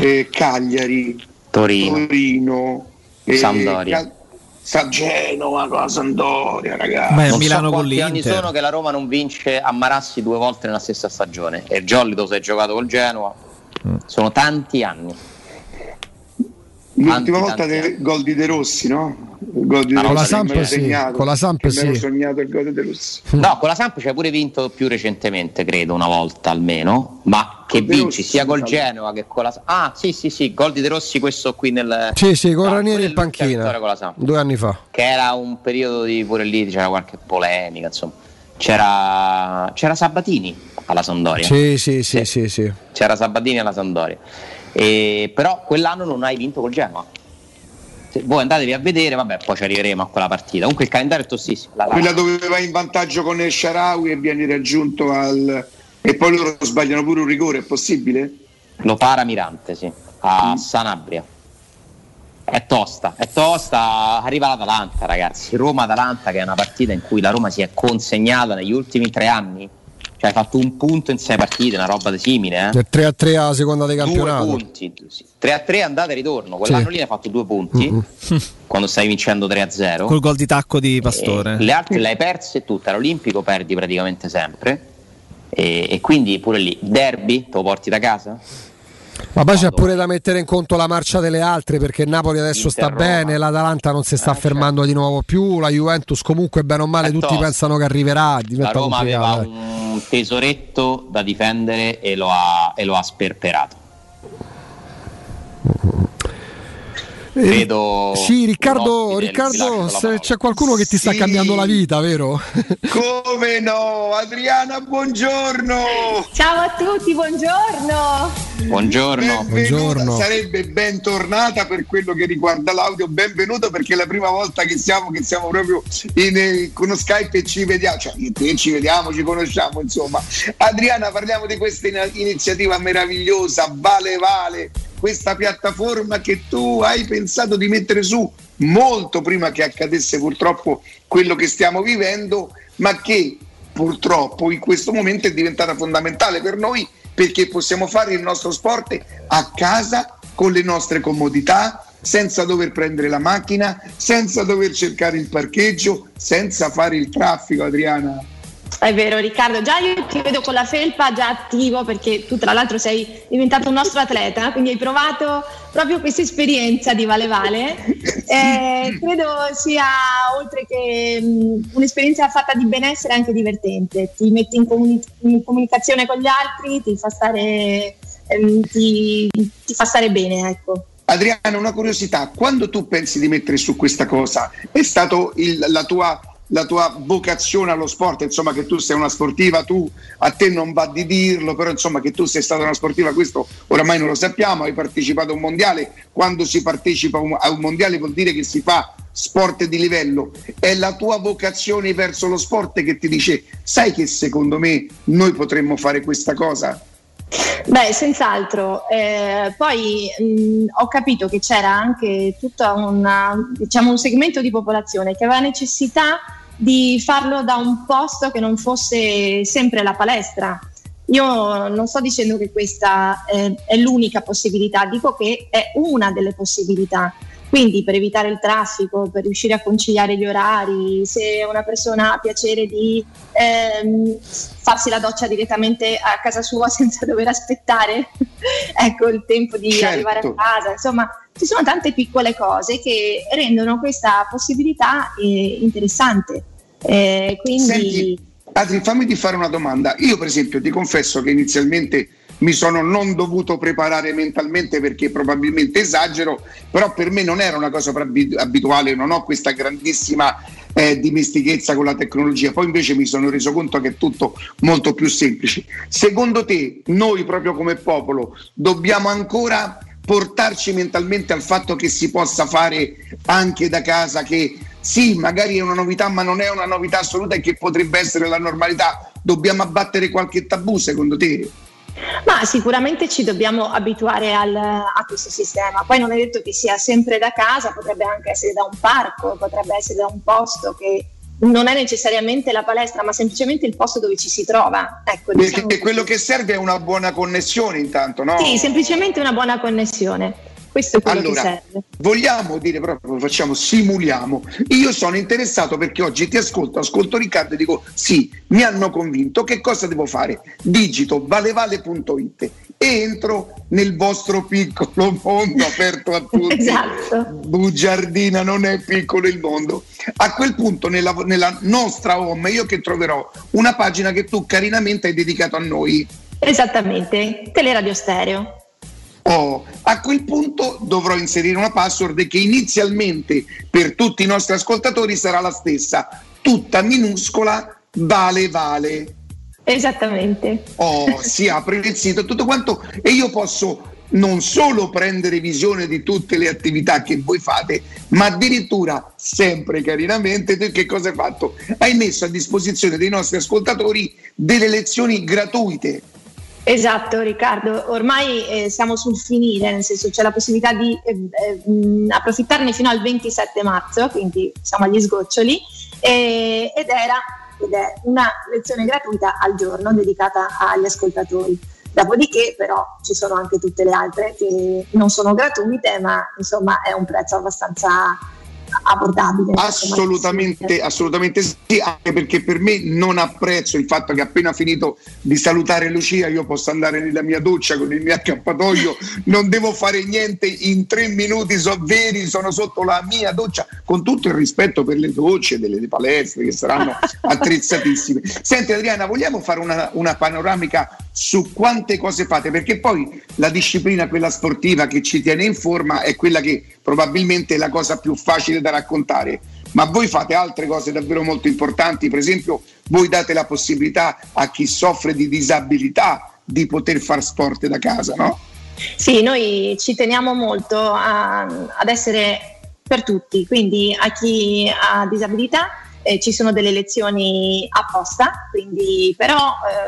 eh, Cagliari, Torino. Torino, eh, Sampdoria. Cal- Sa Genova con la Sandoria, ragazzi. non so quanti anni sono che la Roma non vince a Marassi due volte nella stessa stagione e Giolito si è giocato col Genoa sono tanti anni L'ultima Tanti, volta tanti del gol di De Rossi, no? Il gol di De con la Rossi Samp sì, segnato, con la Samp sì. sognato il gol di De Rossi. no con la Samp ci hai pure vinto più recentemente credo una volta almeno ma che vinci Rossi, sia col. Genoa che con la ah sì sì sì gol di De Rossi questo qui nel Sì, sì, con No, Ranieri in panchina. vittoria con la Samp. Due anni fa. che era un periodo di pure lì c'era qualche polemica insomma c'era, c'era Sabatini alla Sampdoria. Sì, sì, sì, sì, sì. c'era Sabatini alla Sampdoria. E- però quell'anno non hai vinto col Genoa. Se- voi andatevi a vedere vabbè poi ci arriveremo a quella partita. Comunque il calendario è tossissimo. La- la- Quella dove vai in vantaggio con El Sharawi e vieni raggiunto al... e poi loro sbagliano pure un rigore, è possibile? lo para Mirante sì, a Sanabria è tosta, è tosta, arriva l'Atalanta ragazzi, Roma-Atalanta che è una partita in cui la Roma si è consegnata negli ultimi tre anni, cioè hai fatto un punto in sei partite, una roba simile, eh? Nel 3 a 3 alla seconda di due campionato. punti, sì. 3 a 3 andata e ritorno, quell'anno Sì. lì ne ha fatto due punti Mm-mm. quando stai vincendo 3-0. Col gol di tacco di Pastore. E le altre le hai perse tutte, all'Olimpico perdi praticamente sempre. E, e quindi pure lì, derby, te lo porti da casa? Ma poi c'è pure da mettere in conto la marcia delle altre perché Napoli adesso sta bene, l'Atalanta non si sta Eh, fermando di nuovo più, la Juventus comunque bene o male È tutti pensano che arriverà, La diventa Roma aveva complicato. eh. un tesoretto da difendere e lo ha, e lo ha sperperato. Eh, Vedo Sì, un Riccardo, Riccardo c'è qualcuno che ti sta Sì. cambiando la vita, vero? Come no? Adriana, buongiorno! Ciao a tutti, buongiorno! Buongiorno. Benvenuta, sarebbe bentornata per quello che riguarda l'audio, benvenuto perché è la prima volta che siamo, che siamo proprio in, eh, con uno Skype e ci vediamo, cioè ci vediamo, ci conosciamo insomma. Adriana, parliamo di questa in- iniziativa meravigliosa, Vale Vale, questa piattaforma che tu hai pensato di mettere su molto prima che accadesse purtroppo quello che stiamo vivendo, ma che purtroppo in questo momento è diventata fondamentale per noi perché possiamo fare il nostro sport a casa con le nostre comodità, senza dover prendere la macchina, senza dover cercare il parcheggio, senza fare il traffico, Adriana. È vero Riccardo, già io ti vedo con la felpa già attivo perché tu tra l'altro sei diventato un nostro atleta, quindi hai provato proprio questa esperienza di Vale Vale. Eh, credo sia oltre che mh, un'esperienza fatta di benessere anche divertente, ti metti in, comuni- in comunicazione con gli altri, ti fa stare, ehm, ti, ti fa stare bene, ecco. Adriana, una curiosità, quando tu pensi di mettere su questa cosa, è stato il- la, tua, la tua vocazione allo sport, insomma che tu sei una sportiva, tu a te non va di dirlo, però insomma che tu sei stata una sportiva, questo oramai non lo sappiamo, hai partecipato a un mondiale, quando si partecipa a un- mondiale vuol dire che si fa sport di livello, è la tua vocazione verso lo sport che ti dice, sai che secondo me noi potremmo fare questa cosa? Beh, senz'altro. Eh, poi mh, ho capito che c'era anche tutto diciamo, un segmento di popolazione che aveva necessità di farlo da un posto che non fosse sempre la palestra. Io non sto dicendo che questa eh, è l'unica possibilità, dico che è una delle possibilità. Quindi per evitare il traffico, per riuscire a conciliare gli orari, se una persona ha piacere di ehm, farsi la doccia direttamente a casa sua senza dover aspettare ecco, il tempo di Certo. arrivare a casa, insomma ci sono tante piccole cose che rendono questa possibilità eh, interessante. Eh, quindi Senti, Adri, fammi di fare una domanda. Io, per esempio, ti confesso che inizialmente mi sono non dovuto preparare mentalmente perché probabilmente esagero, però per me non era una cosa abituale, non ho questa grandissima eh, dimestichezza con la tecnologia. Poi invece mi sono reso conto che è tutto molto più semplice. Secondo te, noi proprio come popolo dobbiamo ancora portarci mentalmente al fatto che si possa fare anche da casa, che sì, magari è una novità, ma non è una novità assoluta e che potrebbe essere la normalità. Dobbiamo abbattere qualche tabù, secondo te? Ma sicuramente ci dobbiamo abituare al- a questo sistema. Poi non è detto che sia sempre da casa, potrebbe anche essere da un parco, potrebbe essere da un posto che non è necessariamente la palestra, ma semplicemente il posto dove ci si trova. Ecco, diciamo Perché quello che serve è una buona connessione intanto, no? Sì, semplicemente una buona connessione. Questo è quello Allora, che serve. vogliamo dire proprio, facciamo, simuliamo. Io sono interessato perché oggi ti ascolto, ascolto Riccardo e dico sì, mi hanno convinto, che cosa devo fare? Digito valevale.it e entro nel vostro piccolo mondo aperto a tutti. Esatto. Bugiardina, non è piccolo il mondo. A quel punto nella, nella nostra home io che troverò una pagina che tu carinamente hai dedicato a noi. Esattamente, Teleradio Stereo. Oh, a quel punto dovrò inserire una password che inizialmente per tutti i nostri ascoltatori sarà la stessa, tutta minuscola, vale vale. Esattamente. Oh, si apre il sito, tutto quanto e io posso non solo prendere visione di tutte le attività che voi fate, ma addirittura sempre carinamente tu che cosa hai fatto? Hai messo a disposizione dei nostri ascoltatori delle lezioni gratuite. Esatto Riccardo, ormai eh, siamo sul finire, nel senso c'è la possibilità di eh, eh, mh, approfittarne fino al 27 marzo, quindi siamo agli sgoccioli, e- ed era ed è una lezione gratuita al giorno dedicata agli ascoltatori. Dopodiché però ci sono anche tutte le altre che non sono gratuite, ma insomma è un prezzo abbastanza abbordabile. Assolutamente, assolutamente sì, anche perché per me non apprezzo il fatto che appena finito di salutare Lucia io posso andare nella mia doccia con il mio accappatoio, non devo fare niente in tre minuti, so veri, sono sotto la mia doccia, con tutto il rispetto per le docce delle palestre che saranno attrezzatissime. Senti Adriana, vogliamo fare una, una panoramica su quante cose fate? Perché poi la disciplina, quella sportiva che ci tiene in forma, è quella che probabilmente è la cosa più facile da raccontare. Ma voi fate altre cose davvero molto importanti, per esempio voi date la possibilità a chi soffre di disabilità di poter fare sport da casa, no? Sì, noi ci teniamo molto a- ad essere per tutti, quindi a chi ha disabilità eh, ci sono delle lezioni apposta, quindi, però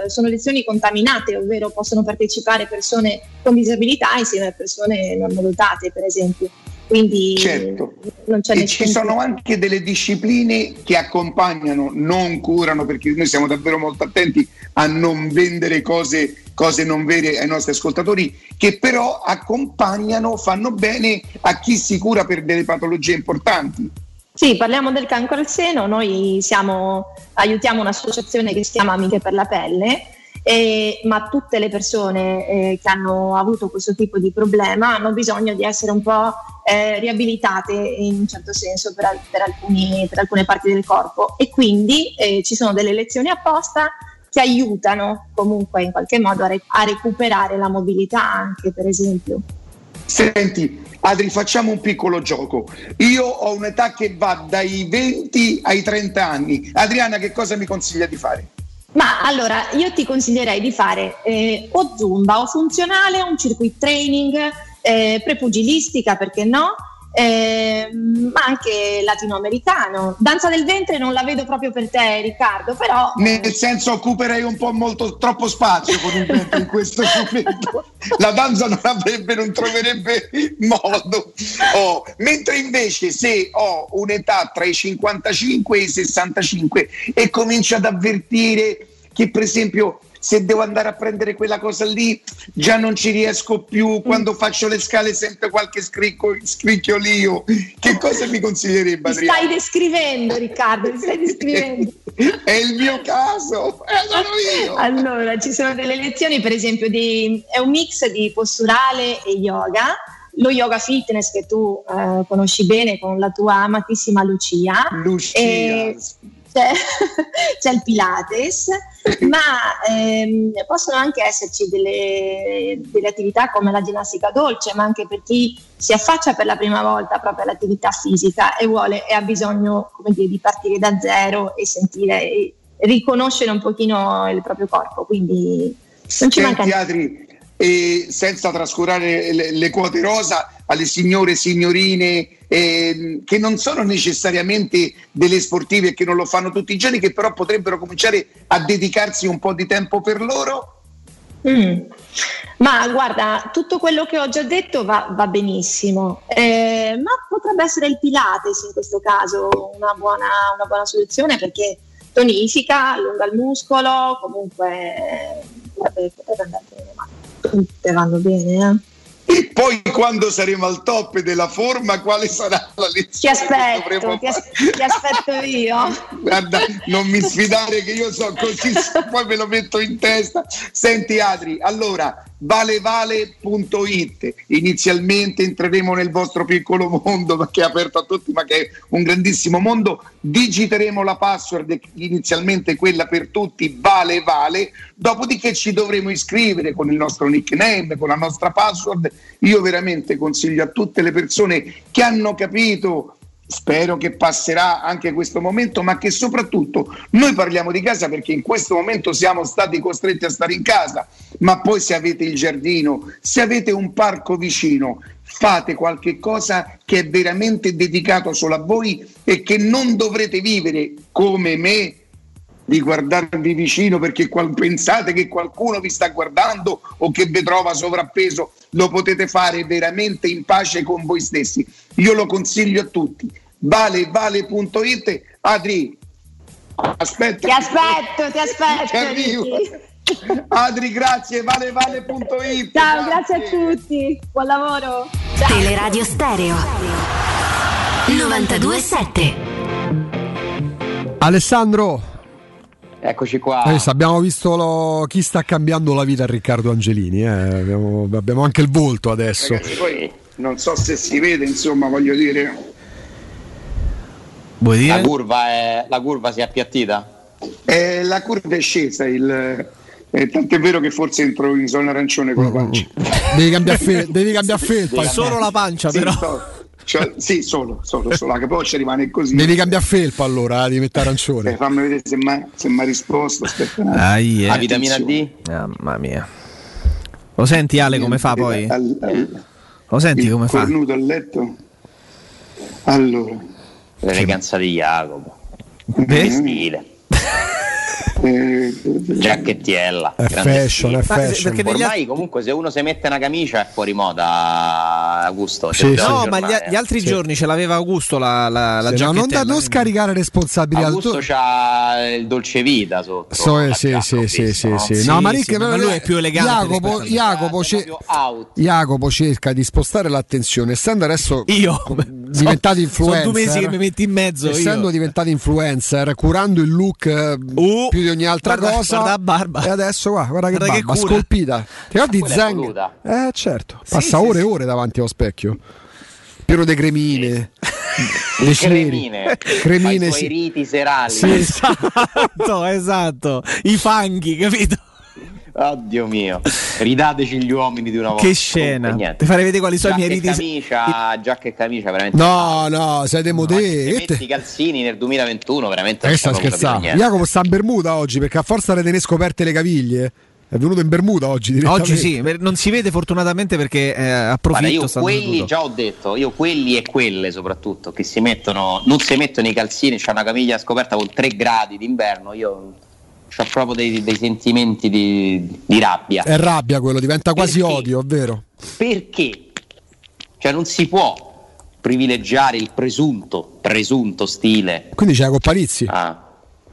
eh, sono lezioni contaminate, ovvero possono partecipare persone con disabilità insieme a persone normodotate, per esempio. Quindi Certo. non c'è E ci sono anche delle discipline che accompagnano, non curano, perché noi siamo davvero molto attenti a non vendere cose, cose non vere ai nostri ascoltatori, che però accompagnano, fanno bene a chi si cura per delle patologie importanti. Sì, parliamo del cancro al seno, noi siamo, aiutiamo un'associazione che si chiama Amiche per la Pelle, e- ma tutte le persone eh, che hanno avuto questo tipo di problema hanno bisogno di essere un po' eh, riabilitate in un certo senso per, al- per alcuni- per alcune parti del corpo e quindi eh, ci sono delle lezioni apposta che aiutano comunque in qualche modo a, re- a recuperare la mobilità anche per esempio. Senti, Adri, facciamo un piccolo gioco. Io ho un'età che va dai 20 ai 30 anni. Adriana, che cosa mi consiglia di fare? Ma allora io ti consiglierei di fare eh, o zumba o funzionale, un circuit training, eh, prepugilistica perché no, ehm, ma anche latinoamericano. Danza del ventre non la vedo proprio per te Riccardo, però Nel senso occuperei un po' molto troppo spazio con il vento in questo momento. La danza non avrebbe, non troverebbe modo. Oh, mentre invece se ho un'età tra i 55 e i 65 e comincio ad avvertire che per esempio se devo andare a prendere quella cosa lì già non ci riesco più, quando faccio le scale sento qualche scricco, scricchiolio, che cosa mi consiglierebbe Adriano? stai descrivendo Riccardo, stai descrivendo. È il mio caso, eh, sono io. Allora, ci sono delle lezioni, per esempio, di, è un mix di posturale e yoga. Lo yoga fitness che tu eh, conosci bene con la tua amatissima Lucia. Lucia. E c'è, c'è il Pilates, ma ehm, possono anche esserci delle, delle attività come la ginnastica dolce, ma anche per chi si affaccia per la prima volta proprio all'attività fisica e vuole e ha bisogno come dire, di partire da zero e sentire e riconoscere un pochino il proprio corpo. Quindi non ci manca Senti niente. Adri, senza trascurare le, le quote rosa alle signore e signorine ehm, che non sono necessariamente delle sportive e che non lo fanno tutti i giorni, che però potrebbero cominciare a dedicarsi un po' di tempo per loro. Mm. Ma guarda, tutto quello che ho già detto va, va benissimo, Eh, ma potrebbe essere il Pilates in questo caso una buona, una buona soluzione perché tonifica, allunga il muscolo, comunque eh, potrebbe andare bene, ma tutte vanno bene. Eh. E poi quando saremo al top della forma, quale sarà la lezione? Ti aspetto, ti, as- ti aspetto io. Guarda, non mi sfidare che io so così, poi me lo metto in testa. Senti Adri, allora, valevale.it, inizialmente entreremo nel vostro piccolo mondo che è aperto a tutti, ma che è un grandissimo mondo, digiteremo la password, inizialmente quella per tutti, vale vale, dopodiché ci dovremo iscrivere con il nostro nickname, con la nostra password. Io veramente consiglio a tutte le persone che hanno capito Spero che passerà anche questo momento, ma che soprattutto noi parliamo di casa perché in questo momento siamo stati costretti a stare in casa, ma poi se avete il giardino, se avete un parco vicino, fate qualche cosa che è veramente dedicato solo a voi e che non dovrete vivere come me di guardarvi vicino perché qual- pensate che qualcuno vi sta guardando o che vi trova sovrappeso, lo potete fare veramente in pace con voi stessi. Io lo consiglio a tutti. Vale, vale.it. Adri, aspetta. Ti aspetto, ti aspetto. Adri, grazie, vale, vale.it. Ciao, grazie a tutti, buon lavoro. Ciao. Teleradio Stereo 92.7 927 Alessandro, Eccoci qua. adesso abbiamo visto lo- chi sta cambiando la vita a Riccardo Angelini. eh. Abbiamo, abbiamo anche il volto adesso. Ragazzi, poi non so se si vede, insomma, voglio dire. Vuoi La curva, è, la curva si è appiattita? eh, la curva è scesa, il, eh, tant'è vero che forse entro in zona arancione con la pancia. Devi cambiare, fe- devi cambiare felpa. Solo la pancia, Sì, però. so- cioè, sì, solo, solo, solo la capoccia rimane così. Devi cambiare felpa allora, eh, diventa arancione. Eh, fammi vedere se mi ha risposto. Aspetta. Ai, eh. La vitamina D? Mamma mia. Lo senti Ale come fa poi? Al- al- Lo senti il come fa? cornuto a letto. Allora, L'eleganza di Jacopo. Beh. Stile. eh, Giacchettiella. È grande fashion, è fashion. perché Ormai comunque se uno si mette una camicia è fuori moda Augusto. Sì, sì. No, ma gli, gli altri eh. giorni ce l'aveva Augusto la, la, la Sì, no, non, da- non scaricare responsabilità. Augusto Tu- c'ha il dolce vita sotto. So, eh, sì, sì, sì, visto, sì, no? sì. Sì, No, ma sì, Rick, ma lui è più elegante Jacopo, Jacopo, ce-. Jacopo cerca di spostare l'attenzione, essendo adesso Io diventati influencer. Sono due mesi che mi metti in mezzo. essendo io. diventati influencer, curando il look eh, Uh, più di ogni altra guarda- cosa. guarda barba. E adesso guarda, guarda che Guarda che barba cura. scolpita. Ti è Zeng? Eh, certo. Passa sì, ore e sì. ore davanti allo specchio. Pieno di cremine. dei ceri. Cremine. Cremine, i sì. suoi riti serali. Sì, Esatto, esatto. I fanghi, capito? Oddio mio. Ridateci gli uomini di una volta. Che scena. Ti farei vedere quali sono i miei e riti. camicia, giacca e camicia veramente. No, no, modè. Se Che metti te- i calzini nel 2021 veramente Eh, sta scherzando. Jacopo sta in Bermuda oggi perché a forza di tenere scoperte le caviglie è venuto in Bermuda oggi. Oggi sì, non si vede fortunatamente perché eh, Guarda, approfitto. io sta quelli, tutto. già ho detto, io quelli e quelle soprattutto che si mettono, non si mettono i calzini, c'è una caviglia scoperta con 3 gradi d'inverno, io ho proprio dei, dei sentimenti di, di rabbia. È rabbia quello, diventa quasi Perché? odio, ovvero? Perché? Cioè non si può privilegiare il presunto, presunto stile. Quindi c'è la Coppalizzi. Ah.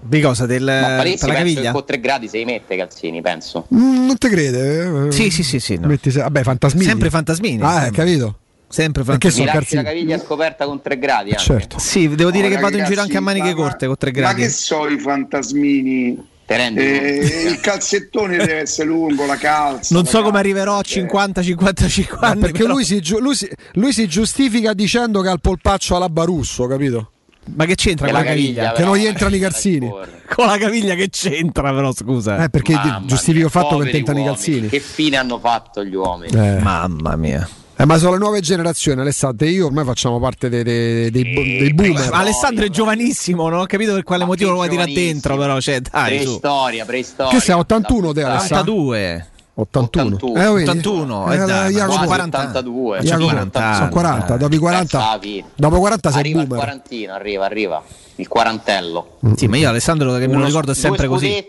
Di cosa? Del, Ma Palessi per la penso che caviglia? con 3 gradi se li mette calzini, penso. Mm, non te crede? eh? Sì, sì, sì, sì. no. Metti Vabbè, fantasmini. Sempre fantasmini. Ah, sempre. capito? Sempre Perché fantasmini. sono Mirarsi la caviglia scoperta con 3 gradi anche. Certo. Sì, devo dire Oh, che vado in giro ragazzi, anche a maniche ma- corte con 3 Ma gradi. che so i fantasmini? Te rendi Eh, il calzettone deve essere lungo, la calza. Non la so come arriverò a eh. 50-55 Ma anni. perché però- lui si, lui, si, lui si giustifica dicendo che ha il polpaccio alla Barusso, capito? Ma che c'entra Che con la caviglia? caviglia, Che non gli entrano i calzini. Con la caviglia che c'entra, però, scusa. Eh, perché mia, il fatto che ti entrano i calzini. Che fine hanno fatto gli uomini? Eh. Mamma mia. Eh, ma sono le nuove generazioni, Alessandro. e Io ormai facciamo parte dei, dei- dei- dei boomer. Ma Alessandro è giovanissimo, non ho capito per quale Ma motivo lo vuoi tirare dentro, però, cioè, dai. Preistoria, preistoria. Che sei 81 te, Alessandro? 82. 81. 81. Eh, vedi? 81, eh, Eh, dai, ma Jacopo, Quasi 40 anni. 82. C'ha Jacopo, 40 sono anni, 40. eh. Dopo i 40, Pensa alla fine. dopo 40 sei Arriva il boomer. quarantino, arriva, arriva. Il quarantello. Sì, ma io Alessandro che me lo ricordo è sempre così.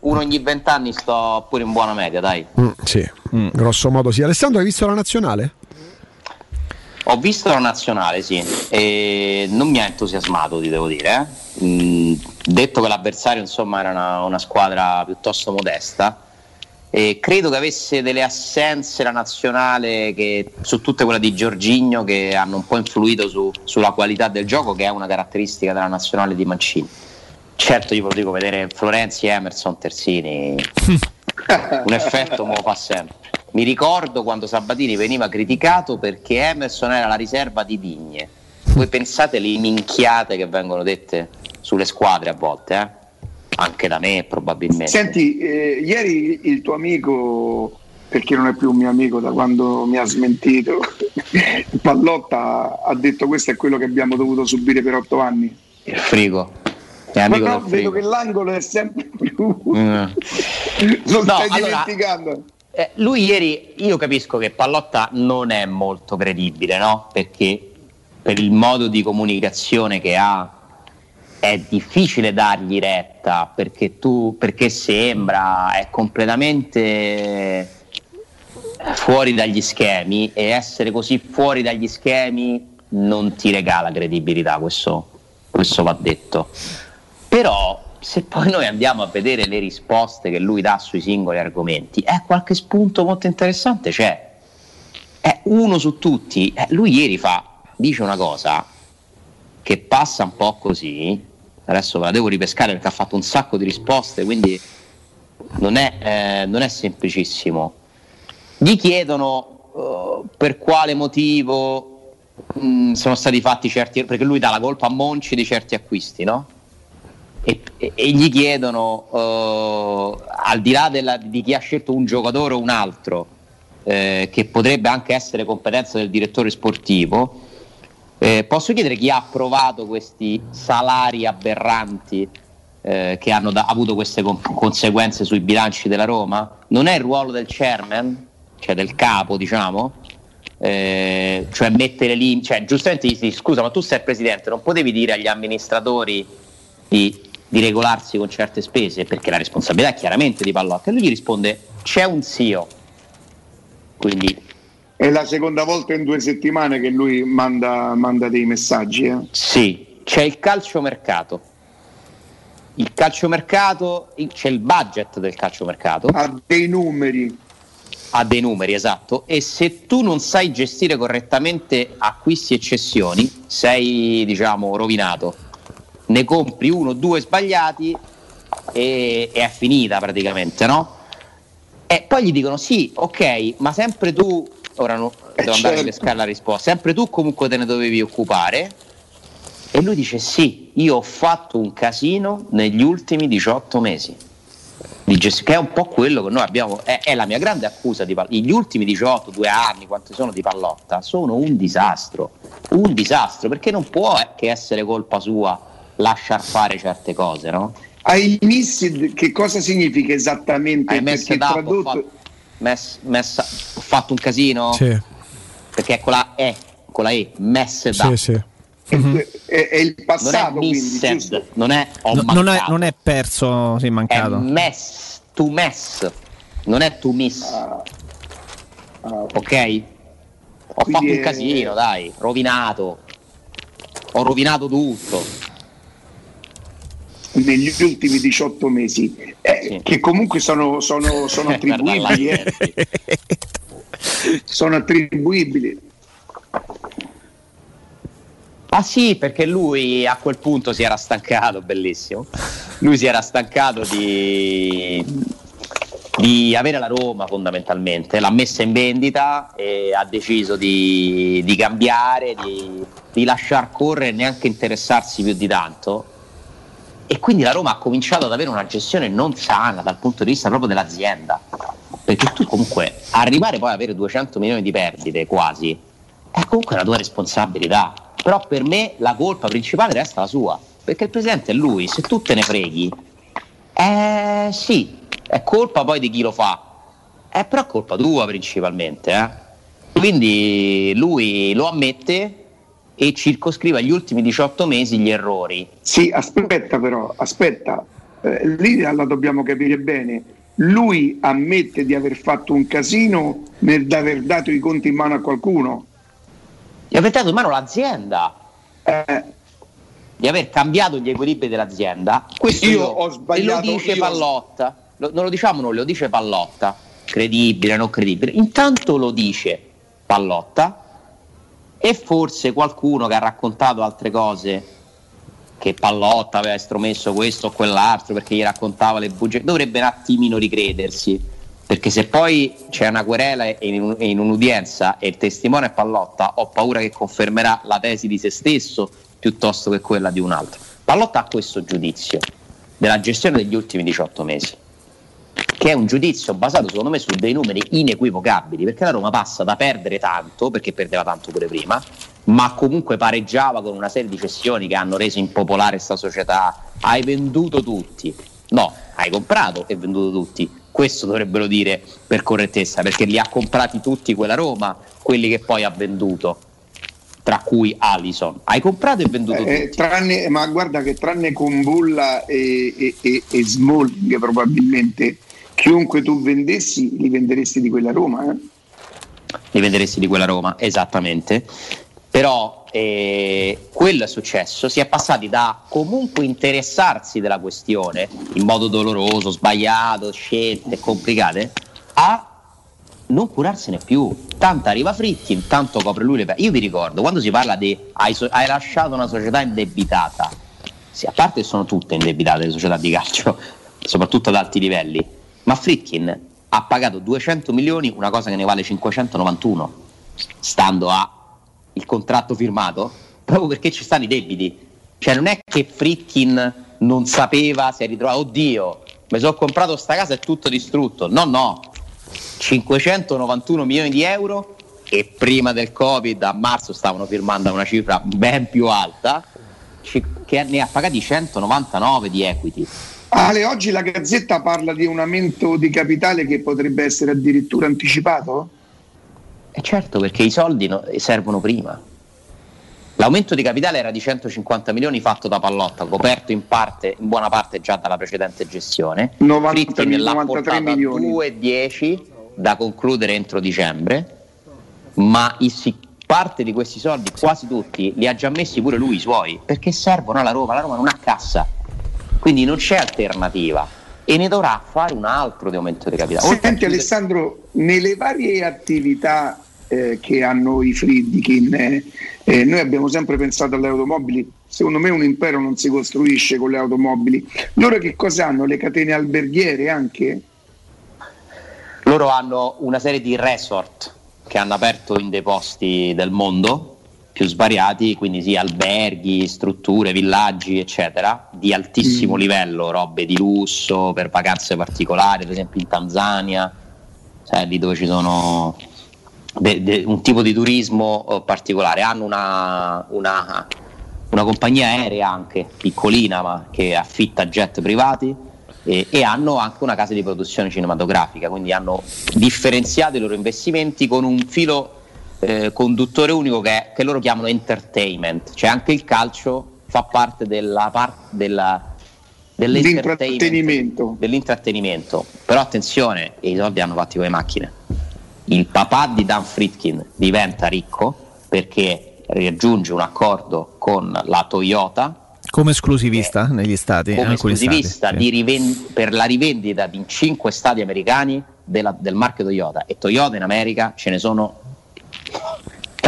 Uno ogni vent'anni sto pure in buona media, dai. Mm, sì, grosso modo sì. Alessandro, hai visto la nazionale? Ho visto la nazionale, sì, e non mi ha entusiasmato, ti devo dire. eh. Mm, detto che l'avversario insomma era una, una squadra piuttosto modesta, e credo che avesse delle assenze la nazionale che, su tutte quelle di Giorginio che hanno un po' influito su- sulla qualità del gioco, che è una caratteristica della nazionale di Mancini. Certo, io ve lo dico, vedere Florenzi, Emerson, Terzini, un effetto me lo fa sempre. Mi ricordo quando Sabatini veniva criticato perché Emerson era la riserva di Digne. Voi pensate le minchiate che vengono dette sulle squadre a volte, eh? anche da me probabilmente. Senti, eh, ieri il tuo amico, perché non è più un mio amico da quando mi ha smentito, Pallotta ha detto questo è quello che abbiamo dovuto subire per otto anni. Il frigo. È Ma amico no, del vedo che l'angolo è sempre più... Mm. Lo No, stai allora- dimenticando. Eh, lui ieri, io capisco che Pallotta non è molto credibile, no? Perché per il modo di comunicazione che ha è difficile dargli retta perché tu perché sembra è completamente fuori dagli schemi e essere così fuori dagli schemi non ti regala credibilità, questo, questo va detto. Però se poi noi andiamo a vedere le risposte che lui dà sui singoli argomenti, eh, qualche spunto molto interessante c'è. È uno su tutti. Eh, lui ieri fa, dice una cosa che passa un po' così, adesso la devo ripescare perché ha fatto un sacco di risposte, quindi non è, eh, non è semplicissimo. Gli chiedono eh, per quale motivo mh, sono stati fatti certi, perché lui dà la colpa a Monci di certi acquisti, no? E, e- gli chiedono, eh, al di là della- di chi ha scelto un giocatore o un altro, eh, che potrebbe anche essere competenza del direttore sportivo, eh, posso chiedere chi ha approvato questi salari aberranti eh, che hanno da- avuto queste con- conseguenze sui bilanci della Roma? Non è il ruolo del chairman, cioè del capo, diciamo? Eh, cioè mettere lì, cioè giustamente dici scusa ma tu sei il presidente, non potevi dire agli amministratori di, di regolarsi con certe spese perché la responsabilità è chiaramente di Pallotta e lui gli risponde c'è un CEO quindi È la seconda volta in due settimane che lui manda, manda dei messaggi. eh. Sì, c'è il calciomercato. Il calciomercato, c'è il budget del calciomercato. Ha dei numeri. Ha dei numeri, esatto. E se tu non sai gestire correttamente acquisti e cessioni, sei, diciamo, rovinato. Ne compri uno o due sbagliati e, e è finita praticamente, no? E poi gli dicono sì, ok, ma sempre tu, ora no, devo andare a certo. pescare la risposta, sempre tu comunque te ne dovevi occupare. E lui dice sì, io ho fatto un casino negli ultimi 18 mesi. Di gest- che è un po' quello che noi abbiamo, è, è la mia grande accusa di Pallotta. Gli ultimi 18, due anni, quanti sono di Pallotta, sono un disastro. Un disastro, perché non può eh, che essere colpa sua lasciar fare certe cose, no? Hai missed, che cosa significa esattamente? Hai messo Perché up, ho tradotto- fatto, mess- messa- ho fatto un casino? Sì. Perché è con la E, con la E, messed Sì, up. sì. È, è il passato, non è quindi, missed, giusto? non è ho No, non, è, non è perso, sì, è mancato. mess, to mess, non è to miss. ok? Ho Quindi fatto un è- casino, dai, rovinato. Ho rovinato tutto. Negli ultimi 18 mesi, eh, che comunque sono, sono, sono attribuibili. eh. sono attribuibili. Ah sì, perché lui a quel punto si era stancato, bellissimo. Lui si era stancato di, di avere la Roma fondamentalmente, l'ha messa in vendita e ha deciso di, di cambiare, di, di lasciar correre e neanche interessarsi più di tanto. E quindi la Roma ha cominciato ad avere una gestione non sana dal punto di vista proprio dell'azienda. Perché tu comunque arrivare poi ad avere 200 milioni di perdite quasi è comunque una tua responsabilità. Però per me la colpa principale resta la sua. Perché il presidente è lui, se tu te ne freghi, eh sì, è colpa poi di chi lo fa. È però colpa tua principalmente. eh. Quindi lui lo ammette e circoscrive agli ultimi 18 mesi gli errori. Sì, aspetta però, aspetta, Eh, lì la dobbiamo capire bene. Lui ammette di aver fatto un casino nel aver dato i conti in mano a qualcuno. Di aver dato in mano l'azienda. Eh, Di aver cambiato gli equilibri dell'azienda. Questo Io io- ho sbagliato, lo dice io- Pallotta. Lo- non lo diciamo noi, lo dice Pallotta. Credibile, non credibile. Intanto lo dice Pallotta e forse qualcuno che ha raccontato altre cose che Pallotta aveva estromesso questo o quell'altro perché gli raccontava le bugie dovrebbe un attimino ricredersi perché se poi c'è una querela e in, un- in un'udienza e il testimone è Pallotta ho paura che confermerà la tesi di se stesso piuttosto che quella di un altro. Pallotta ha questo giudizio della gestione degli ultimi 18 mesi che è un giudizio basato secondo me su dei numeri inequivocabili, perché la Roma passa da perdere tanto, perché perdeva tanto pure prima, ma comunque pareggiava con una serie di cessioni che hanno reso impopolare questa società. Hai venduto tutti. No, hai comprato e venduto tutti. Questo dovrebbero dire per correttezza, perché li ha comprati tutti quella Roma, quelli che poi ha venduto, tra cui Alison. Hai comprato e venduto eh, tutti. tranne, ma guarda che tranne con Bulla e, e, e, e Smalling probabilmente chiunque tu vendessi li venderesti di quella Roma. eh? li venderesti di quella Roma, esattamente. Però eh, quello è successo, si è passati da comunque interessarsi della questione in modo doloroso, sbagliato, scelte complicate, a non curarsene più. Tanto arriva Fritkin, tanto copre lui le pe- Io vi ricordo, quando si parla di hai, so- hai lasciato una società indebitata, sì, a parte che sono tutte indebitate le società di calcio, soprattutto ad alti livelli, ma Fritkin ha pagato 200 milioni, una cosa che ne vale 591, stando a il contratto firmato, proprio perché ci stanno i debiti. Cioè non è che Fritkin non sapeva, si è ritrovato, oddio, mi sono comprato sta casa e tutto distrutto. No, no, 591 milioni di euro e prima del Covid a marzo stavano firmando una cifra ben più alta, che ne ha pagati 199 di equity. Ale, oggi la Gazzetta parla di un aumento di capitale che potrebbe essere addirittura anticipato? E certo, perché i soldi no- servono prima. L'aumento di capitale era di 150 milioni fatto da Pallotta, coperto in, parte, in buona parte già dalla precedente gestione. 90 Friedkin l'ha 93 portato a milioni. 2,10 da concludere entro dicembre, ma parte di questi soldi, quasi tutti, li ha già messi pure lui i suoi, perché servono alla Roma, la Roma non ha cassa, quindi non c'è alternativa e ne dovrà fare un altro di aumento di capitale. Oltre Senti Alessandro, nelle varie attività eh, che hanno i Friedkin, eh, eh, noi abbiamo sempre pensato alle automobili, secondo me un impero non si costruisce con le automobili. Loro che cosa hanno? Le catene alberghiere anche? Loro hanno una serie di resort che hanno aperto in dei posti del mondo più svariati, quindi sì, alberghi, strutture, villaggi, eccetera, di altissimo livello, robe di lusso per vacanze particolari, ad esempio in Tanzania, cioè lì dove ci sono de- de- un tipo di turismo eh, particolare. Hanno una, una- una compagnia aerea anche piccolina, ma che affitta jet privati e, e hanno anche una casa di produzione cinematografica, quindi hanno differenziato i loro investimenti con un filo eh, conduttore unico che, è- che loro chiamano entertainment, cioè anche il calcio fa parte della parte della dell'intrattenimento, dell'intrattenimento. Però attenzione, i soldi hanno fatti con le macchine. Il papà di Dan Fritkin diventa ricco perché raggiunge un accordo con la Toyota Come esclusivista negli stati. in come esclusivista stati, sì. di riven- per la rivendita di cinque stati americani della- del marchio Toyota e Toyota in America ce ne sono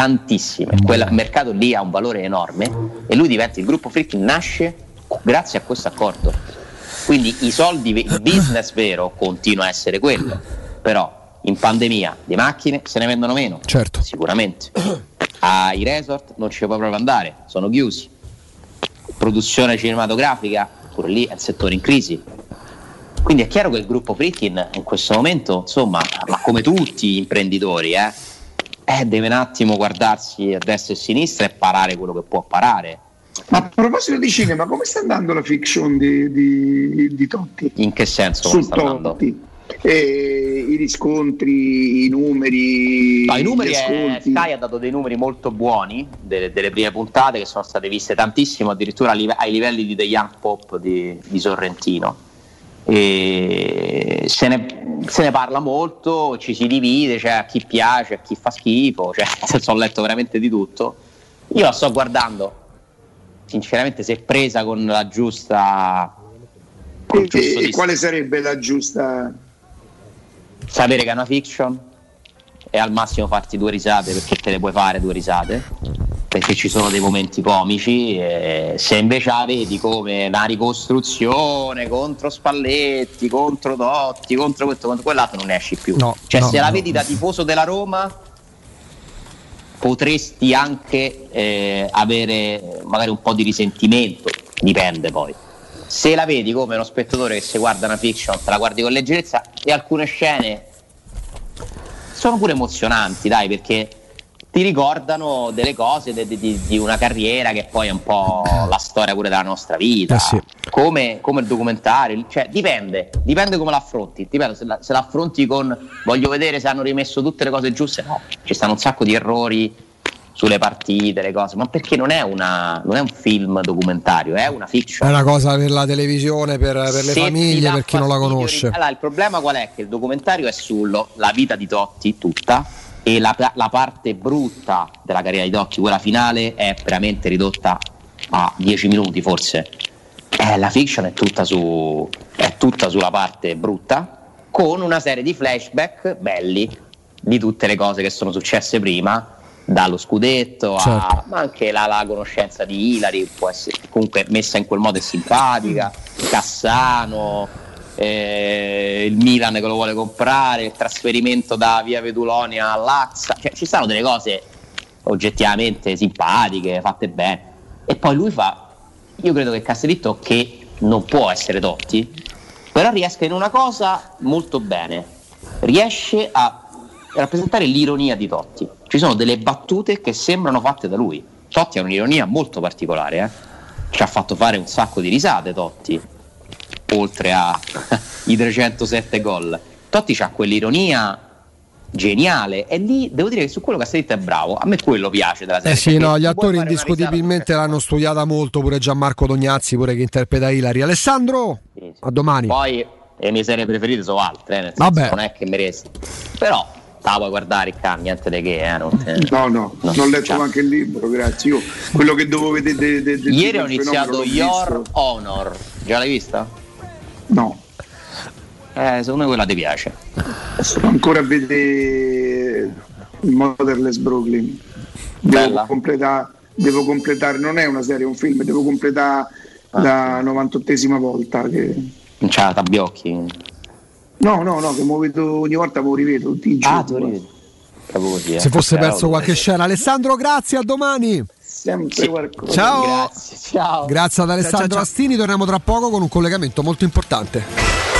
tantissime. Quel mercato lì ha un valore enorme e lui diventa il gruppo Frick nasce grazie a questo accordo. Quindi i soldi il business vero continua a essere quello. Però in pandemia di macchine se ne vendono meno. Certo. sicuramente. Ai resort non ci puoi proprio andare sono chiusi. Produzione cinematografica, pure lì è il settore in crisi. Quindi è chiaro che il gruppo Fritkin in questo momento, insomma, ma come tutti gli imprenditori, eh, eh, deve un attimo guardarsi a destra e a sinistra e parare quello che può parare. Ma a proposito di cinema, come sta andando la fiction di, di- di Totti? In che senso? Su sta? Totti. Eh, I riscontri, i numeri, No, i numeri è. Sky ha dato dei numeri molto buoni delle, delle prime puntate che sono state viste tantissimo, addirittura ai livelli di The Young Pop di, di Sorrentino. E se, ne, se ne parla molto, ci si divide, cioè a chi piace, a chi fa schifo, cioè, nel senso, ho letto veramente di tutto. Io la sto guardando, sinceramente, se presa con la giusta. col E- e quale sarebbe la giusta? sapere che è una fiction e al massimo farti due risate perché te le puoi fare due risate. Perché ci sono dei momenti comici e se invece la vedi come una ricostruzione contro Spalletti, contro Dotti, contro questo, contro quell'altro non ne esci più. No, cioè no, se la no. vedi da tifoso della Roma potresti anche eh, avere magari un po' di risentimento dipende poi. Se la vedi come uno spettatore che si guarda una fiction, te la guardi con leggerezza e alcune scene sono pure emozionanti, dai, perché ti ricordano delle cose de- di, di una carriera che poi è un po' la storia pure della nostra vita, Eh sì. come, come il documentario, cioè dipende, dipende come l'affronti, dipende se, la- se l'affronti con voglio vedere se hanno rimesso tutte le cose giuste, no, ci stanno un sacco di errori sulle partite, le cose, ma perché non è, una, non è un film documentario, è una fiction. È una cosa per la televisione, per, per le famiglie, per chi non la conosce. Allora, il problema qual è? Che il documentario è sulla vita di Totti tutta e la, la parte brutta della carriera di Totti, quella finale, è veramente ridotta a 10 minuti forse. Eh, la fiction è tutta, su, è tutta sulla parte brutta, con una serie di flashback belli, di tutte le cose che sono successe prima, dallo scudetto a, Certo. ma anche la, la conoscenza di Ilari, può essere comunque messa in quel modo è simpatica, Cassano, eh, il Milan che lo vuole comprare, il trasferimento da via Vedulonia all'Axa, cioè, ci stanno delle cose oggettivamente simpatiche, fatte bene. E poi lui fa, io credo che Castellitto che non può essere Totti, però riesca in una cosa molto bene, riesce a rappresentare l'ironia di Totti. Ci sono delle battute che sembrano fatte da lui. Totti ha un'ironia molto particolare, eh? ci ha fatto fare un sacco di risate Totti, oltre ai 307 gol. Totti ha quell'ironia geniale e lì devo dire che su quello Castellitto è bravo. A me quello piace della serie. Eh sì, no, gli attori indiscutibilmente l'hanno studiata molto, pure Gianmarco Dognazzi, pure che interpreta Ilari. Alessandro, a domani. Poi le mie serie preferite sono altre, eh, nel senso, Vabbè. non è che mi resti. Però la puoi guardare, Riccardo, niente di che. Eh, non te- No, no, No, non ho letto cioè- anche il libro, grazie. Io quello che dovevo vedere de, de- de- Ieri ho iniziato Your. Honor. Già l'hai vista? No. Eh, secondo me quella ti piace. Sto ancora a vedere il Motherless Brooklyn. Devo Bella. completare, devo completare, non è una serie, è un film, devo completare Ah. la 98esima volta. Che... Non c'ha la tabbiocchi. No, no, no, che vedo, ogni volta lo rivedo tutti i giorni. Ah, eh. Se fosse perso qualche scena. Alessandro, grazie, a domani. Sempre qualcosa. Ciao. Grazie, ciao. Grazie ad Alessandro Ciao, ciao, ciao. Astini, torniamo tra poco con un collegamento molto importante.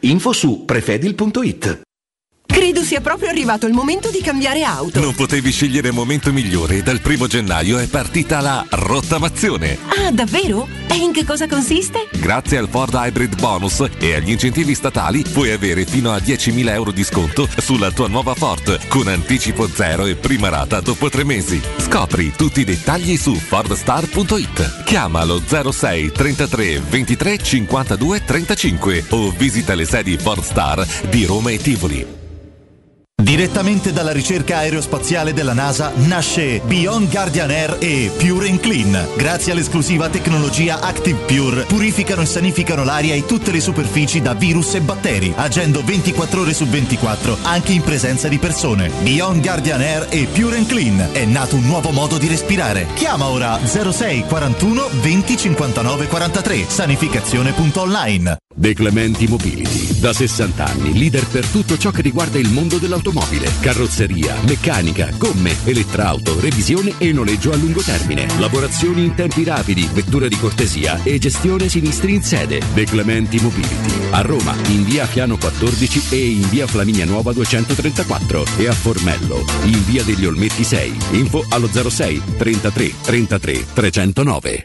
Info su prefedil.it. Credo sia proprio arrivato il momento di cambiare auto. Non potevi scegliere momento migliore e dal primo gennaio è partita la rottamazione. Ah, davvero? E in che cosa consiste? Grazie al Ford Hybrid Bonus e agli incentivi statali puoi avere fino a 10.000 euro di sconto sulla tua nuova Ford con anticipo zero e prima rata dopo tre mesi. Scopri tutti i dettagli su fordstar.it. Chiamalo 06 33 23 52 35 o visita le sedi Ford Star di Roma e Tivoli. Direttamente dalla ricerca aerospaziale della NASA nasce Beyond Guardian Air e Pure and Clean. Grazie all'esclusiva tecnologia Active Pure purificano e sanificano l'aria e tutte le superfici da virus e batteri, agendo 24 ore su 24 anche in presenza di persone. Beyond Guardian Air e Pure and Clean è nato un nuovo modo di respirare. Chiama ora 06 41 20 59 43 sanificazione.online. De Clementi Mobility, da 60 anni, leader per tutto ciò che riguarda il mondo dell'automobile, carrozzeria, meccanica, gomme, elettrauto, revisione e noleggio a lungo termine, lavorazioni in tempi rapidi, vettura di cortesia e gestione sinistri in sede. De Clementi Mobility, a Roma, in via Piano 14 e in via Flaminia Nuova 234 e a Formello, in via degli Olmetti 6. Info allo 06 33 33 309.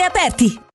aperti.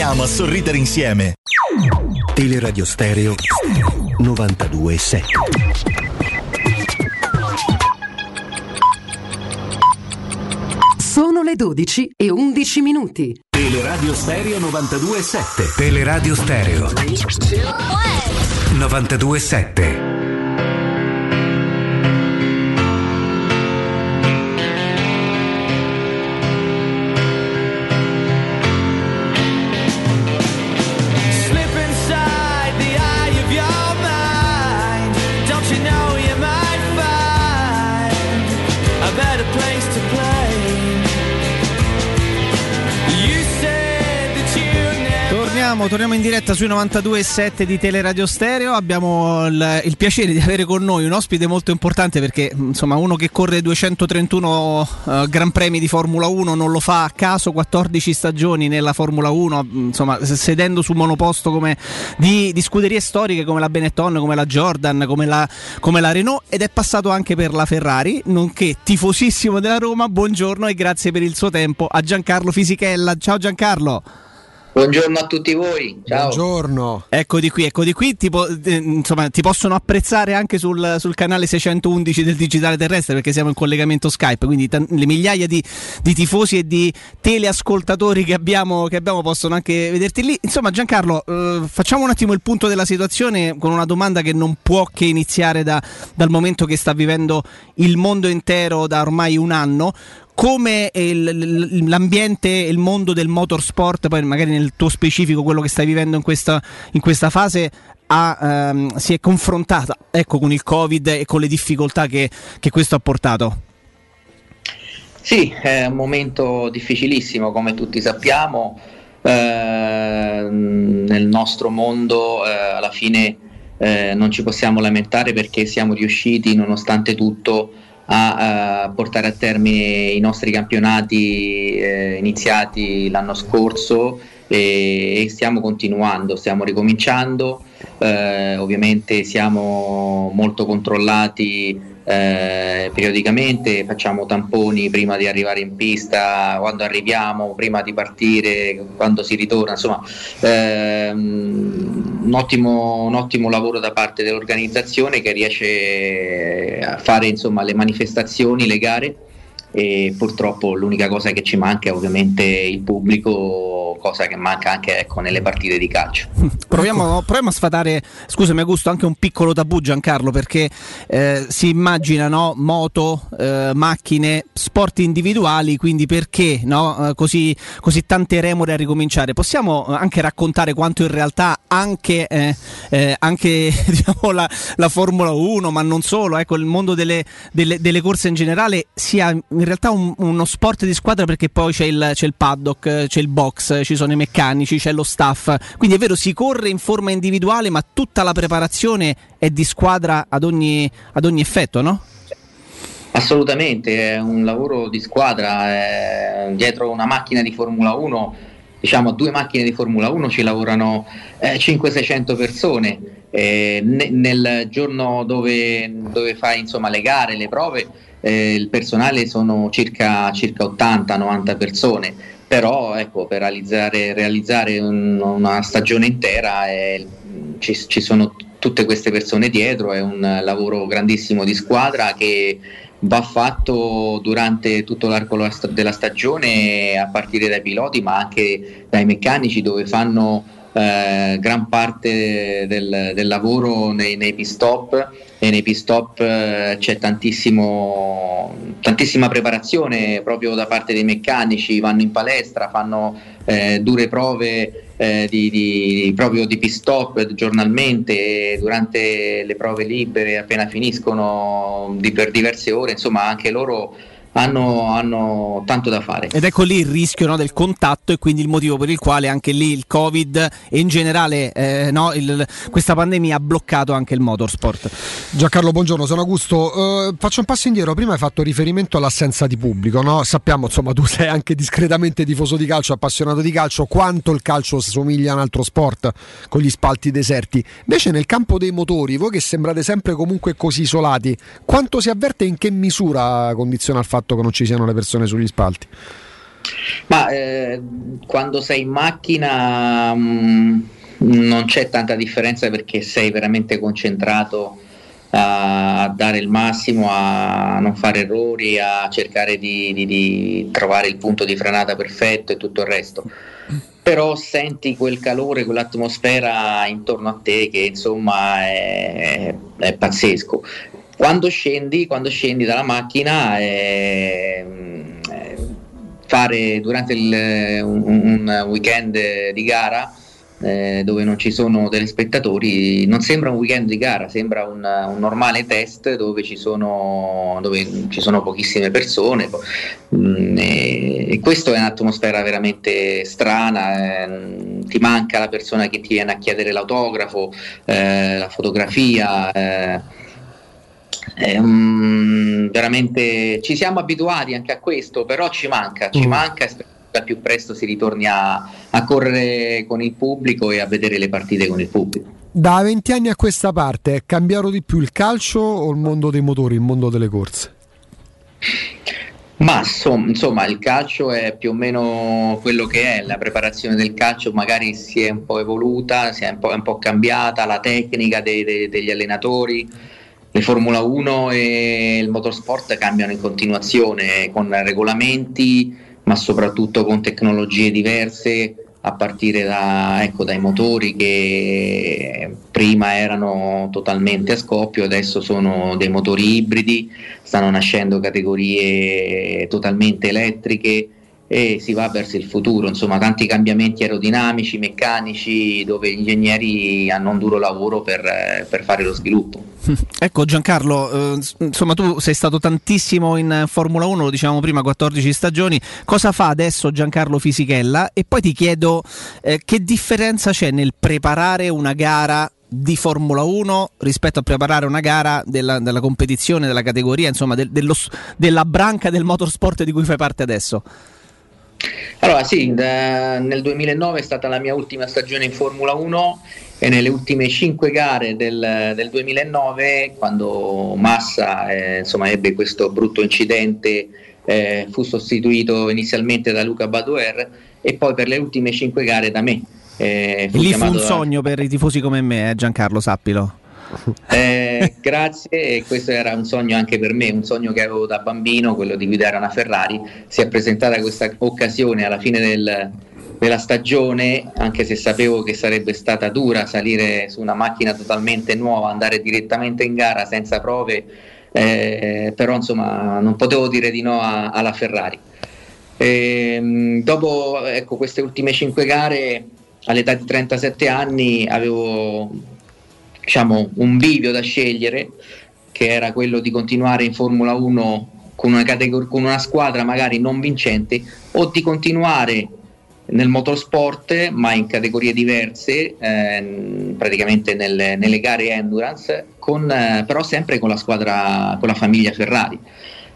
a sorridere insieme. Teleradio Stereo 92.7 Sono le 12 e 11 minuti. Teleradio Stereo 92.7. Teleradio Stereo 92.7 Torniamo, in diretta sui 92.7 di Teleradio Stereo. Abbiamo il, il piacere di avere con noi un ospite molto importante perché insomma uno che corre 231 eh, Gran Premi di Formula 1 non lo fa a caso, 14 stagioni nella Formula 1, insomma sedendo su monoposto come di, di scuderie storiche come la Benetton, come la Jordan, come la, come la Renault ed è passato anche per la Ferrari, nonché tifosissimo della Roma. Buongiorno e grazie per il suo tempo a Giancarlo Fisichella. Ciao Giancarlo. Buongiorno a tutti voi, ciao. Buongiorno. Ecco di qui, ecco di qui, ti, po- eh, insomma, ti possono apprezzare anche sul, sul canale 611 del Digitale Terrestre perché siamo in collegamento Skype, quindi tan- le migliaia di, di tifosi e di teleascoltatori che abbiamo, che abbiamo possono anche vederti lì. Insomma Giancarlo, eh, facciamo un attimo il punto della situazione con una domanda che non può che iniziare da- dal momento che sta vivendo il mondo intero da ormai un anno come l'ambiente e il mondo del motorsport, poi magari nel tuo specifico quello che stai vivendo in questa, in questa fase, ha, ehm, si è confrontata ecco, con il Covid e con le difficoltà che, che questo ha portato. Sì, è un momento difficilissimo, come tutti sappiamo. Eh, nel nostro mondo eh, alla fine eh, non ci possiamo lamentare perché siamo riusciti, nonostante tutto, a, a portare a termine i nostri campionati eh, iniziati l'anno scorso e, e stiamo continuando, stiamo ricominciando. Eh, ovviamente siamo molto controllati eh, periodicamente, facciamo tamponi prima di arrivare in pista, quando arriviamo, prima di partire, quando si ritorna, insomma ehm, un, ottimo, un ottimo lavoro da parte dell'organizzazione che riesce a fare insomma, le manifestazioni, le gare e purtroppo l'unica cosa che ci manca è ovviamente il pubblico, cosa che manca anche ecco, nelle partite di calcio. Proviamo, proviamo a sfatare, scusami Augusto, anche un piccolo tabù Giancarlo, perché eh, si immagina no, moto, eh, macchine, sport individuali, quindi perché no, eh, così, così tante remore a ricominciare? Possiamo anche raccontare quanto in realtà anche, eh, eh, anche diciamo, la, la Formula 1, ma non solo, ecco, il mondo delle, delle- delle corse in generale sia in realtà un- uno sport di squadra perché poi c'è il, c'è il paddock, c'è il box, ci sono i meccanici, c'è lo staff. Quindi è vero, si corre in forma individuale, ma tutta la preparazione è di squadra ad ogni, ad ogni effetto, no? Assolutamente, è un lavoro di squadra, eh, dietro una macchina di Formula 1 diciamo due macchine di Formula 1 ci lavorano eh, 500-600 persone. Eh, ne- nel giorno dove, dove fai insomma, le gare, le prove, eh, il personale sono circa, circa 80-90 persone, però ecco, per realizzare, realizzare un- una stagione intera eh, ci, ci sono tutte queste persone dietro, è un lavoro grandissimo di squadra che va fatto durante tutto l'arco della stagione a partire dai piloti ma anche dai meccanici dove fanno eh, gran parte del, del lavoro nei, nei pit stop e nei pit stop eh, c'è tantissima preparazione proprio da parte dei meccanici, vanno in palestra, fanno eh, dure prove eh, di, di- proprio di pit stop giornalmente durante le prove libere appena finiscono di- per diverse ore, insomma anche loro hanno, hanno tanto da fare. Ed ecco lì il rischio no, del contatto e quindi il motivo per il quale anche lì il Covid e in generale eh, no, il- questa pandemia ha bloccato anche il motorsport. Giancarlo, buongiorno, sono Augusto. Eh, faccio un passo indietro. Prima hai fatto riferimento all'assenza di pubblico. No? Sappiamo, insomma, tu sei anche discretamente tifoso di calcio, appassionato di calcio, quanto il calcio somiglia a un altro sport con gli spalti deserti. Invece, nel campo dei motori, voi che sembrate sempre comunque così isolati, quanto si avverte e in che misura condiziona il fatto che non ci siano le persone sugli spalti? Ma eh, quando sei in macchina mm, non c'è tanta differenza perché sei veramente concentrato a, a dare il massimo, a non fare errori, a cercare di, di- di trovare il punto di frenata perfetto e tutto il resto. Però senti quel calore, quell'atmosfera intorno a te che insomma è, è pazzesco. Quando scendi, quando scendi dalla macchina eh, eh, fare durante il- un, un weekend di gara eh, dove non ci sono telespettatori non sembra un weekend di gara, sembra un, un normale test dove ci sono, dove ci sono pochissime persone Mm, e, e questo è un'atmosfera veramente strana, eh, ti manca la persona che ti viene a chiedere l'autografo, eh, la fotografia. Eh, un- veramente ci siamo abituati anche a questo, però ci manca, ci Mm. manca e spero che al più presto si ritorni a, a correre con il pubblico e a vedere le partite con il pubblico. Da 20 anni a questa parte è cambiato di più il calcio o il mondo dei motori, il mondo delle corse? Ma insomma, insomma, il calcio è più o meno quello che è, la preparazione del calcio magari si è un po' evoluta, si è un po', è un po' cambiata, la tecnica dei- dei- degli allenatori, le Formula 1 e il motorsport cambiano in continuazione con regolamenti, ma soprattutto con tecnologie diverse a partire da, ecco, dai motori che prima erano totalmente a scoppio, adesso sono dei motori ibridi, stanno nascendo categorie totalmente elettriche e si va verso il futuro, insomma tanti cambiamenti aerodinamici, meccanici, dove gli ingegneri hanno un duro lavoro per, per fare lo sviluppo. Ecco Giancarlo, eh, insomma tu sei stato tantissimo in Formula 1, lo dicevamo prima, 14 stagioni, cosa fa adesso Giancarlo Fisichella? E poi ti chiedo eh, che differenza c'è nel preparare una gara di Formula 1 rispetto a preparare una gara della, della competizione, della categoria, insomma del- dello della branca del motorsport di cui fai parte adesso? Allora sì, da- nel 2009 è stata la mia ultima stagione in Formula 1 e nelle ultime 5 gare del, del 2009, quando Massa eh, insomma, ebbe questo brutto incidente, eh, fu sostituito inizialmente da Luca Badoer e poi per le ultime 5 gare da me. Eh, E lì fu un da- sogno per i tifosi come me, eh, Giancarlo, sappilo. Eh, grazie, e questo era un sogno anche per me, un sogno che avevo da bambino, quello di guidare una Ferrari. Si è presentata questa occasione alla fine del- della stagione, anche se sapevo che sarebbe stata dura salire su una macchina totalmente nuova, andare direttamente in gara senza prove, eh, però insomma non potevo dire di no a- alla Ferrari. Ehm, dopo ecco, queste ultime 5 gare, all'età di 37 anni, avevo diciamo, un bivio da scegliere, che era quello di continuare in Formula 1 con una, categor- con una squadra magari non vincente o di continuare nel motorsport ma in categorie diverse, ehm, praticamente nelle, nelle gare endurance, con, eh, però sempre con la squadra, con la famiglia Ferrari.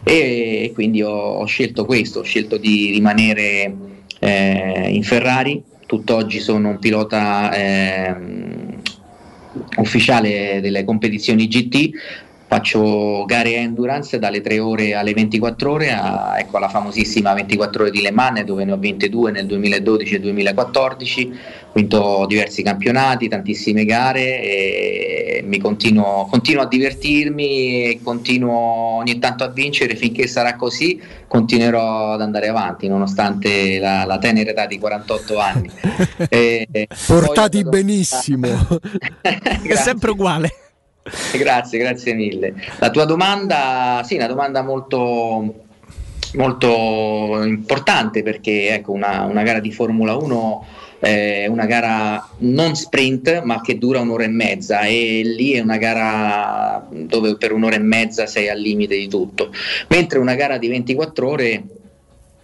E, quindi ho, ho scelto questo, ho scelto di rimanere eh, in Ferrari, tutt'oggi sono un pilota ehm, ufficiale delle competizioni GT, faccio gare endurance dalle 3 ore alle 24 ore, a, ecco alla famosissima 24 ore di Le Mans dove ne ho vinte due nel 2012 e 2014, ho vinto diversi campionati, tantissime gare e mi continuo, continuo a divertirmi e continuo ogni tanto a vincere finché sarà così, continuerò ad andare avanti nonostante la, la tenera età di 48 anni. E- Portati poi- benissimo. È sempre uguale. Grazie, grazie mille. La tua domanda, sì, una domanda molto, molto importante perché ecco, una, una gara di Formula 1 è una gara non sprint ma che dura un'ora e mezza e lì è una gara dove per un'ora e mezza sei al limite di tutto, mentre una gara di 24 ore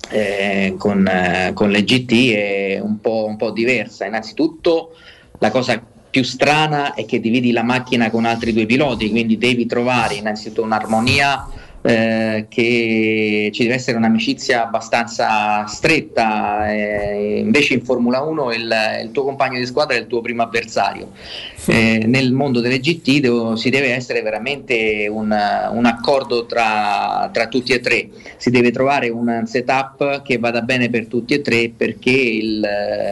eh, con, eh, con le GT è un po', un po' diversa. Innanzitutto la cosa più strana è che dividi la macchina con altri due piloti, quindi devi trovare innanzitutto un'armonia eh, che ci deve essere un'amicizia abbastanza stretta, eh, invece in Formula 1 il, il tuo compagno di squadra è il tuo primo avversario. Eh, nel mondo delle GT devo- si deve essere veramente un, un accordo tra, tra tutti e tre, si deve trovare un setup che vada bene per tutti e tre perché il-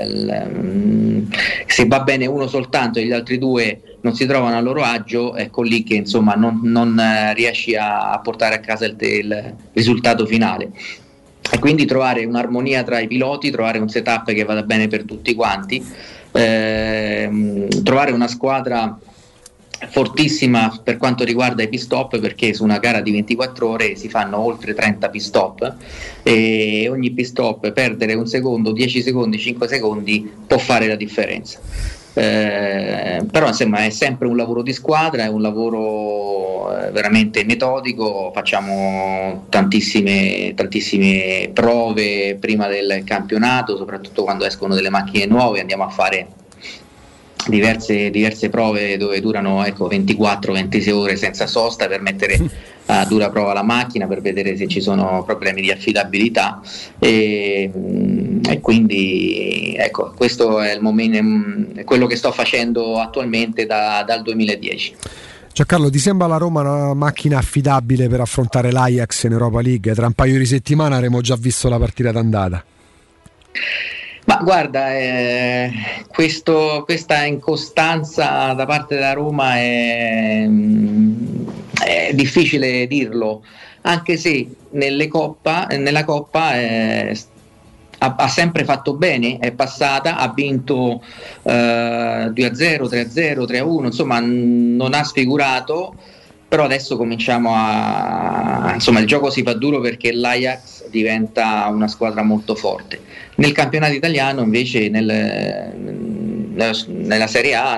il- mm, se va bene uno soltanto e gli altri due non si trovano a loro agio, ecco lì che insomma non, non, eh, riesci a, portare a casa il, il risultato finale. E quindi trovare un'armonia tra i piloti, trovare un setup che vada bene per tutti quanti, ehm, trovare una squadra fortissima per quanto riguarda i pit stop perché su una gara di 24 ore si fanno oltre 30 pit stop e ogni pit stop perdere un secondo, 10 secondi, 5 secondi può fare la differenza. Eh, però insomma è sempre un lavoro di squadra, è un lavoro eh, veramente metodico, facciamo tantissime, tantissime prove prima del campionato, soprattutto quando escono delle macchine nuove, andiamo a fare diverse, diverse prove dove durano ecco, 24-26 ore senza sosta per mettere a dura prova la macchina per vedere se ci sono problemi di affidabilità e, mm, e quindi ecco questo è il momento, è quello che sto facendo attualmente da- dal 2010. Giancarlo, ti sembra la Roma una macchina affidabile per affrontare l'Ajax in Europa League? Tra un paio di settimane avremo già visto la partita d'andata. Ma guarda, eh, questo- questa incostanza da parte della Roma è, mm, è difficile dirlo, anche se nelle Coppa- nella Coppa eh, ha, ha sempre fatto bene, è passata, ha vinto eh, 2-0, 3-0, 3-1, insomma non ha sfigurato, però adesso cominciamo a... insomma il gioco si fa duro perché l'Ajax diventa una squadra molto forte. Nel campionato italiano invece nel- nella, Serie A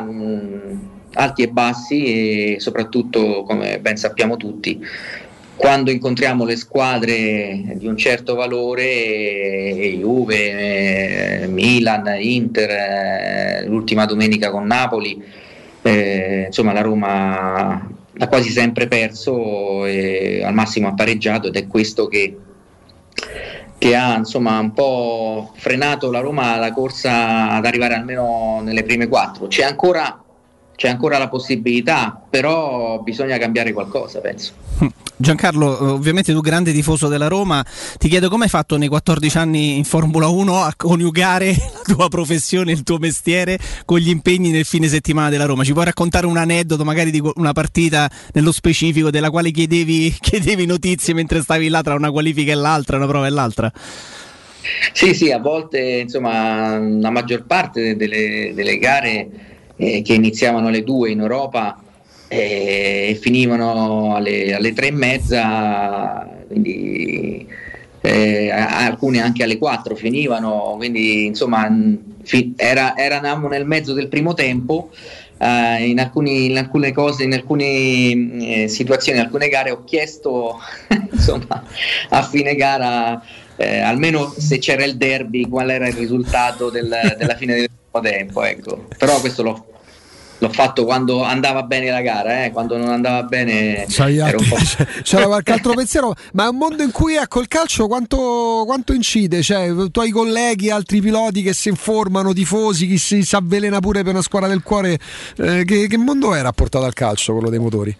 alti e bassi e soprattutto come ben sappiamo tutti quando incontriamo le squadre di un certo valore, Juve, eh, Milan, Inter, eh, l'ultima domenica con Napoli, eh, insomma la Roma ha quasi sempre perso e al massimo ha pareggiato ed è questo che, che ha insomma un po' frenato la Roma alla corsa ad arrivare almeno nelle prime quattro. C'è ancora, c'è ancora la possibilità, però bisogna cambiare qualcosa, penso. Giancarlo, ovviamente tu grande tifoso della Roma, ti chiedo come hai fatto nei 14 anni in Formula 1 a coniugare la tua professione, il tuo mestiere con gli impegni nel fine settimana della Roma. Ci puoi raccontare un aneddoto, magari di una partita nello specifico della quale chiedevi, chiedevi notizie mentre stavi là tra una qualifica e l'altra, una prova e l'altra? Sì, sì, a volte insomma la maggior parte delle, delle gare eh, che iniziavano alle due in Europa eh, e finivano alle, alle tre e mezza, quindi eh, alcune anche alle quattro finivano, quindi insomma era- eravamo nel mezzo del primo tempo. eh, in, alcuni- in alcune cose, in alcune eh, situazioni, in alcune gare ho chiesto insomma a fine gara eh, almeno se c'era il derby qual era il risultato del- della fine del primo tempo ecco. però questo l'ho, l'ho fatto quando andava bene la gara, eh, quando non andava bene. C'era qualche altro pensiero, ma è un mondo in cui ecco il calcio quanto, quanto incide? Cioè, i tuoi colleghi, altri piloti che si informano, tifosi, chi si, si avvelena pure per una squadra del cuore. eh, che, che mondo è rapportato al calcio quello dei motori?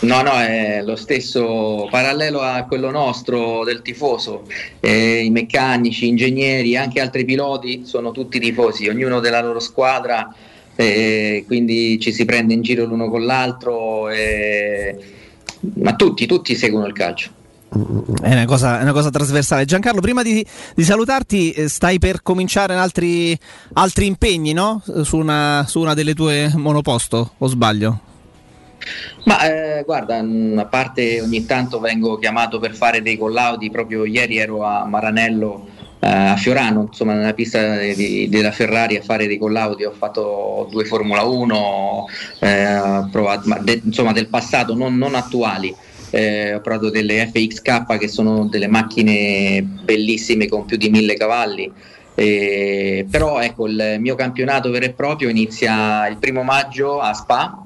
No, no, è lo stesso parallelo a quello nostro del tifoso. Eh, I meccanici, ingegneri, anche altri piloti sono tutti tifosi, ognuno della loro squadra, eh, quindi ci si prende in giro l'uno con l'altro, eh, ma tutti, tutti seguono il calcio. È una cosa, è una cosa trasversale. Giancarlo, prima di, di salutarti, eh, stai per cominciare in altri, altri impegni, no? Su una, su una delle tue monoposto, o sbaglio? Ma eh, guarda, mh, a parte ogni tanto vengo chiamato per fare dei collaudi, proprio ieri ero a Maranello a Fiorano, insomma nella pista di- della Ferrari a fare dei collaudi, ho fatto due Formula 1, eh, provato, de- insomma del passato, non, non attuali. Eh, ho provato delle FXK che sono delle macchine bellissime con più di mille cavalli. Eh, però ecco il mio campionato vero e proprio inizia il primo maggio a Spa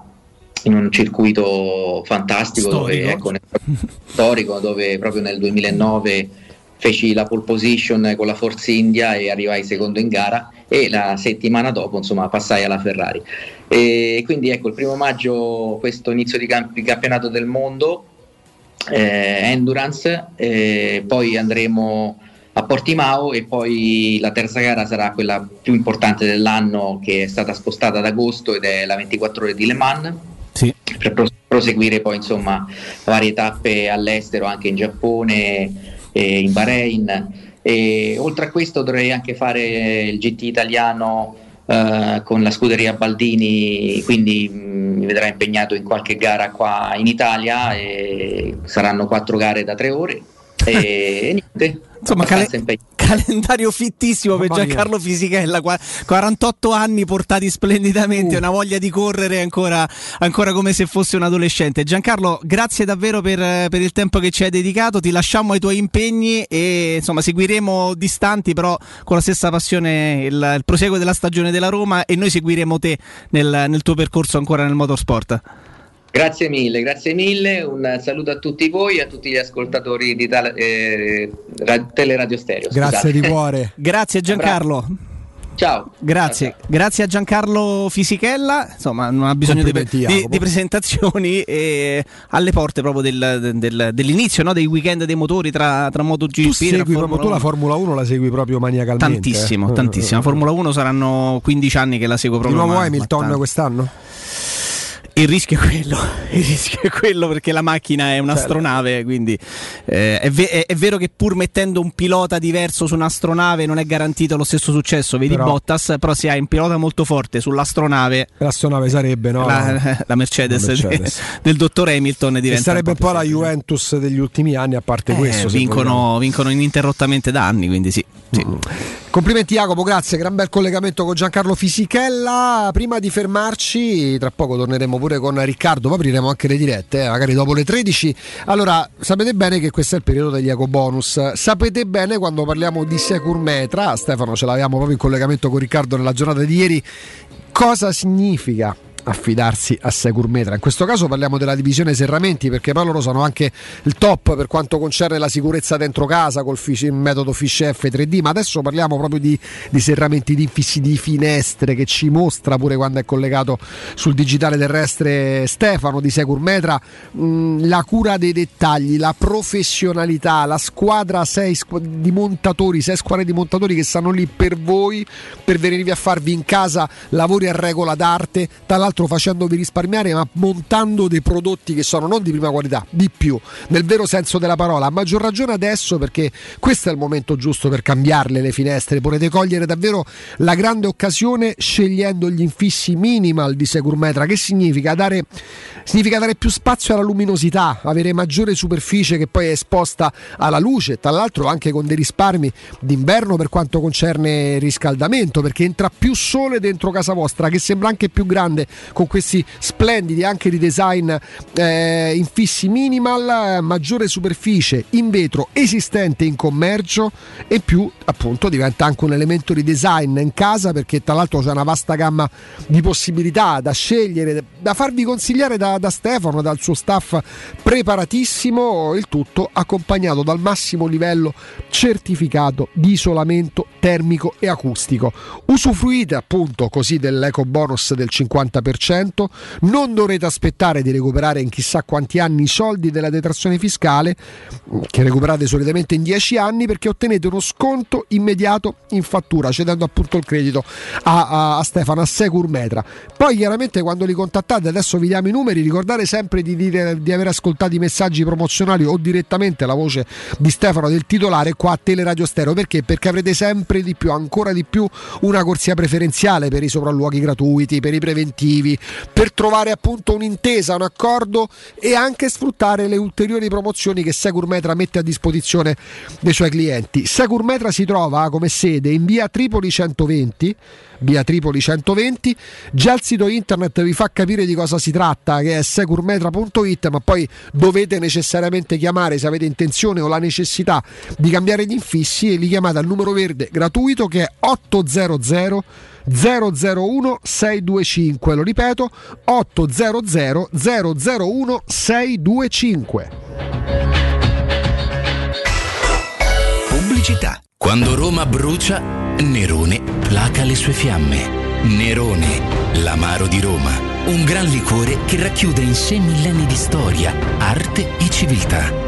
in un circuito fantastico dove, Storico. ecco, nel- storico dove proprio nel 2009 feci la pole position con la Force India e arrivai secondo in gara e la settimana dopo insomma passai alla Ferrari e quindi ecco il primo maggio questo inizio di, camp- di campionato del mondo eh, endurance eh, poi andremo a Portimao e poi la terza gara sarà quella più importante dell'anno che è stata spostata ad agosto ed è la 24 ore di Le Mans Sì. per pros- proseguire poi insomma varie tappe all'estero anche in Giappone e in Bahrain. E oltre a questo dovrei anche fare il GT italiano eh, con la scuderia Baldini quindi mh, mi vedrà impegnato in qualche gara qua in Italia e saranno quattro gare da tre ore. E niente Insomma, abbastanza cale- impegnato. calendario fittissimo per. Giancarlo Fisichella. qua- 48 anni portati splendidamente, Uh. una voglia di correre ancora, ancora come se fosse un adolescente. Giancarlo, grazie davvero per, per il tempo che ci hai dedicato. Ti lasciamo ai tuoi impegni e insomma seguiremo distanti, però con la stessa passione il, il proseguo della stagione della Roma e noi seguiremo te nel, nel tuo percorso ancora nel motorsport. Grazie mille, grazie mille, un saluto a tutti voi e a tutti gli ascoltatori di Tale- eh, Ra- Teleradio Stereo. Grazie scusate. di cuore. Grazie Giancarlo. Ciao. Grazie, grazie a Giancarlo Fisichella. Insomma, non ha bisogno di, di- di presentazioni e alle porte proprio del- del- dell'inizio no? dei weekend dei motori tra, tra MotoGP Tu tra segui proprio Formula tu la 1. Formula 1 la segui proprio maniacalmente. Tantissimo, eh? tantissimo. La Formula 1 saranno 15 anni che la seguo Di proprio. nuovo ma- Hamilton quest'anno? Il rischio è quello, il rischio è quello perché la macchina è un'astronave, quindi eh, è, ve- è- vero che pur mettendo un pilota diverso su un'astronave non è garantito lo stesso successo, vedi Però- Bottas, però se hai un pilota molto forte sull'astronave L'astronave sarebbe, no? la, la Mercedes, La Mercedes. de- del dottor Hamilton E diventa sarebbe un po' la Juventus degli ultimi anni, a parte Eh, questo. vincono, vincono ininterrottamente da anni, quindi sì. sì. Complimenti Jacopo, grazie, gran bel collegamento con Giancarlo Fisichella. Prima di fermarci, tra poco torneremo pure con Riccardo, poi apriremo anche le dirette, eh, magari dopo le 13. Allora, sapete bene che questo è il periodo degli eco bonus. Sapete bene quando parliamo di Secur Metra, Stefano ce l'avevamo proprio in collegamento con Riccardo nella giornata di ieri, cosa significa? Affidarsi a Securmetra. In questo caso parliamo della divisione serramenti perché poi loro sono anche il top per quanto concerne la sicurezza dentro casa col fish- metodo Fish F3D, ma adesso parliamo proprio di, di serramenti di di finestre che ci mostra pure quando è collegato sul digitale terrestre Stefano di Securmetra mh, la cura dei dettagli, la professionalità, la squadra sei squ- di montatori, sei squadre di montatori che stanno lì per voi, per venirvi a farvi in casa lavori a regola d'arte, tra l'altro facendovi risparmiare ma montando dei prodotti che sono non di prima qualità, di più, nel vero senso della parola, a maggior ragione adesso perché questo è il momento giusto per cambiarle le finestre, potete cogliere davvero la grande occasione scegliendo gli infissi minimal di Securmetra, che significa? Dare, significa dare più spazio alla luminosità, avere maggiore superficie che poi è esposta alla luce, tra l'altro anche con dei risparmi d'inverno per quanto concerne riscaldamento, perché entra più sole dentro casa vostra, che sembra anche più grande con questi splendidi anche ridesign eh, infissi minimal, maggiore superficie in vetro esistente in commercio e più appunto diventa anche un elemento di design in casa perché tra l'altro c'è una vasta gamma di possibilità da scegliere, da farvi consigliare da, da Stefano, dal suo staff preparatissimo, il tutto accompagnato dal massimo livello certificato di isolamento termico e acustico. Usufruite appunto così dell'eco bonus del 50%, non dovrete aspettare di recuperare in chissà quanti anni i soldi della detrazione fiscale che recuperate solitamente in 10 anni perché ottenete uno sconto immediato in fattura cedendo appunto il credito a, a, a Stefano a Securmetra. Poi chiaramente quando li contattate adesso vi diamo i numeri, ricordate sempre di dire di aver ascoltato i messaggi promozionali o direttamente la voce di Stefano del titolare qua a Teleradio Stereo perché? Perché avrete sempre di più, ancora di più una corsia preferenziale per i sopralluoghi gratuiti, per i preventivi, per trovare appunto un'intesa, un accordo e anche sfruttare le ulteriori promozioni che Securmetra mette a disposizione dei suoi clienti. Securmetra si trova come sede in via Tripoli 120 via Tripoli 120. Già il sito internet vi fa capire di cosa si tratta, che è securmetra.it, ma poi dovete necessariamente chiamare se avete intenzione o la necessità di cambiare gli infissi e li chiamate al numero verde gratuito che è 800 001 625. Lo ripeto, 800 001 625. Pubblicità. Quando Roma brucia, Nerone placa le sue fiamme. Nerone, l'amaro di Roma. Un gran liquore che racchiude in sé millenni di storia, arte e civiltà.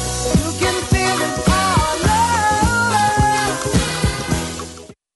You can feel it all.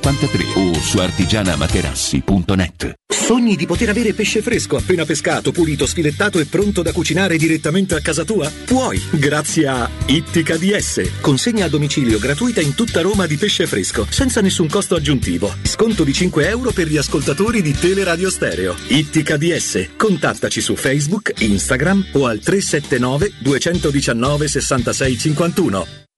53 o su artigianamaterassi.net. Sogni di poter avere pesce fresco appena pescato, pulito, sfilettato e pronto da cucinare direttamente a casa tua? Puoi, grazie a Ittica DS. Consegna a domicilio gratuita in tutta Roma di pesce fresco, senza nessun costo aggiuntivo. Sconto di 5 euro per gli ascoltatori di Teleradio Stereo. Ittica DS. Contattaci su Facebook, Instagram o al 379 219 66 51.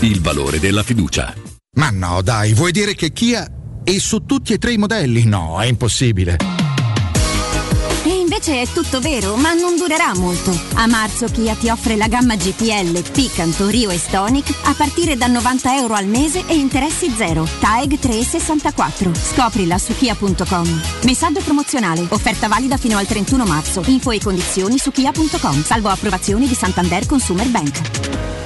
il valore della fiducia. Ma no, dai, vuoi dire che Kia è su tutti e tre i modelli? No, è impossibile. E invece è tutto vero, ma non durerà molto. A marzo Kia ti offre la gamma GPL, Picanto, Rio e Stonic a partire da 90 euro al mese e interessi zero. TAEG 3,64. Scoprila su kia.com. Messaggio promozionale. Offerta valida fino al 31 marzo. Info e condizioni su kia.com. Salvo approvazioni di Santander Consumer Bank.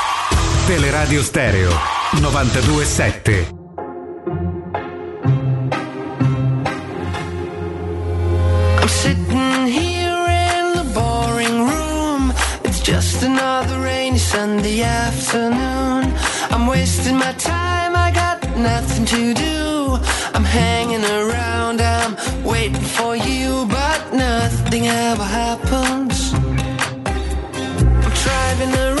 Teleradio Stereo 927. I'm sitting here in the boring room. It's just another rainy Sunday afternoon. I'm wasting my time, I got nothing to do. I'm hanging around, I'm waiting for you, but nothing ever happens. I'm driving around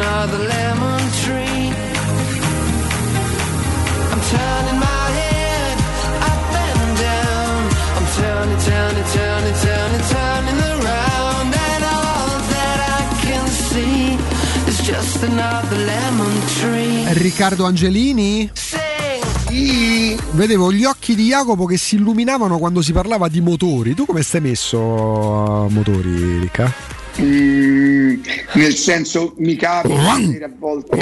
another lemon tree. I'm turning my head up and down. I'm turning, turning, turning, turning, turning around, and all that I can see is just another lemon tree. Riccardo Angelini? Sì. Vedevo gli occhi di Jacopo che si illuminavano quando si parlava di motori. Tu come stai messo a motori, Ricca? Mm, nel senso mi capita a volte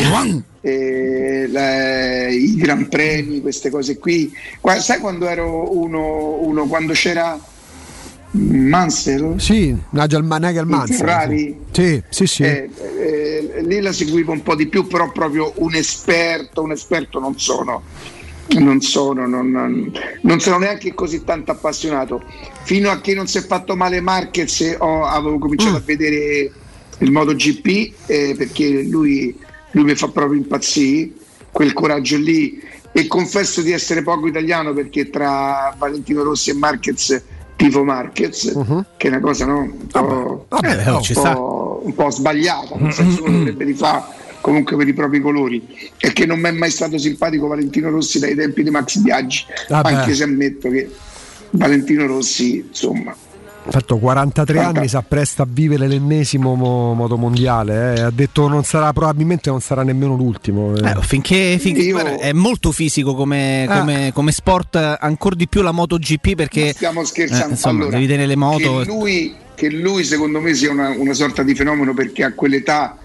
eh, la- i gran premi, queste cose qui. Qua- sai quando ero uno, uno quando c'era Mansell? Sì, Nigel, Nigel Mansell. Ferrari? Sì, sì, sì. Eh, eh, lì la seguivo un po' di più, però proprio un esperto, un esperto non sono. Non sono, non, non- sono neanche così tanto appassionato. Fino a che non si è fatto male Marquez, eh, ho- avevo cominciato a vedere il MotoGP eh, perché lui, lui mi fa proprio impazzire, quel coraggio lì. E confesso di essere poco italiano perché tra Valentino Rossi e Marquez tifo Marquez, che è una cosa no? un, po', Vabbè, oh, un po', un po' sbagliata, nel senso uno dovrebbe rifare comunque per i propri colori e che non mi è mai stato simpatico Valentino Rossi dai tempi di Max Biaggi, Vabbè. anche se ammetto che Valentino Rossi insomma Ha fatto 43 anni, si appresta a vivere l'ennesimo mo- motomondiale. eh. Ha detto non sarà, probabilmente non sarà nemmeno l'ultimo. eh. Eh, finché, finché- guarda, è molto fisico come, Ah. come- come sport, ancora di più la MotoGP perché stiamo scherzando eh, insomma, Allora, devi tenere le moto. che lui, che lui secondo me sia una, una sorta di fenomeno perché a quell'età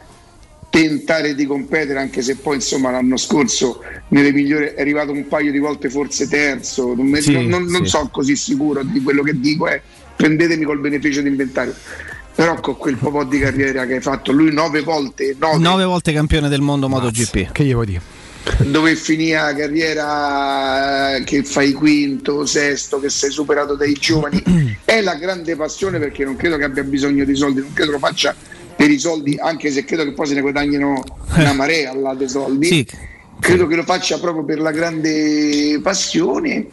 tentare di competere anche se poi insomma l'anno scorso nelle migliori è arrivato un paio di volte forse terzo non, me- Sì, non- non- non sì. so così sicuro di quello che dico eh. prendetemi col beneficio d'inventario però con quel po' di carriera che hai fatto lui nove volte nove, Nove volte campione del mondo MotoGP. Che gli vuoi dire? dove finì la carriera eh, che fai quinto, sesto, che sei superato dai giovani, è la grande passione perché non credo che abbia bisogno di soldi, non credo lo faccia per i soldi, anche se credo che poi se ne guadagnino una marea là dei soldi. Sì. Credo che lo faccia proprio per la grande passione.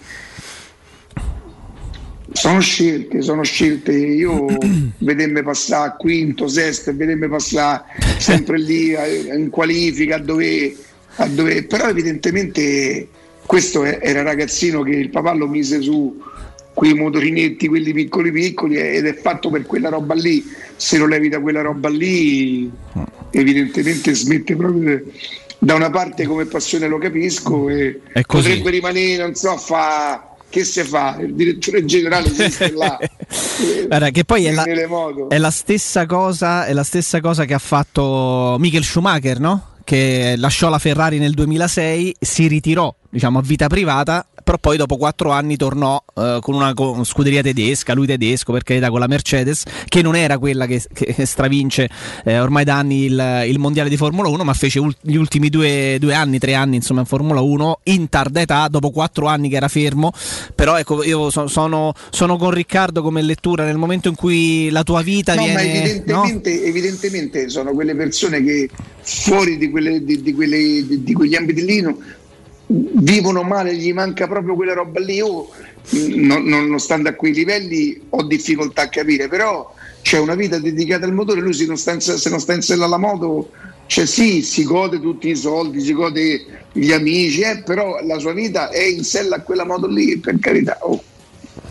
Sono scelte, sono scelte. Io vedermi passare quinto, sesto e vedermi passare sempre lì eh, in qualifica dove, a dove- però evidentemente questo era ragazzino che il papà lo mise su quei motorinetti, quelli piccoli piccoli ed è fatto per quella roba lì. Se lo levi da quella roba lì, evidentemente smette proprio. Da una parte come passione lo capisco e È così. potrebbe rimanere, non so, fa che se fa? Il direttore generale esiste là. eh, Guarda, che poi è la, è la stessa cosa, è la stessa cosa che ha fatto Michael Schumacher, no? Che lasciò la Ferrari nel 2006, si ritirò, diciamo, a vita privata, però poi dopo quattro anni tornò eh, con una co- scuderia tedesca, lui tedesco per carità con la Mercedes, che non era quella che, che stravince eh, ormai da anni il, il mondiale di Formula 1, ma fece ul- gli ultimi due, due anni, tre anni insomma in Formula 1 in tarda età, dopo quattro anni che era fermo, però ecco io so- sono, sono con Riccardo come lettura nel momento in cui la tua vita No, viene... ma no? evidentemente, evidentemente sono quelle persone che fuori di, quelle- di- di quelle- di- quegli ambiti lì vivono male, gli manca proprio quella roba lì. Io, mh, non, non stando a quei livelli, ho difficoltà a capire, però c'è una vita dedicata al motore, lui se non sta in, se non sta in sella alla moto, cioè sì, si gode tutti i soldi, si gode gli amici, eh, però la sua vita è in sella a quella moto lì, per carità. oh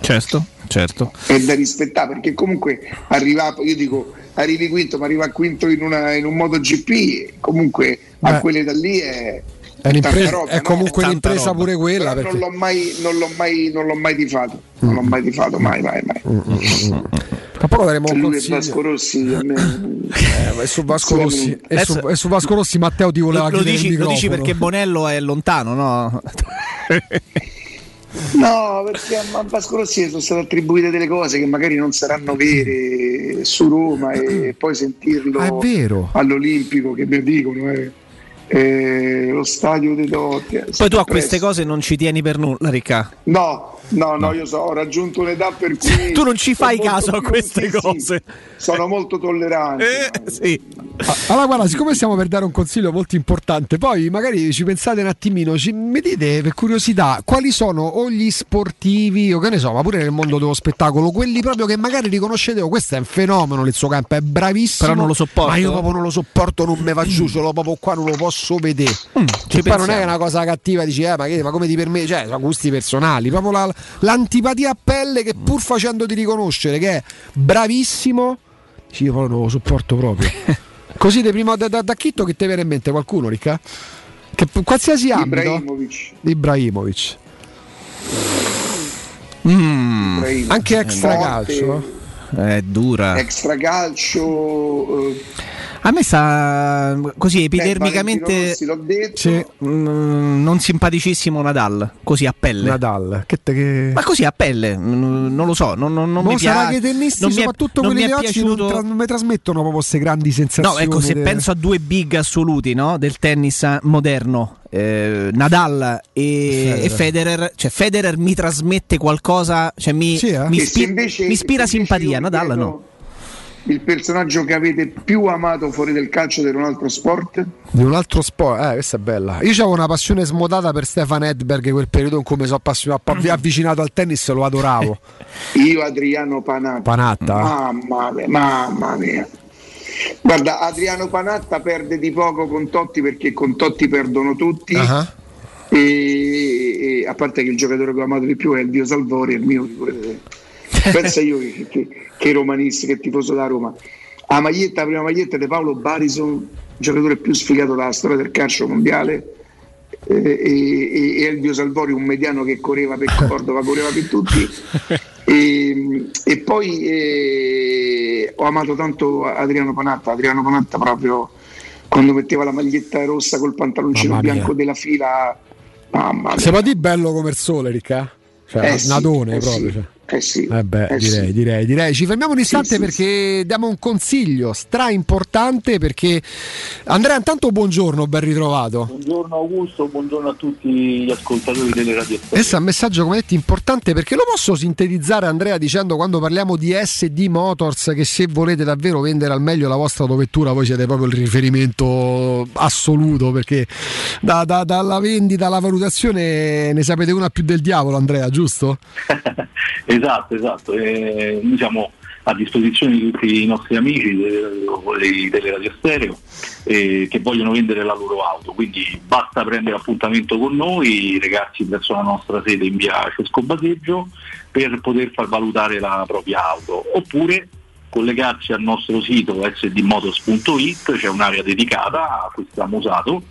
Certo, certo. è da rispettare perché comunque arriva, io dico arrivi quinto ma arriva quinto in, una, in un MotoGP comunque a Beh. quell'età lì è, È, roba, è no? comunque Tanta un'impresa roba. pure quella. Perché... non l'ho mai non l'ho mai non l'ho mai tifato non l'ho mai tifato mai mai mai Tra poco daremo un lui e consiglio. Vasco Rossi a me Eh, e su Vasco Rossi, e su, e su Vasco Rossi Matteo ti voleva Lo, lo dici, lo dici perché Bonello è lontano, no? No, perché a Vasco Rossi sono state attribuite delle cose che magari non saranno vere su Roma e poi sentirlo Ah, è vero. all'Olimpico che mi dicono eh, eh, lo stadio dei Dotti. Poi tu a presto. queste cose non ci tieni per nulla, Ricca. No, no, no, io so, ho raggiunto un'età per cui Tu non ci fai caso a queste sì, sì, cose. sono molto tollerante. sì. Ah, Allora, guarda, siccome stiamo per dare un consiglio molto importante, poi magari ci pensate un attimino, ci, mi dite per curiosità quali sono o gli sportivi, o che ne so, ma pure nel mondo dello spettacolo, quelli proprio che magari riconoscete, oh, questo è un fenomeno nel suo campo, è bravissimo. Però non lo sopporto. Ma io proprio non lo sopporto, non mi va giù, ce l'ho proprio qua, non lo posso vedere. Mm, che poi non è una cosa cattiva, dici, eh, ma, che- ma come ti permette? Cioè, sono gusti personali, proprio la- l'antipatia a pelle che pur facendoti riconoscere che è bravissimo, dici, io proprio non lo sopporto proprio. Così di prima da, da, da Chitto che ti viene in mente qualcuno, Ricca? Che qualsiasi ambito. Ibrahimovic. Ibrahimovic. Mm. Anche extra Forte. calcio. È dura. Extra calcio, eh, A me sta così epidermicamente Valentino Rossi, l'ho detto. mm, non simpaticissimo Nadal, così a pelle. Nadal, che, te- che... Ma così a pelle, mm, non lo so, non, non, non mi sarà piace. che i tennisti, non soprattutto non quelli mi di oggi, non, piaciuto- tra- non mi trasmettono proprio queste grandi sensazioni. No, ecco, se de- penso a due big assoluti no, del tennis moderno, eh, Nadal e Federer. e Federer. cioè Federer mi trasmette qualcosa, cioè mi, Sì, eh? mi spi- invece- mi ispira simpatia, Nadal chiedo no. Il personaggio che avete più amato fuori del calcio di un altro sport? Di un altro sport, eh, questa è bella. Io avevo una passione smodata per Stefan Edberg, quel periodo in cui mi sono Mm. avvicinato al tennis, lo adoravo. Io Adriano Panatta. Panatta? Mamma mia, mamma mia. Guarda, Adriano Panatta perde di poco con Totti perché con Totti perdono tutti. Ah. E, e- a parte che il giocatore che ho amato di più è il Dio Salvori, il mio. Pensa io che, che, che romanista, che tifoso da Roma. La maglietta, la prima maglietta di Paolo Barison, giocatore più sfigato della storia del calcio mondiale. eh, e, e- e Elvio Salvori, un mediano che correva per Cordova, correva per tutti. E, e poi eh, ho amato tanto Adriano Panatta, Adriano Panatta proprio quando metteva la maglietta rossa col pantaloncino bianco della fila. Mamma mia. Se può dire bello come il sole, Ricca? Cioè, Eh sì, Nadone eh proprio. sì, cioè. Eh sì, Eh beh, eh direi, sì. direi, direi. Ci fermiamo un istante Sì, sì, perché diamo un consiglio stra importante perché Andrea, intanto buongiorno, ben ritrovato. Buongiorno Augusto, buongiorno a tutti gli ascoltatori delle radio. Questo è un messaggio come detto importante perché lo posso sintetizzare Andrea dicendo quando parliamo di SD Motors che se volete davvero vendere al meglio la vostra autovettura voi siete proprio il riferimento assoluto perché da- da- dalla vendita alla valutazione ne sapete una più del diavolo Andrea, giusto? Esatto, esatto. Eh, noi siamo a disposizione di tutti i nostri amici de- de- delle radio stereo eh, che vogliono vendere la loro auto, quindi basta prendere appuntamento con noi, recarsi presso la nostra sede in via Cesco Baseggio per poter far valutare la propria auto, oppure collegarsi al nostro sito sdmotos.it, c'è un'area dedicata a cui stiamo usato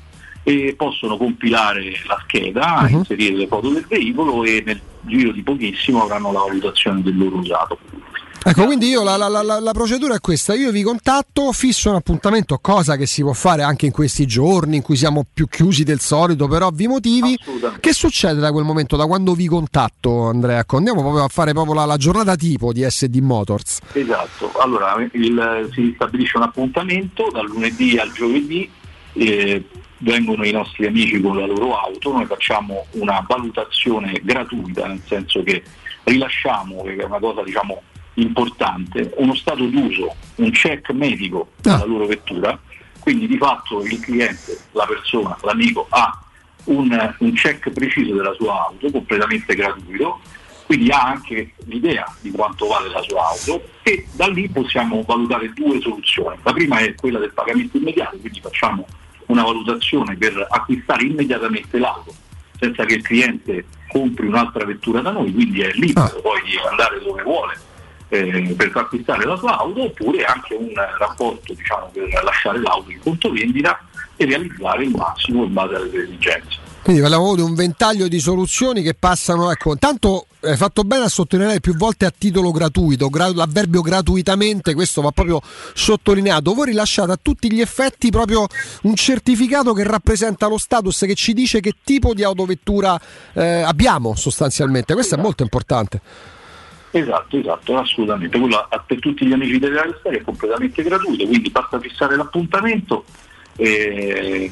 e possono compilare la scheda, Mhm. inserire le foto del veicolo e nel giro di pochissimo avranno la valutazione del loro usato. Ecco, quindi io la, la- la- la procedura è questa, io vi contatto, fisso un appuntamento, cosa che si può fare anche in questi giorni in cui siamo più chiusi del solito per ovvi motivi. Che succede da quel momento, da quando vi contatto Andrea? Andiamo proprio a fare proprio la, la giornata tipo di SD Motors. Esatto, allora il- si stabilisce un appuntamento dal lunedì al giovedì, eh, vengono i nostri amici con la loro auto, noi facciamo una valutazione gratuita, nel senso che rilasciamo, che è una cosa diciamo importante, uno stato d'uso, un check medico della loro vettura, quindi di fatto il cliente, la persona, l'amico ha un, un check preciso della sua auto, completamente gratuito, quindi ha anche l'idea di quanto vale la sua auto e da lì possiamo valutare due soluzioni. La prima è quella del pagamento immediato, quindi facciamo una valutazione per acquistare immediatamente l'auto senza che il cliente compri un'altra vettura da noi, quindi è libero poi di andare dove vuole eh, per acquistare la sua auto oppure anche un rapporto diciamo, per lasciare l'auto in conto vendita e realizzare il massimo in base alle esigenze. Quindi parliamo di un ventaglio di soluzioni che passano, ecco, tanto hai fatto bene a sottolineare più volte a titolo gratuito, gra- l'avverbio gratuitamente, questo va proprio sottolineato. Voi rilasciate a tutti gli effetti proprio un certificato che rappresenta lo status, che ci dice che tipo di autovettura eh, abbiamo sostanzialmente, questo è molto importante. Esatto, esatto, assolutamente. Quello per tutti gli amici della Serie è completamente gratuito, quindi basta fissare l'appuntamento, eh,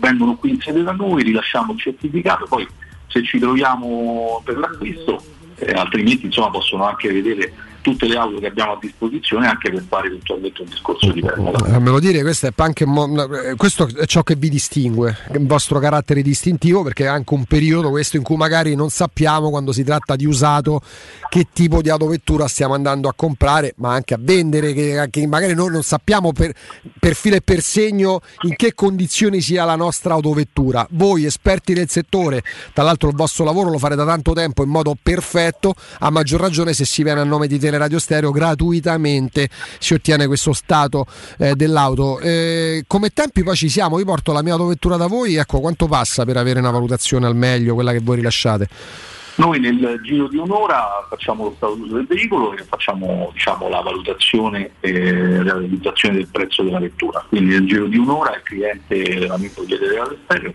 vengono qui in sede da noi, rilasciamo il certificato, poi se ci troviamo per l'acquisto, eh, altrimenti insomma possono anche vedere tutte le auto che abbiamo a disposizione anche per fare eventualmente un discorso di permola. Fammelo dire, questo è, anche eh, questo è ciò che vi distingue, il vostro carattere distintivo, perché è anche un periodo questo in cui magari non sappiamo quando si tratta di usato che tipo di autovettura stiamo andando a comprare, ma anche a vendere, che, che magari noi non sappiamo per, per filo e per segno in che condizioni sia la nostra autovettura. Voi esperti del settore, tra l'altro il vostro lavoro lo fate da tanto tempo in modo perfetto, a maggior ragione se si viene a nome di Teleradio Stereo gratuitamente si ottiene questo stato eh, dell'auto. Eh, come tempi poi ci siamo, io porto la mia autovettura da voi, ecco quanto passa per avere una valutazione al meglio, quella che voi rilasciate? Noi nel giro di un'ora facciamo lo stato del veicolo e facciamo diciamo, la valutazione e la realizzazione del prezzo della vettura. Quindi nel giro di un'ora il cliente, l'amico chiede della stereo,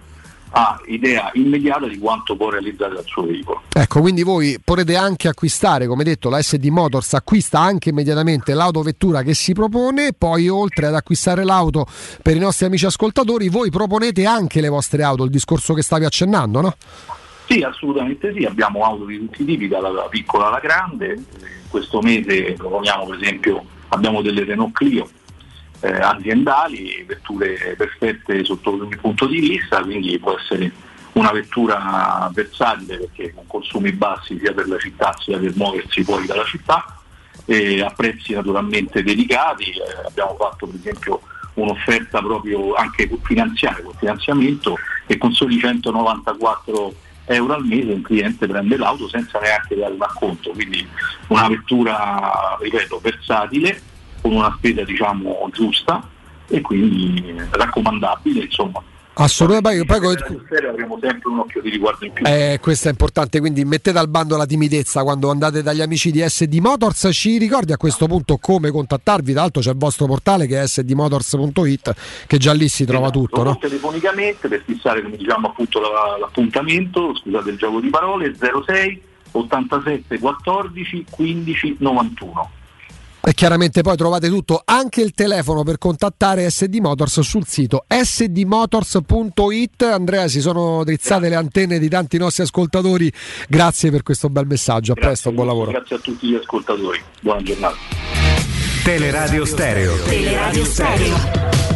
ha idea immediata di quanto può realizzare dal suo veicolo. Ecco, quindi voi potete anche acquistare, come detto, la SD Motors acquista anche immediatamente l'autovettura che si propone, poi oltre ad acquistare l'auto per i nostri amici ascoltatori, voi proponete anche le vostre auto, il discorso che stavi accennando, no? Sì, assolutamente sì, abbiamo auto di tutti i tipi, dalla piccola alla grande. Questo mese proponiamo per esempio, abbiamo delle Renault Clio eh, aziendali, vetture perfette sotto ogni punto di vista, quindi può essere una vettura versatile perché con consumi bassi sia per la città sia per muoversi fuori dalla città, e a prezzi naturalmente dedicati. Eh, abbiamo fatto per esempio un'offerta proprio anche finanziaria, con finanziamento e con soli 194 euro al mese un cliente prende l'auto senza neanche dare un acconto, quindi una vettura, ripeto, versatile, con una spesa diciamo giusta e quindi raccomandabile, insomma. Assolutamente, poi, poi, serio avremo sempre un occhio di riguardo in più. Eh, questo è importante, quindi mettete al bando la timidezza quando andate dagli amici di SD Motors. Ci ricordi a questo punto come contattarvi? Tra l'altro c'è il vostro portale che è sdmotors.it, che già lì si trova tutto, no? telefonicamente per fissare come diciamo appunto la- l'appuntamento, scusate il gioco di parole, 06 87 14 15 91. E chiaramente poi trovate tutto, anche il telefono per contattare SD Motors sul sito sdmotors.it. Andrea, si sono drizzate le antenne di tanti nostri ascoltatori. Grazie per questo bel messaggio. A presto, buon lavoro. Grazie a tutti gli ascoltatori, buona giornata. Teleradio Stereo. Teleradio Stereo.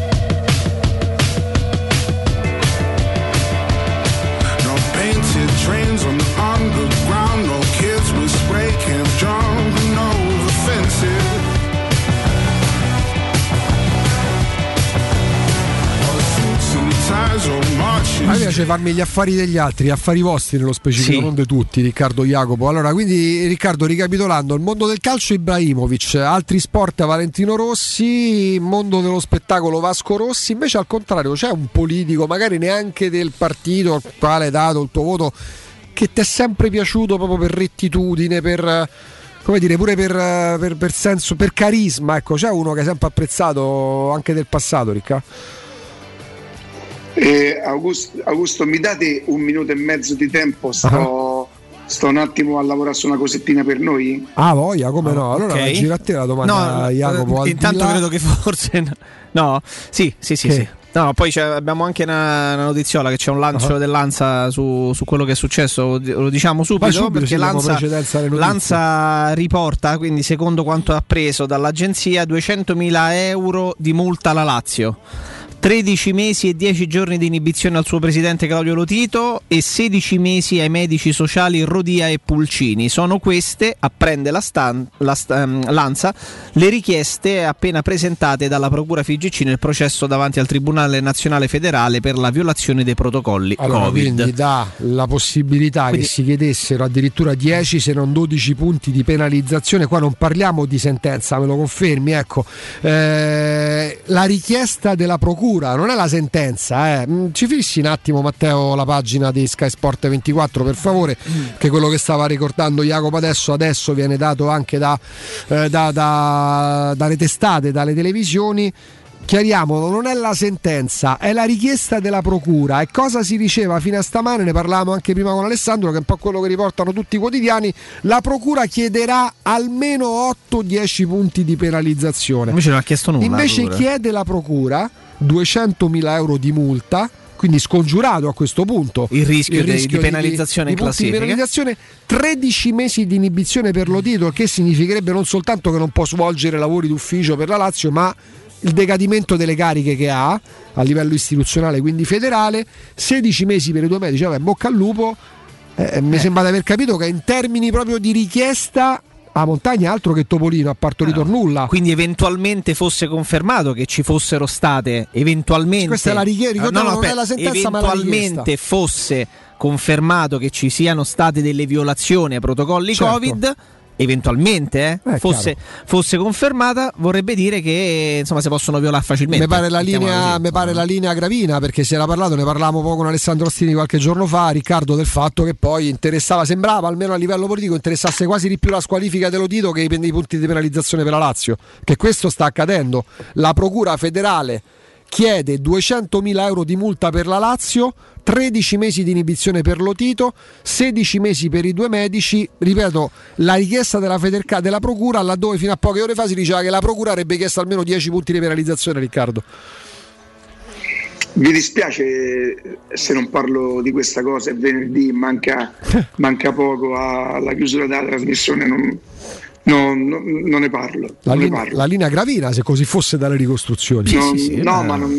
Piace farmi gli affari degli altri, affari vostri nello specifico, Sì. non di tutti, Riccardo Jacopo. Allora, quindi Riccardo, ricapitolando, il mondo del calcio Ibrahimovic, altri sport Valentino Rossi, mondo dello spettacolo Vasco Rossi, invece al contrario c'è un politico, magari neanche del partito al quale hai dato il tuo voto, che ti è sempre piaciuto proprio per rettitudine, per... come dire, pure per, per- per senso, per carisma, ecco, c'è uno che è sempre apprezzato anche del passato, Ricca. Eh, Augusto, Augusto, mi date un minuto e mezzo di tempo? Sto, sto un attimo a lavorare su una cosettina per noi? Ah, voglia, come no? Allora ok. la giro a te la domanda, No, Jacopo. intanto là- credo che forse. No, sì, sì, sì. Che? sì. No, poi c'è- abbiamo anche una, una notiziola che c'è un lancio Ah. dell'Anza su, su quello che è successo, lo diciamo subito, subito, perché notizie. l'Anza riporta, quindi secondo quanto ha preso dall'agenzia, 200.000 euro di multa alla Lazio. 13 mesi e 10 giorni di inibizione al suo presidente Claudio Lotito e 16 mesi ai medici sociali Rodia e Pulcini. Sono queste, apprende la, stan- la sta- ehm, Lanza, le richieste appena presentate dalla Procura FIGC nel processo davanti al Tribunale Nazionale Federale per la violazione dei protocolli Allora, Covid. quindi dà la possibilità Quindi- che si chiedessero addirittura 10 se non 12 punti di penalizzazione. Qua non parliamo di sentenza, me lo confermi. Ecco, Eh, la richiesta della procura non è la sentenza. eh. Mm, Ci fissi un attimo, Matteo, la pagina di Sky Sport 24, per favore, che quello che stava ricordando Jacopo adesso, adesso viene dato anche da, eh, da- da- dalle testate, dalle televisioni. Chiariamolo, non è la sentenza, è la richiesta della procura. E cosa si diceva fino a stamane? Ne parlavamo anche prima con Alessandro, che è un po' quello che riportano tutti i quotidiani. La procura chiederà almeno 8-10 punti di penalizzazione. Invece non ha chiesto nulla. Invece chiede la procura 200.000 euro di multa. Quindi scongiurato a questo punto Il rischio de- di penalizzazione in punti di classifica. penalizzazione, 13 mesi di inibizione per lo titolo, che significherebbe non soltanto che non può svolgere lavori d'ufficio per la Lazio, ma il decadimento delle cariche che ha a livello istituzionale, quindi federale, 16 mesi per i due medici, vabbè, bocca al lupo. Eh, mi sembra di aver capito che in termini proprio di richiesta a Montagna altro che Topolino ha partorito nulla. Quindi eventualmente fosse confermato che ci fossero state eventualmente Questa è la richiesta, Eh, ricordiamo, non è la sentenza, ma la eventualmente richiesta. fosse confermato che ci siano state delle violazioni ai protocolli Certo. Covid eventualmente eh, Eh, fosse, fosse confermata vorrebbe dire che insomma si possono violare facilmente Mi pare, la linea, così. mi pare la linea Gravina perché si era parlato, ne parlavamo poco con Alessandro Ostini qualche giorno fa, Riccardo, del fatto che poi interessava, sembrava almeno a livello politico interessasse quasi di più la squalifica dello Tito che i punti di penalizzazione per la Lazio, che questo sta accadendo. La Procura federale chiede 200.000 euro di multa per la Lazio, 13 mesi di inibizione per lo Tito, 16 mesi per i due medici. Ripeto, la richiesta della, Federca- della Procura, laddove fino a poche ore fa si diceva che la Procura avrebbe chiesto almeno 10 punti di penalizzazione, Riccardo. Vi dispiace eh, se non parlo di questa cosa, è venerdì, manca, manca poco alla chiusura della trasmissione, non, non- non- non ne parlo. La, non ne linea, parlo. la linea Gravina, se così fosse dalle ricostruzioni. Non- no, ma non,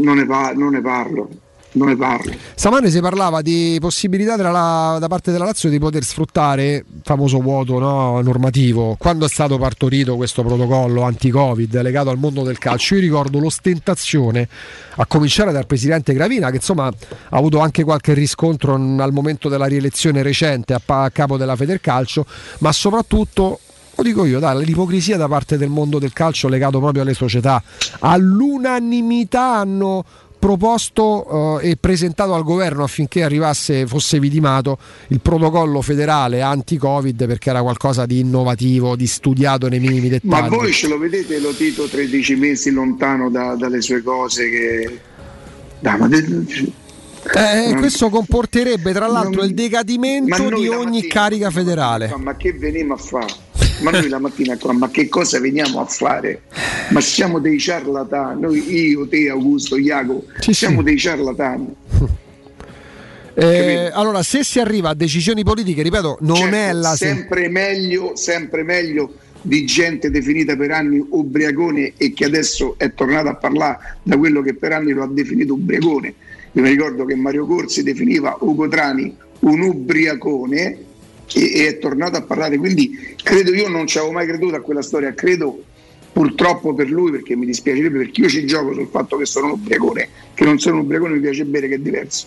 non ne pa- non ne parlo. Non ne parlo. Stamane si parlava di possibilità La- da parte della Lazio di poter sfruttare il famoso vuoto no, normativo. Quando è stato partorito questo protocollo anti-Covid legato al mondo del calcio, io ricordo l'ostentazione, a cominciare dal presidente Gravina, che insomma ha avuto anche qualche riscontro al momento della rielezione recente a, a capo della Federcalcio, ma soprattutto lo dico io, dai, l'ipocrisia da parte del mondo del calcio legato proprio alle società. All'unanimità hanno proposto eh, e presentato al governo affinché arrivasse, fosse vidimato il protocollo federale anti-Covid perché era qualcosa di innovativo, di studiato nei minimi dettagli. Ma voi ce lo vedete lo Tito 13 mesi lontano da- dalle sue cose che... Dai, ma de- Eh, Non- questo comporterebbe tra l'altro non- il decadimento di ogni mattina- carica federale. Ma che veniamo a fare? Ma noi la mattina qua, ma che cosa veniamo a fare? Ma siamo dei ciarlatani, noi, io, te, Augusto, Iago, siamo dei ciarlatani. Eh, allora, se si arriva a decisioni politiche, ripeto, non Certo, è la sempre meglio, sempre meglio di gente definita per anni ubriacone e che adesso è tornata a parlare da quello che per anni lo ha definito ubriacone. Io mi ricordo che Mario Corsi definiva Ugo Trani un ubriacone e, è tornato a parlare, quindi credo io non ci avevo mai creduto a quella storia, credo purtroppo per lui perché mi dispiacerebbe perché io ci gioco sul fatto che sono un ubriacone, che non sono un ubriacone mi piace bere che è diverso.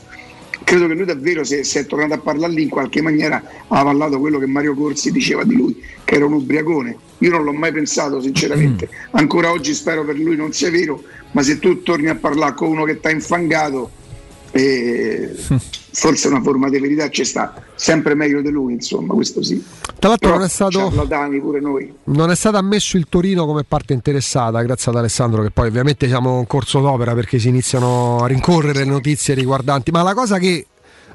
Credo che lui davvero se, se è tornato a parlare lì in qualche maniera ha avallato quello che Mario Corsi diceva di lui, che era un ubriacone. Io non l'ho mai pensato sinceramente, ancora oggi spero per lui non sia vero, ma se tu torni a parlare con uno che ti ha infangato, E forse una forma di verità ci sta, sempre meglio di lui, insomma, questo sì. Tra l'altro Però non è stato-. Non è stato ammesso il Torino come parte interessata, grazie ad Alessandro, che poi ovviamente siamo in corso d'opera perché si iniziano a rincorrere le notizie riguardanti. Ma la cosa che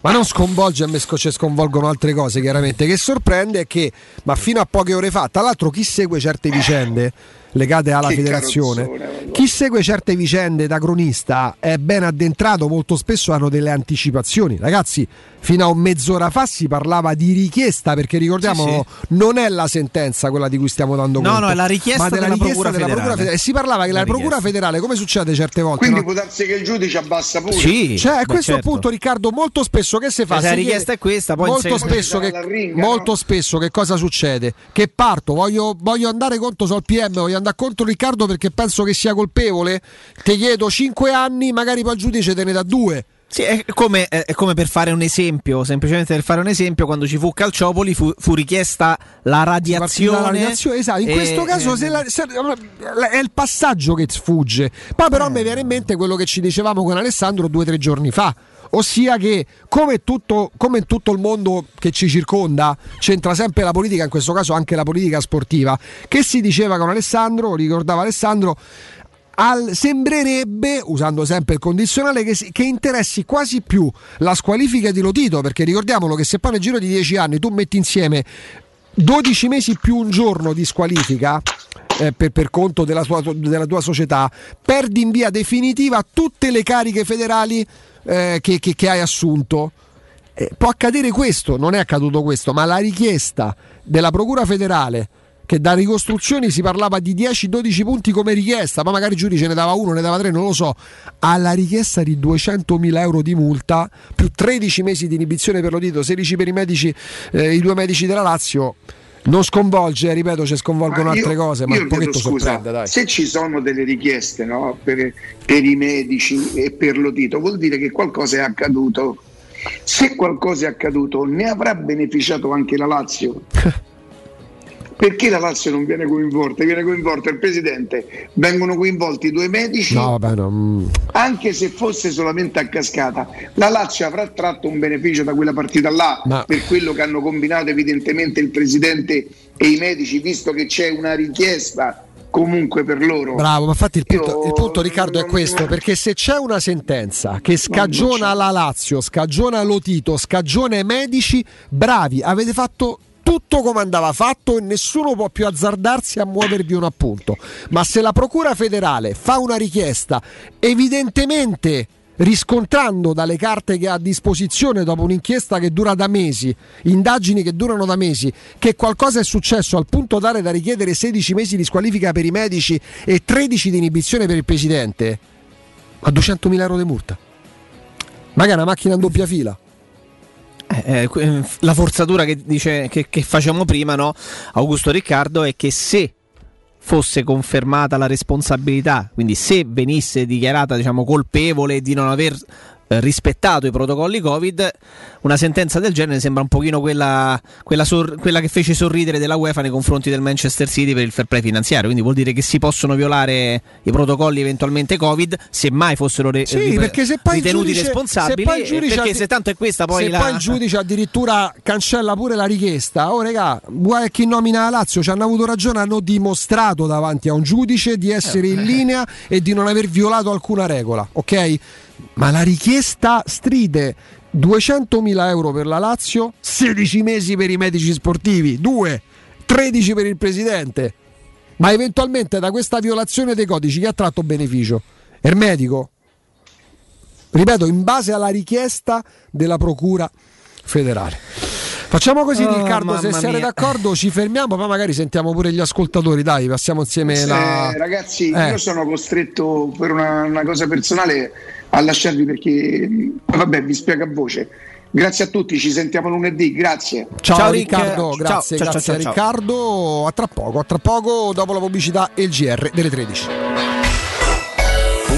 ma non sconvolge a me ci sconvolgono altre cose chiaramente che sorprende è che ma fino a poche ore fa tra l'altro chi segue certe vicende legate alla Che federazione chi segue certe vicende da cronista è ben addentrato molto spesso hanno delle anticipazioni ragazzi fino a un mezz'ora fa si parlava di richiesta perché ricordiamo non è la sentenza quella di cui stiamo dando No, conto no, è la richiesta ma della della richiesta Procura della Procura Federale. e si parlava che la, La Procura federale come succede certe volte Quindi no? può darsi che il giudice abbassa pure. cioè, a beh, questo certo. punto, Riccardo, molto spesso che si fa? Se la richiesta è questa, poi molto spesso, che, ringa, molto no? spesso che cosa succede? Che parto, voglio, voglio andare contro sul PM, voglio andare contro Riccardo perché penso che sia colpevole. Ti chiedo 5 anni, magari poi il giudice te ne dà 2. Sì, è come, è come per fare un esempio, semplicemente per fare un esempio, quando ci fu Calciopoli fu, fu richiesta la radiazione. La radiazione, esatto. In e- questo caso e- se la- se- è il passaggio che sfugge. Poi però mi viene in mente quello che ci dicevamo con Alessandro due o tre giorni fa. Ossia che come, tutto, come in tutto il mondo che ci circonda c'entra sempre la politica, in questo caso anche la politica sportiva, che si diceva con Alessandro, ricordava Alessandro, al- sembrerebbe, usando sempre il condizionale, che, che interessi quasi più la squalifica di Lotito, perché ricordiamolo che se poi nel giro di 10 anni tu metti insieme 12 mesi più un giorno di squalifica eh, per, per conto della tua, della tua società, perdi in via definitiva tutte le cariche federali eh, che, che- che hai assunto. Eh, può accadere questo, non è accaduto questo, ma la richiesta della Procura federale che da ricostruzioni si parlava di 10-12 punti come richiesta, ma magari il giudice ne dava uno, ne dava tre, non lo so, alla richiesta di 200.000 euro di multa più 13 mesi di inibizione per l'udito, 16 per i medici, eh, i due medici della Lazio, non sconvolge, ripeto, ci sconvolgono io- altre cose, ma un pochetto scusa, sorprende. Se ci sono delle richieste no, per, per i medici e per l'udito, vuol dire che qualcosa è accaduto. Se qualcosa è accaduto, ne avrà beneficiato anche la Lazio. Perché la Lazio non viene coinvolta? Viene coinvolto il presidente, vengono coinvolti due medici, No, vabbè, no. mm. anche se fosse solamente a cascata. La Lazio avrà tratto un beneficio da quella partita là Ma- per quello che hanno combinato evidentemente il presidente e i medici, visto che c'è una richiesta comunque per loro. Bravo, ma infatti il punto, Io- il punto, Riccardo è questo, perché se c'è una sentenza che scagiona la Lazio, scagiona Lotito, scagiona i medici, bravi, avete fatto tutto come andava fatto e nessuno può più azzardarsi a muovervi un appunto. Ma se la Procura federale fa una richiesta evidentemente riscontrando dalle carte che ha a disposizione dopo un'inchiesta che dura da mesi, indagini che durano da mesi, che qualcosa è successo al punto tale da richiedere 16 mesi di squalifica per i medici e 13 di inibizione per il presidente, a 200.000 euro di multa. Magari una macchina in doppia fila. Eh, eh, que- la forzatura che, dice, che, che facciamo prima, no, Augusto Riccardo, è che se fosse confermata la responsabilità, quindi se venisse dichiarata diciamo, colpevole di non aver rispettato i protocolli Covid, una sentenza del genere sembra un pochino quella, quella, sor- quella che fece sorridere della UEFA nei confronti del Manchester City per il fair play finanziario, quindi vuol dire che si possono violare i protocolli eventualmente Covid, se mai fossero re- Sì, rip- perché se poi ritenuti giudice- responsabili, se eh, giudice perché se tanto è questa poi se la... poi il giudice addirittura cancella pure la richiesta, oh regà, guai chi nomina la Lazio ci hanno avuto ragione, hanno dimostrato davanti a un giudice di essere in linea e di non aver violato alcuna regola, ok? Ma la richiesta stride 200.000 euro per la Lazio, 16 mesi per i medici sportivi, 2, 13 per il presidente. Ma eventualmente da questa violazione dei codici chi ha tratto beneficio? Il medico? ripeto, in base alla richiesta della Procura federale. Facciamo così, Oh, Riccardo. Se siete mia. d'accordo, ci fermiamo. Poi magari sentiamo pure gli ascoltatori. Dai, passiamo insieme Eh, la. ragazzi, Eh. io sono costretto per una, una cosa personale a lasciarvi perché, vabbè, vi spiego a voce. Grazie a tutti, ci sentiamo lunedì. Grazie. Ciao, Ciao. Riccardo, Ciao, grazie, ciao, grazie ciao, ciao, a Riccardo. A tra poco, a tra poco dopo la pubblicità e il GR delle 13.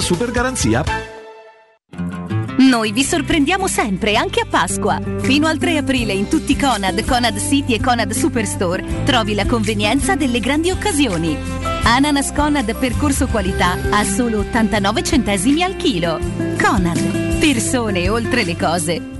super garanzia. Noi vi sorprendiamo sempre, anche a Pasqua. Fino al 3 aprile in tutti Conad, Conad City e Conad Superstore trovi la convenienza delle grandi occasioni. Ananas Conad percorso qualità a solo 89 centesimi al chilo. Conad, persone oltre le cose.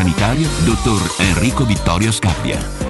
sanitario, dottor Enrico Vittorio Scappia.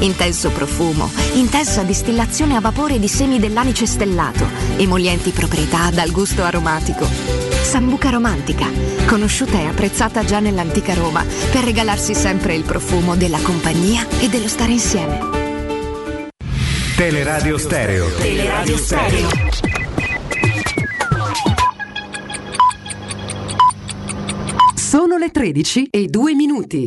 Intenso profumo, intensa distillazione a vapore di semi dell'anice stellato, emolienti proprietà dal gusto aromatico. Sambuca romantica, conosciuta e apprezzata già nell'antica Roma per regalarsi sempre il profumo della compagnia e dello stare insieme. Teleradio Stereo. Teleradio Stereo. Sono le 13 e 2 minuti.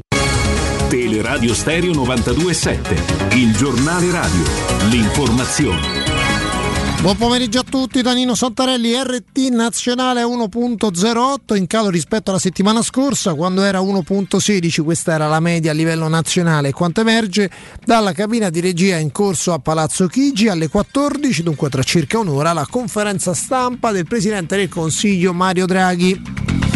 Teleradio Stereo 927, il giornale radio, l'informazione. Buon pomeriggio a tutti, Danino Santarelli, RT nazionale 1.08 in calo rispetto alla settimana scorsa quando era 1.16, questa era la media a livello nazionale. Quanto emerge dalla cabina di regia in corso a Palazzo Chigi alle 14, dunque tra circa un'ora, la conferenza stampa del Presidente del Consiglio Mario Draghi.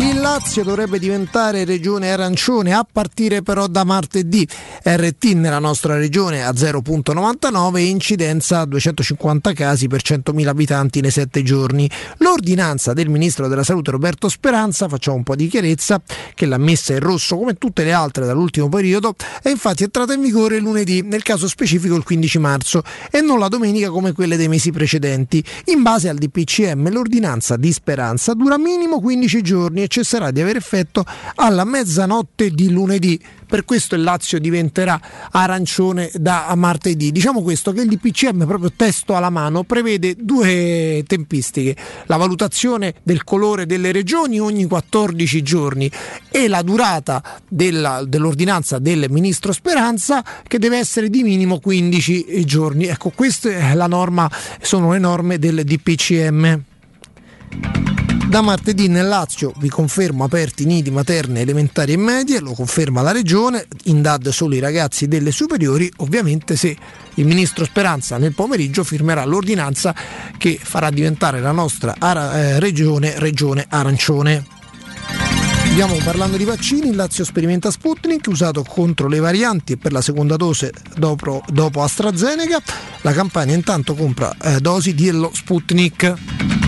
Il Lazio dovrebbe diventare regione arancione a partire però da martedì. RT nella nostra regione a 0.99 e incidenza a 250 casi per 100.000 abitanti nei 7 giorni. L'ordinanza del ministro della salute Roberto Speranza, facciamo un po' di chiarezza, che l'ha messa in rosso come tutte le altre dall'ultimo periodo, è infatti entrata in vigore lunedì, nel caso specifico il 15 marzo, e non la domenica come quelle dei mesi precedenti. In base al DPCM l'ordinanza di Speranza dura minimo 15 giorni cesserà di avere effetto alla mezzanotte di lunedì. Per questo il Lazio diventerà arancione da martedì. Diciamo questo che il DPCM, proprio testo alla mano, prevede due tempistiche: la valutazione del colore delle regioni ogni 14 giorni e la durata della- dell'ordinanza del ministro Speranza che deve essere di minimo 15 giorni. Ecco, la norma, sono le norme del DPCM. Da martedì nel Lazio vi confermo aperti nidi materne elementari e medie, lo conferma la regione, in DAD solo i ragazzi delle superiori, ovviamente se il ministro Speranza nel pomeriggio firmerà l'ordinanza che farà diventare la nostra eh, regione regione arancione. Stiamo parlando di vaccini, il Lazio sperimenta Sputnik usato contro le varianti e per la seconda dose dopo, dopo AstraZeneca. La campagna intanto compra eh, dosi dello Sputnik.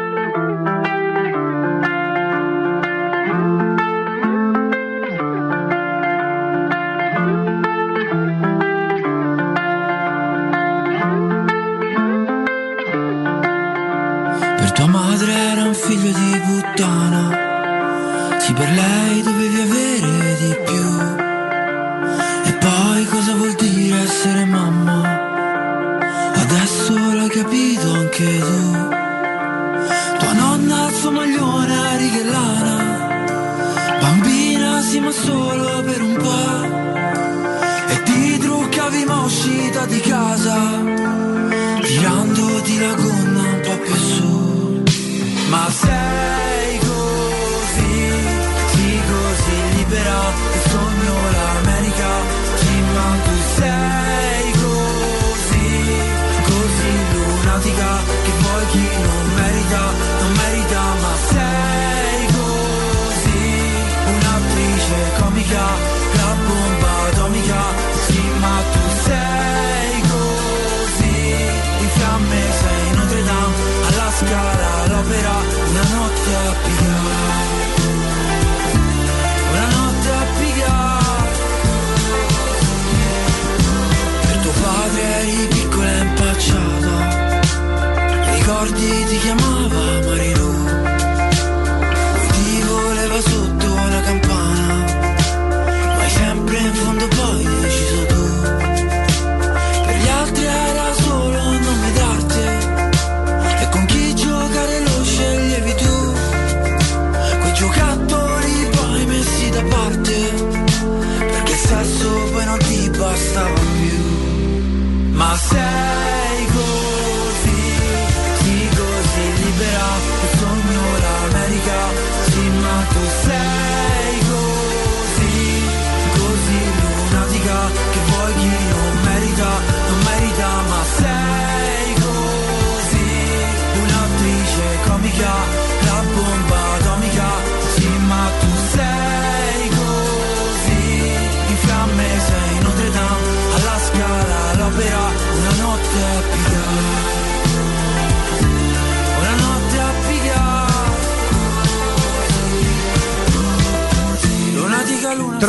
un figlio di puttana. Sì, per lei dovevi avere di più. E poi cosa vuol dire essere mamma? Adesso l'hai capito anche tu. Tua nonna al suo maglione a righe lana. Bambina sì ma solo per un po'. E ti truccavi ma uscita di casa. Tirandoti la gonna Ma Ma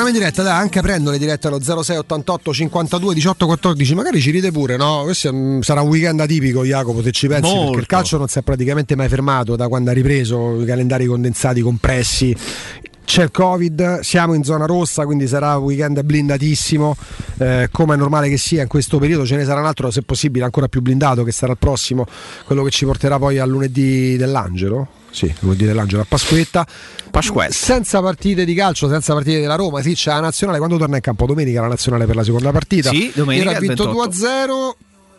Torniamo in diretta, dai, anche aprendo le dirette allo 06 88 52 18 14, magari ci ride pure, no? Questo un- sarà un weekend atipico, Jacopo, se ci pensi, Molto. perché il calcio non si è praticamente mai fermato da quando ha ripreso, i calendari condensati compressi. C'è il Covid, siamo in zona rossa, quindi sarà un weekend blindatissimo, eh, come è normale che sia in questo periodo, ce ne sarà un altro se possibile ancora più blindato che sarà il prossimo, quello che ci porterà poi al lunedì dell'Angelo. Sì, lunedì dell'Angelo a Pasquetta. Senza partite di calcio, senza partite della Roma, sì, c'è la nazionale quando torna in campo domenica la nazionale per la seconda partita. Sì, domenica Era vinto 28. 2-0.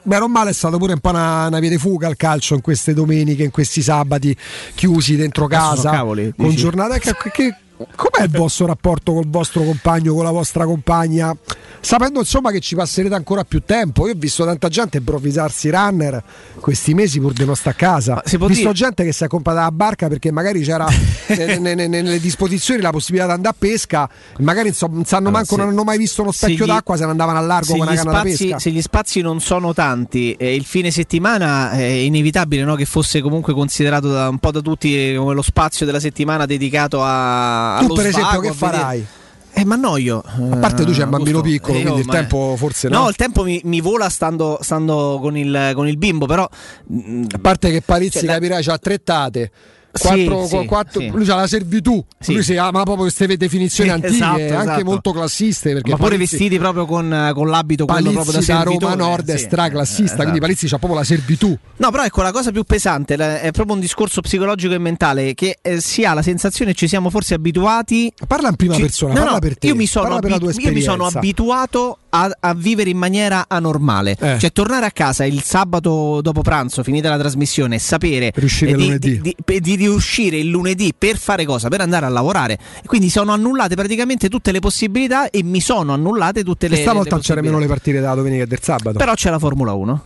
beh, male è stato pure un po' una, una via di fuga al calcio in queste domeniche, in questi sabati chiusi dentro casa, cavoli, con dici? giornate che, che- com'è il vostro rapporto col vostro compagno, con la vostra compagna? Sapendo insomma che ci passerete ancora più tempo, io ho visto tanta gente improvvisarsi runner questi mesi pur di non sta a casa. Ho visto dire- gente che si è comprata la barca perché magari c'era ne- ne- ne- nelle disposizioni la possibilità di andare a pesca, magari insomma, non sanno Allora, manco, se- non hanno mai visto uno specchio gli- d'acqua, se ne andavano a largo se con una canna da spazi, pesca. se gli spazi non sono tanti e il fine settimana è inevitabile no, che fosse comunque considerato da, un po' da tutti come lo spazio della settimana dedicato a, Tu allo per esempio che a farai? Eh, ma annoio. A parte tu c'è un bambino Augusto, piccolo, eh, quindi io, il tempo forse no. No, il tempo mi, mi vola stando, stando con, il, con il bimbo, però... A parte che Parizzi Cioè, la- capirai c'ha tre tate. Sì, Quattro, sì, quattro- sì. Lui c'ha la servitù, Sì. lui si ama proprio queste definizioni Sì, antiche, esatto, anche esatto. molto classiste. Perché ma pure Palizzi- vestiti proprio con, con l'abito quello proprio da Palizzi da Roma Nord è sì. straclassista, Eh, quindi esatto. Palizzi c'ha proprio la servitù. No, però ecco la cosa più pesante è proprio un discorso psicologico e mentale che eh, si ha la sensazione ci siamo forse abituati. Parla in prima Ci- persona, no, parla no, per te, Io mi sono, per tua io mi sono abituato a, a vivere in maniera anormale. Eh. Cioè, tornare a casa il sabato dopo pranzo, finita la trasmissione, sapere uscire eh, il di, lunedì. di- di- di riuscire il lunedì per fare cosa? Per andare a lavorare. Quindi sono annullate praticamente tutte le possibilità e mi sono annullate tutte le. E stavolta le c'era meno le partite della domenica e del sabato. Però c'è la Formula 1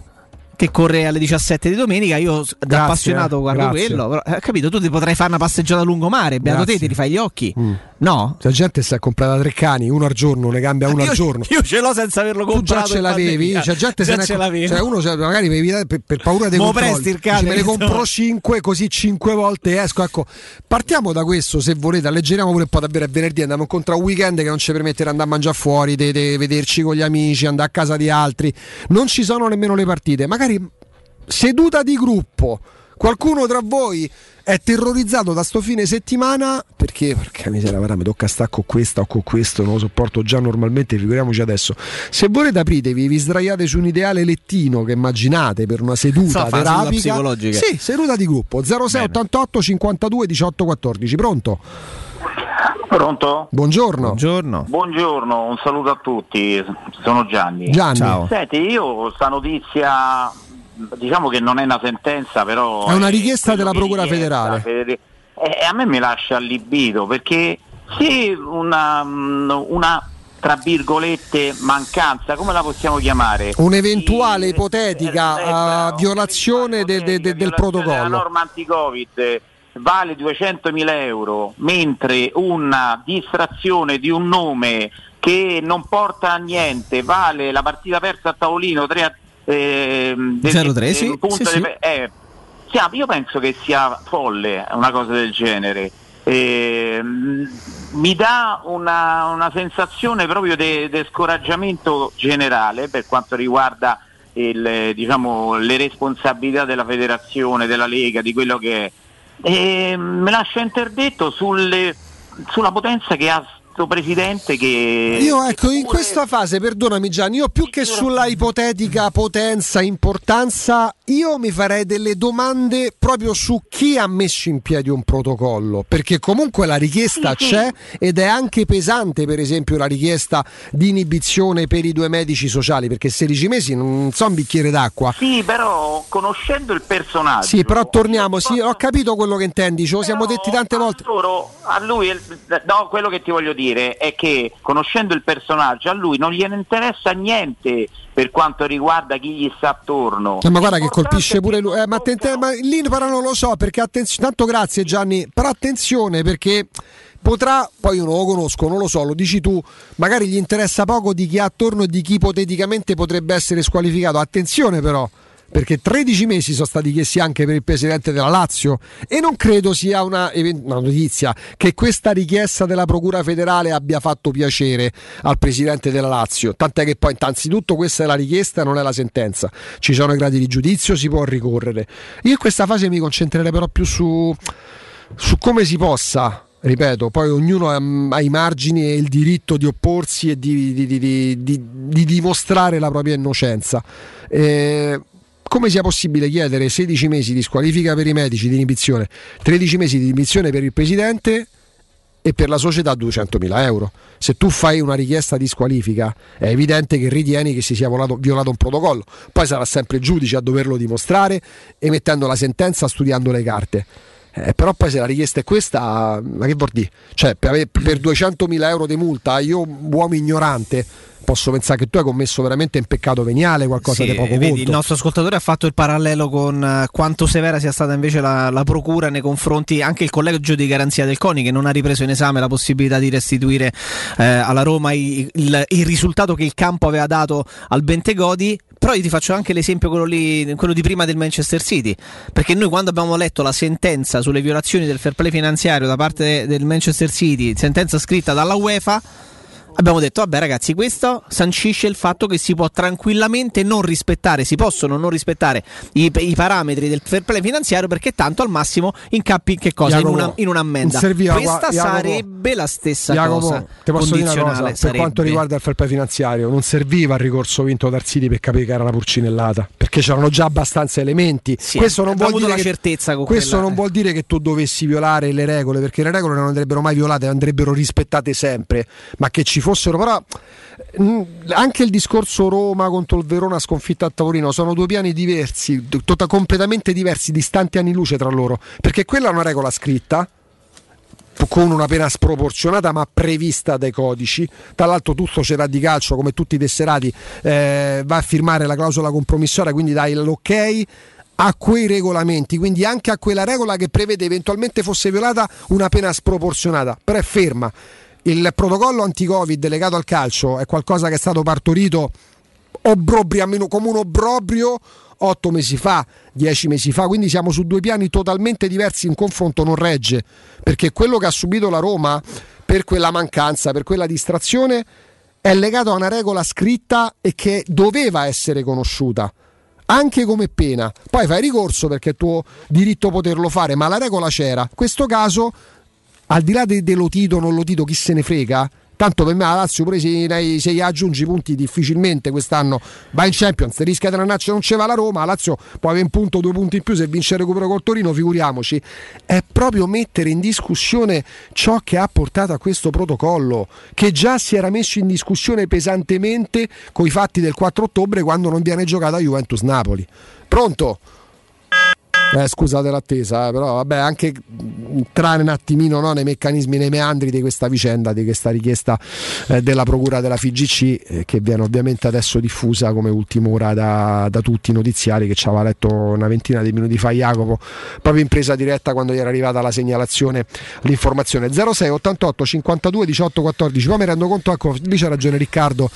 che corre alle 17 di domenica. Io da Grazie, appassionato eh, guardo grazie. quello. Però, eh, capito, tu ti potrai fare una passeggiata a lungomare. Beato te, Grazie. ti rifai gli occhi. Mm. No? La gente si è comprata tre cani, uno al giorno, ne cambia uno Io- al giorno. Io ce l'ho senza averlo tu già comprato. ce l'avevi, c'è gente Già se ne ce l'avevo. cioè uno cioè, magari per, per- per paura dei Mo controlli, presti il dice, cane, me ne compro 5 così 5 volte esco ecco partiamo da questo se volete alleggeriamo pure un po' davvero è venerdì andiamo incontro a un weekend che non ci permette di andare a mangiare fuori di vederci con gli amici andare a casa di altri non ci sono nemmeno le partite magari seduta di gruppo qualcuno tra voi è terrorizzato da sto fine settimana perché porca miseria guarda, mi tocca stare con questa o con questo non lo sopporto già normalmente figuriamoci adesso se volete apritevi vi sdraiate su un ideale lettino che immaginate per una seduta So, terapica psicologica. sì seduta di gruppo 0688 52 18 14 pronto? Pronto? buongiorno Buongiorno. Buongiorno, un saluto a tutti, sono Gianni. Gianni. Ciao. Senti, io sta notizia, diciamo che non è una sentenza, però... è una richiesta della quello che procura richiesta, federale E a me mi lascia allibito perché se una, una tra virgolette mancanza, come la possiamo chiamare? un'eventuale ipotetica eh, violazione de- de- de- del La protocollo norma anti-Covid vale 200.000 euro, mentre una distrazione di un nome che non porta a niente vale la partita persa a tavolino 3 a ehm, del- 0-3, del sì, sì, sì. eh, sì, io penso che sia folle una cosa del genere. Ehm, mi dà una, una sensazione proprio di scoraggiamento generale per quanto riguarda il, diciamo, le responsabilità della federazione, della Lega, di quello che è. E me lascia interdetto sulle- sulla potenza che ha questo presidente che... Io ecco, in questa fase, perdonami Gianni, io più che sulla ipotetica potenza, importanza, io mi farei delle domande proprio su chi ha messo in piedi un protocollo, perché comunque la richiesta c'è ed è anche pesante, per esempio, la richiesta di inibizione per i due medici sociali, perché 16 mesi non so un bicchiere d'acqua. Sì, però conoscendo il personaggio... Sì, però torniamo, sì, ho capito quello che intendi, ce lo siamo detti tante volte. loro, a lui, no, quello che ti voglio dire è che conoscendo il personaggio, a lui non gliene interessa niente per quanto riguarda chi gli sta attorno. Eh, ma guarda che colpisce pure lui. Eh, ma, atten- ma lì però non lo so perché attenzione. Tanto grazie Gianni, però attenzione perché potrà, poi io non lo conosco, non lo so, lo dici tu, magari gli interessa poco di chi ha attorno e di chi ipoteticamente potrebbe essere squalificato. Attenzione però. Perché 13 mesi sono stati chiesti anche per il presidente della Lazio e non credo sia una, una notizia che questa richiesta della Procura federale abbia fatto piacere al presidente della Lazio. Tant'è che poi, innanzitutto, questa è la richiesta, non è la sentenza. Ci sono i gradi di giudizio, si può ricorrere. Io in questa fase mi concentrerei però più su, su come si possa ripeto, poi ognuno ha, ha i margini e il diritto di opporsi e di- di- di- di dimostrare la propria innocenza. Eh, come sia possibile chiedere 16 mesi di squalifica per i medici di inibizione, 13 mesi di inibizione per il presidente e per la società 200.000 euro. Se tu fai una richiesta di squalifica è evidente che ritieni che si sia violato, violato un protocollo, poi sarà sempre il giudice a doverlo dimostrare emettendo la sentenza studiando le carte. Eh, però poi se la richiesta è questa, ma che vuol dire? Cioè per, per 200.000 euro di multa io uomo ignorante posso pensare che tu hai commesso veramente un peccato veniale, qualcosa Sì, di poco vedi, conto. il nostro ascoltatore ha fatto il parallelo con eh, quanto severa sia stata invece la, la procura nei confronti anche il collegio di garanzia del CONI che non ha ripreso in esame la possibilità di restituire eh, alla Roma i- il, il risultato che il campo aveva dato al Bentegodi. Però io ti faccio anche l'esempio quello, lì, quello di prima del Manchester City, perché noi quando abbiamo letto la sentenza sulle violazioni del fair play finanziario da parte del Manchester City, sentenza scritta dalla UEFA, Abbiamo detto, vabbè ragazzi, questo sancisce il fatto che si può tranquillamente non rispettare, si possono non rispettare i, i parametri del fair play finanziario perché tanto al massimo incappi in che cosa? Jacopo, in, una, in un'ammenda. serviva Questa Jacopo, sarebbe la stessa Jacopo, cosa. posso dire una cosa, per sarebbe. quanto riguarda il fair play finanziario, non serviva il ricorso vinto dal City per capire che era una purcinellata, perché c'erano già abbastanza elementi. Sì, questo non, vuol che, questo quella- non vuol dire che tu dovessi violare le regole, perché le regole non andrebbero mai violate, andrebbero rispettate sempre, ma che ci fossero però mh, anche il discorso Roma contro il Verona sconfitta a tavolino sono due piani diversi, t- tota- completamente diversi, distanti anni luce tra loro, perché quella è una regola scritta con una pena sproporzionata ma prevista dai codici. Tra l'altro tu società di calcio come tutti i tesserati eh, va a firmare la clausola compromissoria, quindi dai l'ok a quei regolamenti, quindi anche a quella regola che prevede eventualmente fosse violata una pena sproporzionata, però è ferma. Il protocollo anti-Covid legato al calcio è qualcosa che è stato partorito obbrobrio, almeno come un obbrobrio otto mesi fa, dieci mesi fa, quindi siamo su due piani totalmente diversi in confronto non regge, perché quello che ha subito la Roma per quella mancanza, per quella distrazione, è legato a una regola scritta e che doveva essere conosciuta. Anche come pena, poi fai ricorso perché è tuo diritto poterlo fare, ma la regola c'era. In questo caso, al di là de- dello tito non lo tito, chi se ne frega? Tanto per me la Lazio pure se, se gli aggiungi punti difficilmente quest'anno va in Champions, rischia di andarci, non ce va la Roma, la Lazio può avere un punto, due punti in più se vince il recupero col Torino, figuriamoci. È proprio mettere in discussione ciò che ha portato a questo protocollo, che già si era messo in discussione pesantemente con i fatti del 4 ottobre quando non viene giocata Juventus-Napoli. Pronto? Eh, scusate l'attesa, eh, però vabbè, anche entrare un attimino no, nei meccanismi, nei meandri di questa vicenda, di questa richiesta eh, della Procura della FIGC, eh, che viene ovviamente adesso diffusa come ultima ora da, da tutti i notiziari che ci aveva letto una ventina di minuti fa Jacopo, proprio in presa diretta quando gli era arrivata la segnalazione, l'informazione. 06 88 52 18 14, poi mi rendo conto, ecco, lì c'ha ragione Riccardo,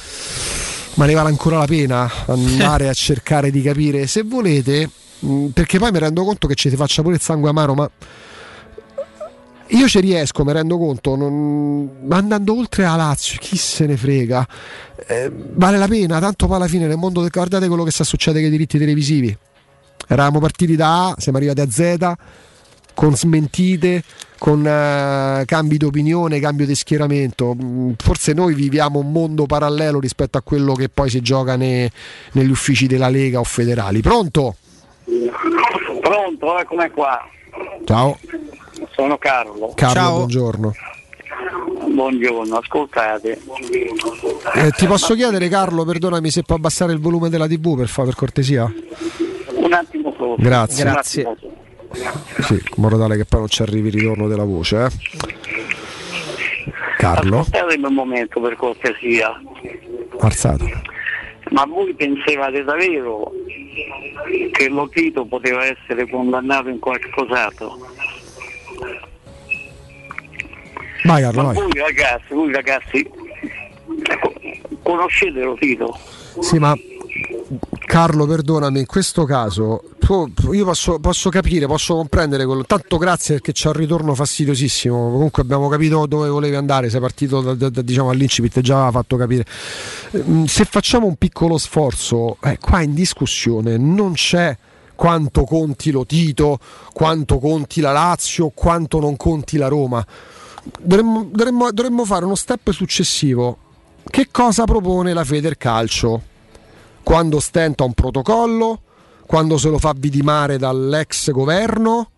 ma ne vale ancora la pena andare a cercare di capire se volete mh, perché poi mi rendo conto che ci ti faccia pure il sangue amaro ma io ci riesco mi rendo conto non- andando oltre a Lazio chi se ne frega Eh, vale la pena tanto poi alla fine nel mondo guardate quello che sta succedendo con i diritti televisivi eravamo partiti da A siamo arrivati a Z con smentite, con eh, cambi di opinione, cambio di schieramento. Mm, Forse noi viviamo un mondo parallelo rispetto a quello che poi si gioca ne- negli uffici della Lega o federali. Pronto? Pronto, eccomi qua. Ciao, Sono Carlo. Carlo, buongiorno. Buongiorno, ascoltate. Eh, ti posso chiedere, Carlo, perdonami se può abbassare il volume della TV per, fa- per cortesia? Un attimo solo. Grazie. Attimo solo. Sì, in modo tale che poi non ci arrivi il ritorno della voce. eh. Carlo, Ascoltatemi un momento per cortesia. alzato. Ma voi pensavate davvero che Lotito poteva essere condannato in qualcos'altro? Vai Carlo, Ma vai. voi ragazzi, voi ragazzi, ecco, conoscete Lotito? Sì, ma Carlo, perdonami, in questo caso io posso, posso capire, posso comprendere quello. Tanto grazie perché c'è un ritorno fastidiosissimo. Comunque abbiamo capito dove volevi andare, sei partito da, da- da- diciamo all'incipit, già aveva fatto capire. Ehm, Se facciamo un piccolo sforzo, eh, qua in discussione non c'è quanto conti lo Tito, quanto conti la Lazio, quanto non conti la Roma. Dovremmo, dovremmo- dovremmo fare uno step successivo. Che cosa propone la Federcalcio? Quando stenta un protocollo? Quando se lo fa vidimare dall'ex governo?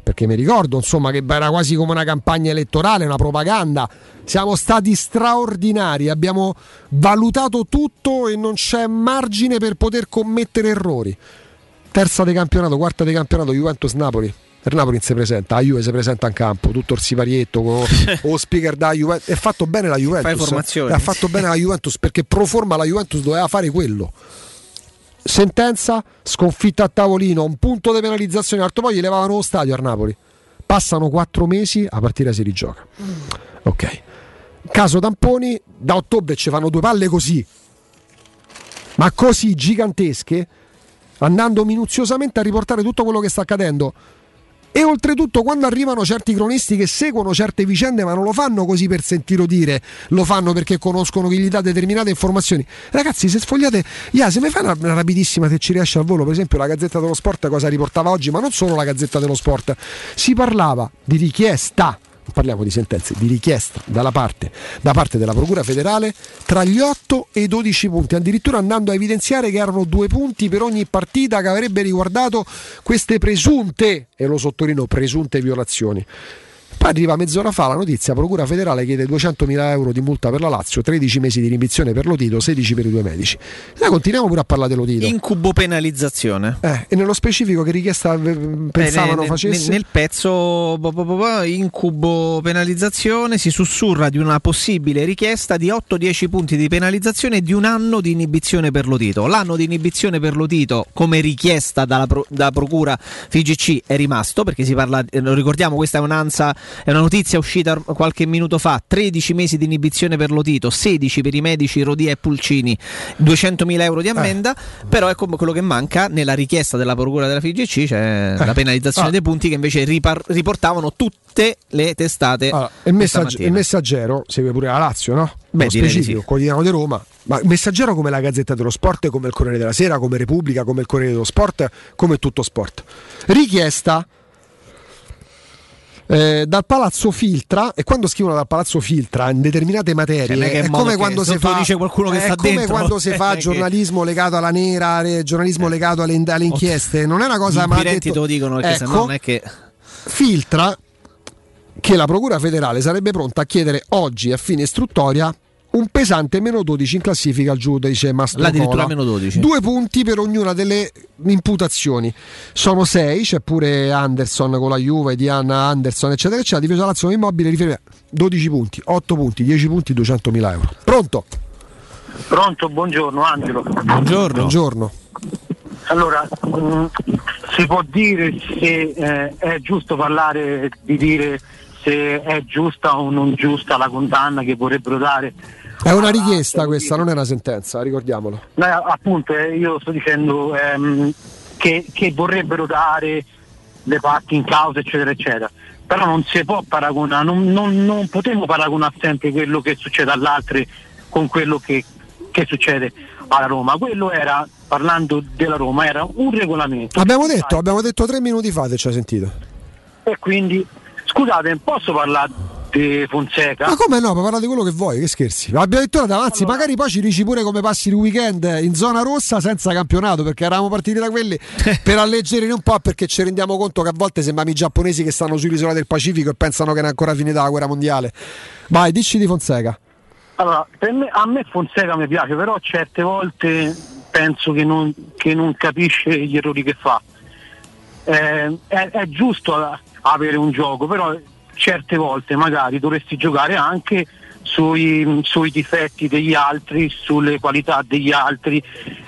perché mi ricordo insomma che era quasi come una campagna elettorale, una propaganda. Siamo stati straordinari, abbiamo valutato tutto e non c'è margine per poter commettere errori. Terza di campionato, quarta di campionato, Juventus-Napoli. Per Napoli si presenta, la Juve si presenta in campo, tutto il siparietto con lo speaker da Juventus. Ha fatto bene la Juventus. Fai formazioni. E ha fatto bene la Juventus perché pro forma la Juventus doveva fare quello. Sentenza, sconfitta a tavolino, un punto di penalizzazione alto, poi gli levavano lo stadio a Napoli. Passano quattro mesi, a partire si rigioca. Ok. Caso tamponi, da ottobre ci fanno due palle così, ma così gigantesche, andando minuziosamente a riportare tutto quello che sta accadendo. E oltretutto quando arrivano certi cronisti che seguono certe vicende ma non lo fanno così per sentire dire, lo fanno perché conoscono chi gli dà determinate informazioni. Ragazzi, se sfogliate, yeah, se mi fai una, una rapidissima se ci riesce al volo, per esempio la Gazzetta dello Sport cosa riportava oggi, ma non solo la Gazzetta dello Sport, si parlava di richiesta parliamo di sentenze, di richiesta parte, da parte della Procura federale tra gli 8 e i 12 punti, addirittura andando a evidenziare che erano due punti per ogni partita che avrebbe riguardato queste presunte, e lo sottolineo, presunte violazioni. Poi arriva mezz'ora fa la notizia, Procura federale chiede 200.000 euro di multa per la Lazio, 13 mesi di rinibizione per Lotito, 16 per i due medici. Noi continuiamo pure a parlare di Lotito. Incubo penalizzazione. Eh, e nello specifico che richiesta eh, pensavano nel, facesse? Nel, nel pezzo bo, bo, bo, incubo penalizzazione si sussurra di una possibile richiesta di 8-10 punti di penalizzazione e di un anno di inibizione per Lotito. L'anno di inibizione per Lotito come richiesta dalla, pro, dalla procura FIGC è rimasto perché si parla, eh, lo ricordiamo, questa è un'ansa è una notizia uscita qualche minuto fa, 13 mesi di inibizione per Lotito, 16 per i medici Rodia e Pulcini, 200.000 euro di ammenda, eh. però è come quello che manca nella richiesta della procura della FIGC, c'è eh. la penalizzazione ah. dei punti che invece ripar- riportavano tutte le testate. Allora, il, messagg- il, messaggero segue pure la Lazio, no? Beh, specifico, sì. quotidiano di Roma. Ma messaggero come la Gazzetta dello Sport, come il Corriere della Sera, come Repubblica, come il Corriere dello Sport, come tutto sport. Richiesta eh, dal palazzo filtra e quando scrivono dal palazzo filtra in determinate materie è, è come quando si fa dice qualcuno che è come quando si fa giornalismo legato alla nera giornalismo legato alle, alle inchieste non è una cosa ma detto, te lo dicono perché ecco, non è che filtra che la procura federale sarebbe pronta a chiedere oggi a fine istruttoria un pesante meno 12 in classifica al giudice Mastro Addirittura meno 12. Due punti per ognuna delle imputazioni. Sono sei, c'è pure Anderson con la Juve, Diana Anderson, eccetera, eccetera. Difesa Lazio immobile riferimento 12 punti, 8 punti, 10 punti, 200 mila euro. Pronto? Pronto, buongiorno Angelo. Buongiorno. Buongiorno. Allora, mh, si può dire se eh, è giusto parlare di dire se è giusta o non giusta la condanna che vorrebbero dare è una richiesta questa, non è una sentenza, ricordiamolo. No, appunto, eh, io sto dicendo ehm, che, che, vorrebbero dare le parti in causa, eccetera, eccetera. Però non si può paragonare, non, non, non potremmo paragonare sempre quello che succede all'altro con quello che, che succede alla Roma. Quello era, parlando della Roma, era un regolamento. Abbiamo detto, abbiamo detto tre minuti fa, se ci ha sentito. E quindi, scusate, posso parlare di Fonseca. Ma come no? Ma parla di quello che vuoi, che scherzi. Abbiamo detto davanti, allora. magari poi ci dici pure come passi il weekend in zona rossa senza campionato, perché eravamo partiti da quelli per alleggerire un po' perché ci rendiamo conto che a volte sembriamo i giapponesi che stanno sull'isola del Pacifico e pensano che non è ancora finita la guerra mondiale. Vai, dici di Fonseca. Allora, me, a me Fonseca mi piace, però certe volte penso che non, che non capisce gli errori che fa. Eh, è, è giusto avere un gioco, però certe volte magari dovresti giocare anche sui, sui, difetti degli altri, sulle qualità degli altri.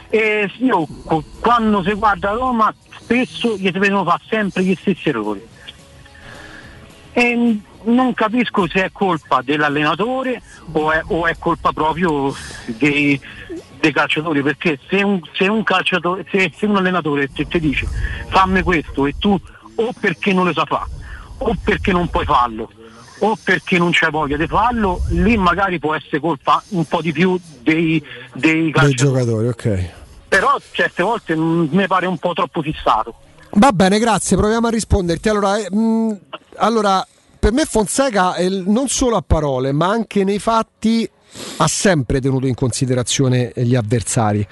E io quando si guarda Roma spesso gli si vedono fare sempre gli stessi errori. E non capisco se è colpa dell'allenatore o è, o è colpa proprio dei, dei calciatori, perché se un, se un, calciatore, se, se un allenatore ti, ti dice fammi questo e tu o perché non lo sa fare o perché non puoi farlo o perché non c'è voglia di farlo, lì magari può essere colpa un po' di più dei, dei, dei giocatori. ok. Però certe volte mi pare un po' troppo fissato. Va bene, grazie, proviamo a risponderti. Allora, eh, mh, allora per me Fonseca è non solo a parole, ma anche nei fatti ha sempre tenuto in considerazione gli avversari.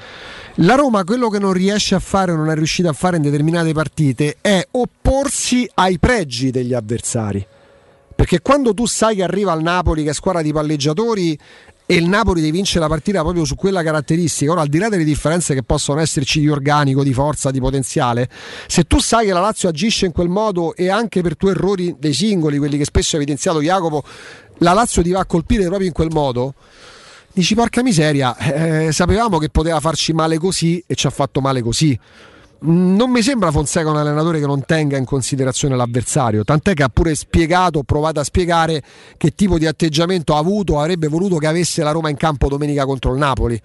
La Roma quello che non riesce a fare o non è riuscita a fare in determinate partite è opporsi ai pregi degli avversari. Perché quando tu sai che arriva al Napoli, che è squadra di palleggiatori, e il Napoli deve vincere la partita proprio su quella caratteristica. Ora, al di là delle differenze che possono esserci di organico, di forza, di potenziale, se tu sai che la Lazio agisce in quel modo e anche per tuoi errori dei singoli, quelli che spesso ha evidenziato Jacopo, la Lazio ti va a colpire proprio in quel modo. Dici porca miseria, eh, sapevamo che poteva farci male così e ci ha fatto male così non mi sembra Fonseca un allenatore che non tenga in considerazione l'avversario, tant'è che ha pure spiegato, provato a spiegare che tipo di atteggiamento ha avuto, avrebbe voluto che avesse la Roma in campo domenica contro il Napoli.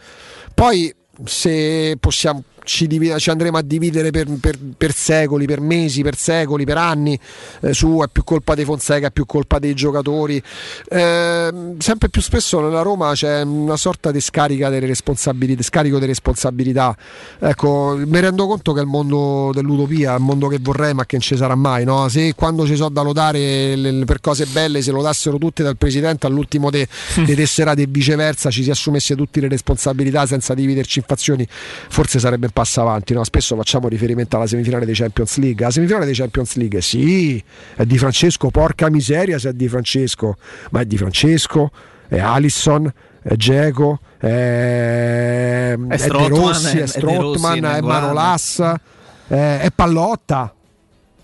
Poi se possiamo ci, div- ci andremo a dividere per, per, per, secoli, per mesi, per secoli, per anni, eh, su è più colpa dei Fonseca, è più colpa dei giocatori. Eh, sempre più spesso nella Roma c'è una sorta di scarica delle responsabilità, scarico di responsabilità. Ecco, mi rendo conto che è il mondo dell'utopia, è il mondo che vorrei ma che non ci sarà mai. No? Se quando ci so da lodare le, per cose belle se lo dassero tutte dal Presidente all'ultimo dei de tesserati e viceversa ci si assumesse tutte le responsabilità senza dividerci in fazioni, forse sarebbe passa avanti. No? Spesso facciamo riferimento alla semifinale dei Champions League. La semifinale dei Champions League, sì, è di Francesco, porca miseria se è di Francesco, ma è di Francesco, è Alisson, è Geco, è, è, è De Rossi, è Strottman, è, è Manolassa, è, è Pallotta.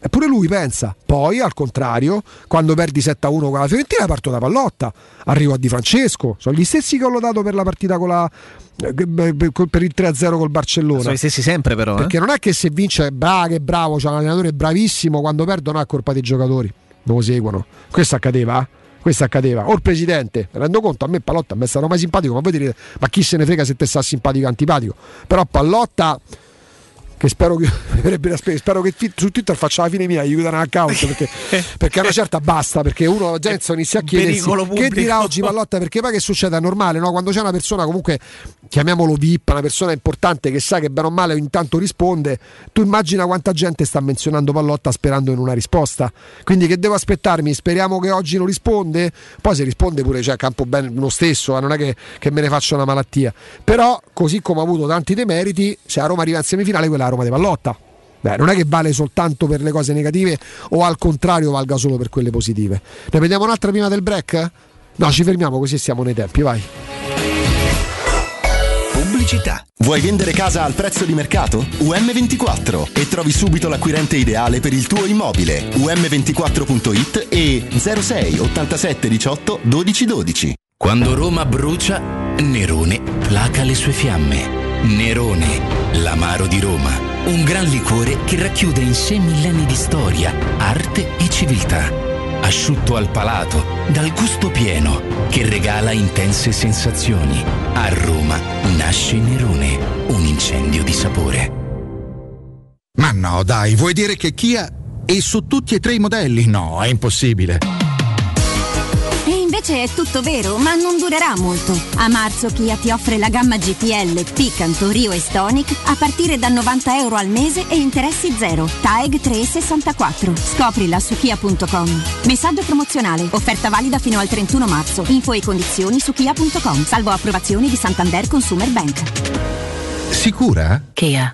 Eppure lui pensa. Poi, al contrario, quando perdi 7-1 con la Fiorentina, parto da pallotta. Arrivo a Di Francesco. Sono gli stessi che ho lodato per la partita con la, eh, per il 3-0 col Barcellona. Sono gli stessi sempre, però. Perché eh? non è che se vince è bravo, che bravo, c'è un allenatore bravissimo, quando perdono è colpa dei giocatori. Non lo seguono. Questo accadeva? Eh? questo accadeva. O il presidente, rendo conto, a me Pallotta mi è stato mai simpatico, ma voi direte, ma chi se ne frega se te sta simpatico o antipatico? Però Pallotta che spero che, spero che su Twitter faccia la fine mia, gli chiudano l'account perché, perché a una certa basta, perché uno Genzo inizia a chiedersi che dirà oggi Pallotta, perché poi che succede? È normale, no? quando c'è una persona comunque, chiamiamolo VIP, una persona importante che sa che bene o male intanto risponde, tu immagina quanta gente sta menzionando Pallotta sperando in una risposta, quindi che devo aspettarmi? Speriamo che oggi non risponde, poi se risponde pure c'è cioè, campo bene lo stesso, eh? non è che, che me ne faccia una malattia, però così come ha avuto tanti demeriti, se a Roma arriva in semifinale quella Roma di Pallotta. Beh, non è che vale soltanto per le cose negative o al contrario valga solo per quelle positive. Ne vediamo un'altra prima del break? No, ci fermiamo così siamo nei tempi, vai. Pubblicità. Vuoi vendere casa al prezzo di mercato? UM24 e trovi subito l'acquirente ideale per il tuo immobile. UM24.it e 06 87 18 12 12. Quando Roma brucia, Nerone placa le sue fiamme. Nerone, l'amaro di Roma. Un gran liquore che racchiude in sé millenni di storia, arte e civiltà. Asciutto al palato, dal gusto pieno, che regala intense sensazioni. A Roma nasce Nerone, un incendio di sapore. Ma no, dai, vuoi dire che Kia è su tutti e tre i modelli? No, è impossibile. Invece è tutto vero, ma non durerà molto. A marzo Kia ti offre la gamma GPL, Picanto, Rio e Stonic a partire da 90 euro al mese e interessi zero. TAEG 364. Scoprila su kia.com. Messaggio promozionale. Offerta valida fino al 31 marzo. Info e condizioni su kia.com. Salvo approvazioni di Santander Consumer Bank. Sicura? Kia.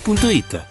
riparazionitel.it.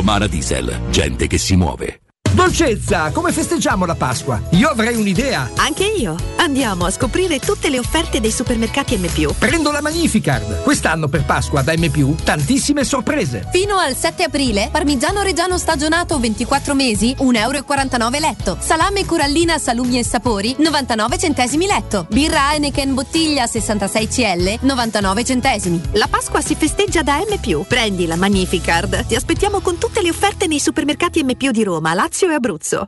Romana Diesel, gente che si muove. Dolcezza, come festeggiamo la Pasqua? Io avrei un'idea. Anche io. Andiamo a scoprire tutte le offerte dei supermercati M+. Prendo la Magnificard. Quest'anno per Pasqua da M+, tantissime sorprese. Fino al 7 aprile, parmigiano reggiano stagionato 24 mesi, 1,49 euro letto. Salame corallina salumi e sapori, 99 centesimi letto. Birra Heineken bottiglia 66 CL, 99 centesimi. La Pasqua si festeggia da M+. Prendi la Magnificard. Ti aspettiamo con tutte le offerte nei supermercati M+, di Roma, Lazio e Abruzzo.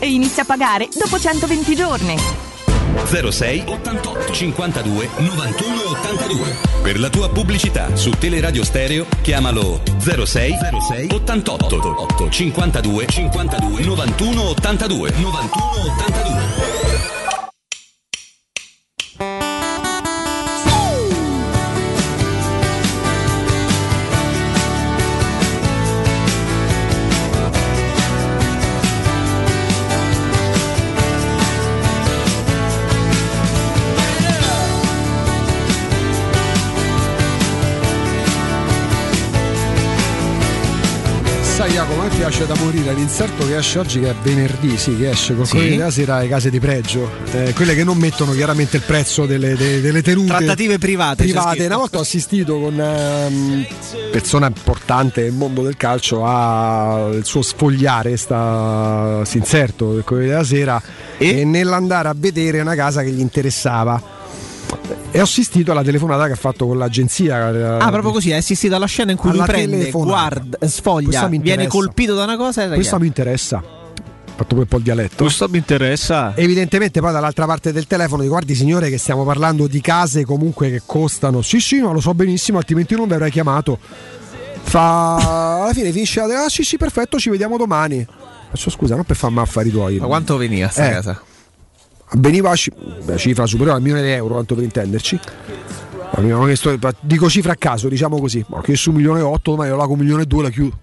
e inizia a pagare dopo 120 giorni. 06 88 52 91 82 Per la tua pubblicità su Teleradio Stereo chiamalo 06 06 88 8 52 52 91 82 91 82 Sai Jacopo, a me piace da morire l'inserto che esce oggi che è venerdì, sì, che esce con Sì. della sera alle case di pregio, eh, quelle che non mettono chiaramente il prezzo delle, de- delle tenute Trattative private. private. Una volta ho assistito con ehm, persona importante nel mondo del calcio al suo sfogliare sta inserto del Corriere della Sera e? nell'andare a vedere una casa che gli interessava. E ho assistito alla telefonata che ha fatto con l'agenzia. Ah, proprio così, è assistito alla scena in cui lui prende, telefonata. guarda, sfoglia, mi viene colpito da una cosa e Questo mi interessa. Ho fatto poi un po' il dialetto. Questo mi interessa. Evidentemente poi dall'altra parte del telefono guardi signore che stiamo parlando di case comunque che costano. Sì sì, ma lo so benissimo, altrimenti non vi avrei chiamato. Fa alla fine finisce la ah sì sì perfetto, ci vediamo domani. Faccio scusa, non per farmi affari tuoi. Ma quanto veniva sta Eh. casa? Veniva a ci- beh, cifra superiore al milione di euro, tanto per intenderci. Chiesto- dico cifra a caso, diciamo così. Ma ho chiesto un milione e otto, ma io la con un milione e due la chiudo.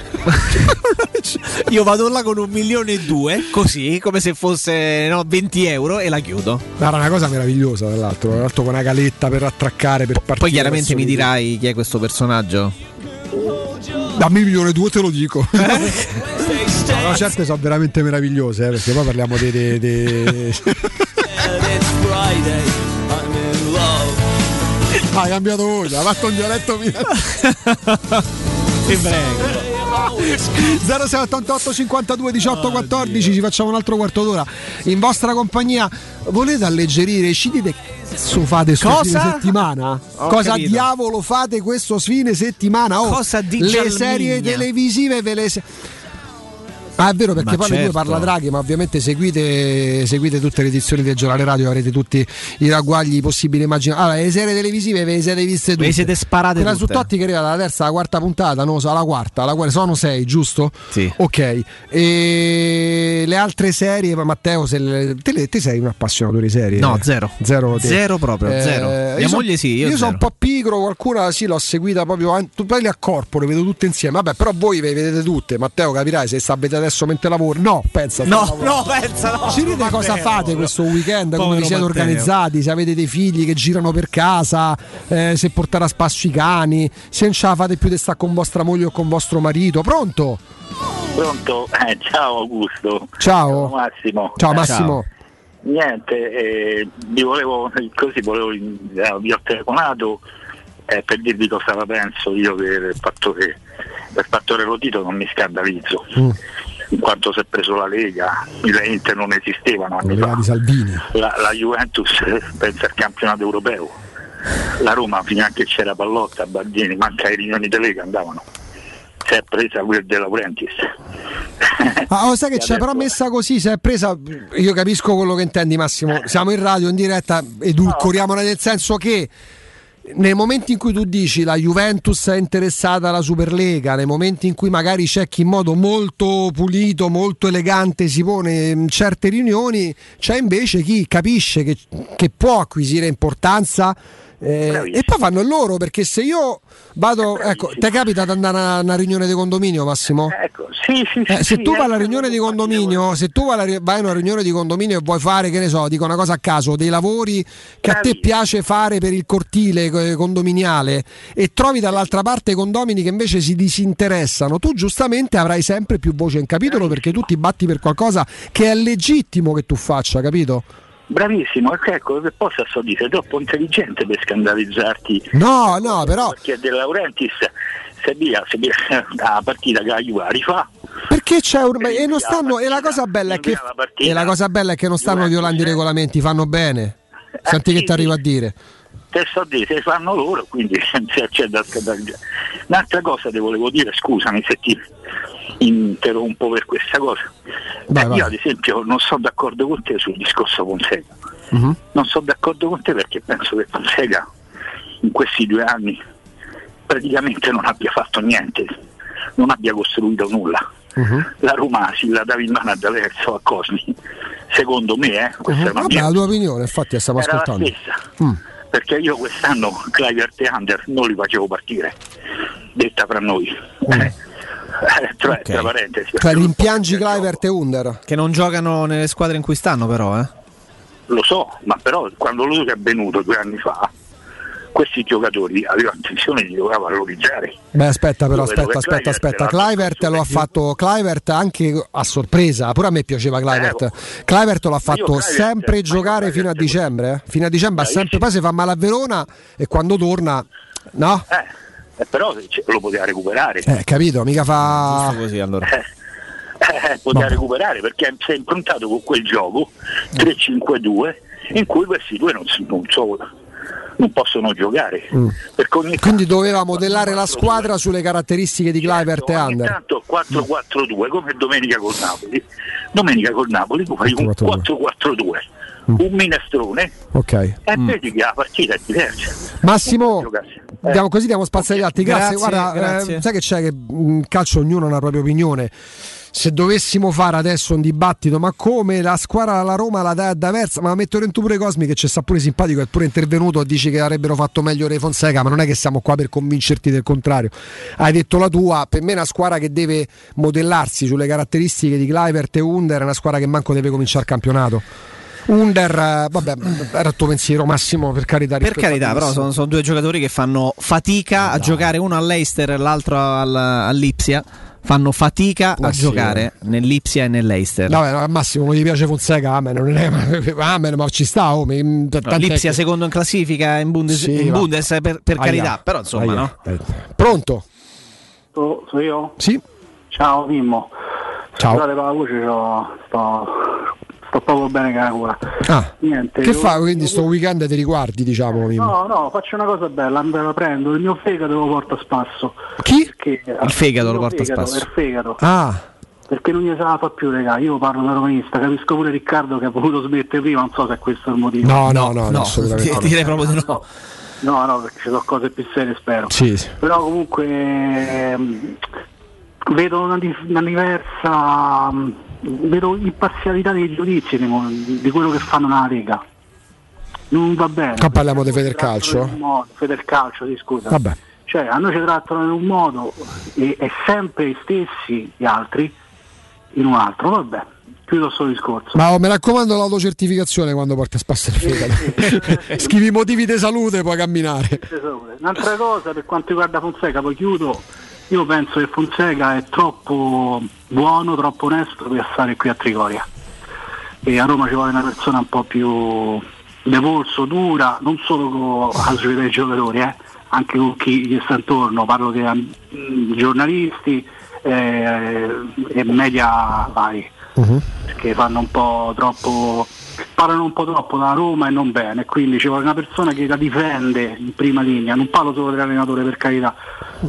Io vado là con un milione e due, così, come se fosse no, 20 euro e la chiudo. Era una cosa meravigliosa, tra l'altro. Tra l'altro con una caletta per attraccare, per partire. Poi chiaramente mi di- dirai chi è questo personaggio. Dammi milione due, te lo dico. No, no, certe sono veramente meravigliose, eh, perché poi parliamo dei. dei- dei- Ah, hai cambiato voce, ha fatto un dialetto mio. Ti prego. 0688 52 18 14 ci facciamo un altro quarto d'ora. In vostra compagnia volete alleggerire i cidi che cazzo fate sto Cosa? fine settimana? Ho cosa capito. diavolo fate questo fine settimana? Oh, Cosa di le serie televisive ve le se- Ah, è vero perché Ma poi certo. parla Draghi, ma ovviamente seguite, seguite tutte le edizioni del giornale radio, avrete tutti i ragguagli possibili immaginati. Allora, le serie televisive ve le siete viste tutte. le siete sparate Quella su tutte. Totti che arriva dalla terza alla quarta puntata, no, alla quarta, alla quarta, sono sei, giusto? Sì. Ok. E le altre serie, ma Matteo, se le- te, le- te sei un appassionato di serie? No, zero. Zero, te. Zero proprio, zero. Mia io son- moglie sì, io sono zero. un po' pigro qualcuna sì l'ho seguita proprio. an- Tu parli a corpo, le vedo tutte insieme. Vabbè, però voi le vedete tutte. Matteo, capirai se sapete adesso mentre lavori. No, pensa. No, no, pensa, no. Ci dite cosa Matteo. fate questo weekend? come vi siete Matteo. organizzati? Se avete dei figli che girano per casa, eh, se portare a spasso i cani, se non ce la fate più di stare con vostra moglie o con vostro marito. Pronto? Pronto? Eh, ciao Augusto. Ciao. Massimo. Ciao Massimo. Niente, eh, vi volevo così volevo eh, vi ho telefonato eh, per dirvi cosa la penso io che del fattore, del fattore Lotito non mi scandalizzo. Mm. In quanto si è preso la Lega, le Inter non esistevano anni fa. di Salvini. La, la Juventus eh, pensa al campionato europeo. La Roma fino a che c'era Pallotta, Bardini, manca ai riunioni di Lega andavano. Si è presa quel De Laurentiis. Ah, oh, sai che c'è, però messa così, se è presa. Io capisco quello che intendi, Massimo. Siamo in radio in diretta, edulcoriamo nel senso che. Nei momenti in cui tu dici la Juventus è interessata alla Superlega, nei momenti in cui magari c'è chi in modo molto pulito, molto elegante si pone in certe riunioni, c'è invece chi capisce che, che può acquisire importanza eh, e poi fanno loro perché se io vado, ecco, te capita di andare a una riunione di condominio Massimo? Ecco, sì, sì, Eh, sì, se tu vai alla eh, riunione di condominio, se tu vai, a una riunione di condominio e vuoi fare, che ne so, dico una cosa a caso, dei lavori che a te piace fare per il cortile eh, condominiale e trovi dall'altra parte condomini che invece si disinteressano, tu giustamente avrai sempre più voce in capitolo perché tu ti batti per qualcosa che è legittimo che tu faccia, capito? Bravissimo, ecco, che possa so dire, sei troppo intelligente per scandalizzarti. No, no, però Perché De Laurentiis se via, se via la partita che la Juve rifà, perché c'è un e non stanno e la cosa bella è che e la cosa bella è che non stanno violando i regolamenti, fanno bene. Senti che ti arrivo a dire. Te so dire, se fanno loro, quindi se c'è da scandalizzare. Un'altra cosa ti volevo dire, scusami se ti interrompo per questa cosa. Vai, Eh, vai. Io ad esempio non sono d'accordo con te sul discorso Fonseca. Mhm. Non sono d'accordo con te perché penso che Fonseca in questi due anni praticamente non abbia fatto niente, non abbia costruito nulla. Mhm. La Roma si la dava in mano a D'Averso a Cosmi, secondo me, eh, questa è una Vabbè, mia la tua opinione, infatti, la stiamo era la ascoltando. stessa. Mm. Perché io quest'anno Clivert e Under non li facevo partire, detta fra noi. Eh, cioè, tra parentesi. Cioè, rimpiangi Clivert e Under. Che non giocano nelle squadre in cui stanno, però, eh. Lo so, ma però quando lui è venuto due anni fa, questi giocatori avevano intenzione di giocare a valorizzare. Beh, aspetta, però, Io aspetta, aspetta, aspetta. Clivert lo ha fatto Clivert anche a sorpresa. Pure a me piaceva Clivert. Clivert lo ha fatto Clivert- sempre giocare fino a dicembre. eh. Fino a dicembre, ha sempre, poi si fa male a Verona e quando torna, no? Eh, però cioè, lo poteva recuperare. Eh, capito, mica fa. così allora. Eh, poteva recuperare perché si è improntato con quel gioco 3-5-2 in cui questi due non, si- non so- non possono giocare. Mm. Perché ogni Quindi doveva modellare la squadra sulle caratteristiche di Clivert e ogni Under. tanto 4-4-2 come domenica col Napoli. Domenica col Napoli tu fai un 4-4-2, un minestrone Ok. e vedi che la partita è diversa. Massimo, Eh. diamo, così diamo spazio agli altri. Grazie, Grazie, guarda, eh, grazie. sai che c'è che in calcio ognuno ha una propria opinione. Se dovessimo fare adesso un dibattito, ma come la squadra alla Roma la dà a D'Aversa, ma metto dentro pure Cosmi che ci sta pure simpatico, è pure intervenuto, dici che avrebbero fatto meglio Re Fonseca, ma non è che siamo qua per convincerti del contrario. Hai detto la tua, per me è una squadra che deve modellarsi sulle caratteristiche di Clivert e Under, è una squadra che manco deve cominciare il campionato. Under, eh, vabbè, era il tuo pensiero Massimo, per carità. Per carità, però sono, sono due giocatori che fanno fatica a giocare, uno all'Eister e l'altro al- all'Ipsia. Fanno fatica Ma a sì. giocare nell'Ipsia e nell'Eister. Vabbè, no, al massimo non gli piace Fonseca, amen, non è, amen, ma ci sta, oh, mi- No, L'Ipsia che- secondo in classifica in, Bundes- Sì, in. Bundes per, per Aia. carità, però insomma, Aia. no? Eh, Pronto? So, so io? Sì. Ciao Mimmo. Ciao. Scusate per la voce, sto, sto proprio bene con la gola. Ah, Niente. che fa quindi sto weekend ti riguardi, diciamo? Mimmo? No, no, faccio una cosa bella, me la prendo, il mio fegato lo porto a spasso. Chi? Perché, Il fegato il lo porta a spasso. Il fegato. Ah, Perché non gli se la fa più, raga. Io parlo da romanista, capisco pure Riccardo che ha voluto smettere prima, non so se è questo il motivo. no, no, no, no, assolutamente. di- direi proprio di no. No, no, perché ci sono cose più serie, spero. Sì. Però comunque ehm, vedo una, dif- una diversa vedo imparzialità dei giudizi di, quello che fanno nella Lega. non va bene. Qua parliamo di Federcalcio? Modo- Federcalcio, sì, scusa. Vabbè. Cioè, a noi ci trattano in un modo e, e sempre gli stessi gli altri in un altro, vabbè. Chiudo questo discorso. Ma oh, mi raccomando l'autocertificazione quando porti a spasso il fegato. Scrivi i motivi di salute puoi camminare. Un'altra cosa per quanto riguarda Fonseca, poi chiudo, io penso che Fonseca è troppo buono, troppo onesto per stare qui a Trigoria. E a Roma ci vuole una persona un po' più de polso, dura, non solo con società dei giocatori, eh, anche con chi gli sta intorno, parlo di mm, giornalisti eh, e media vari, perché fanno un po' troppo parlano un po' troppo da Roma e non bene, quindi ci vuole una persona che la difende in prima linea, non parlo solo dell'allenatore per carità,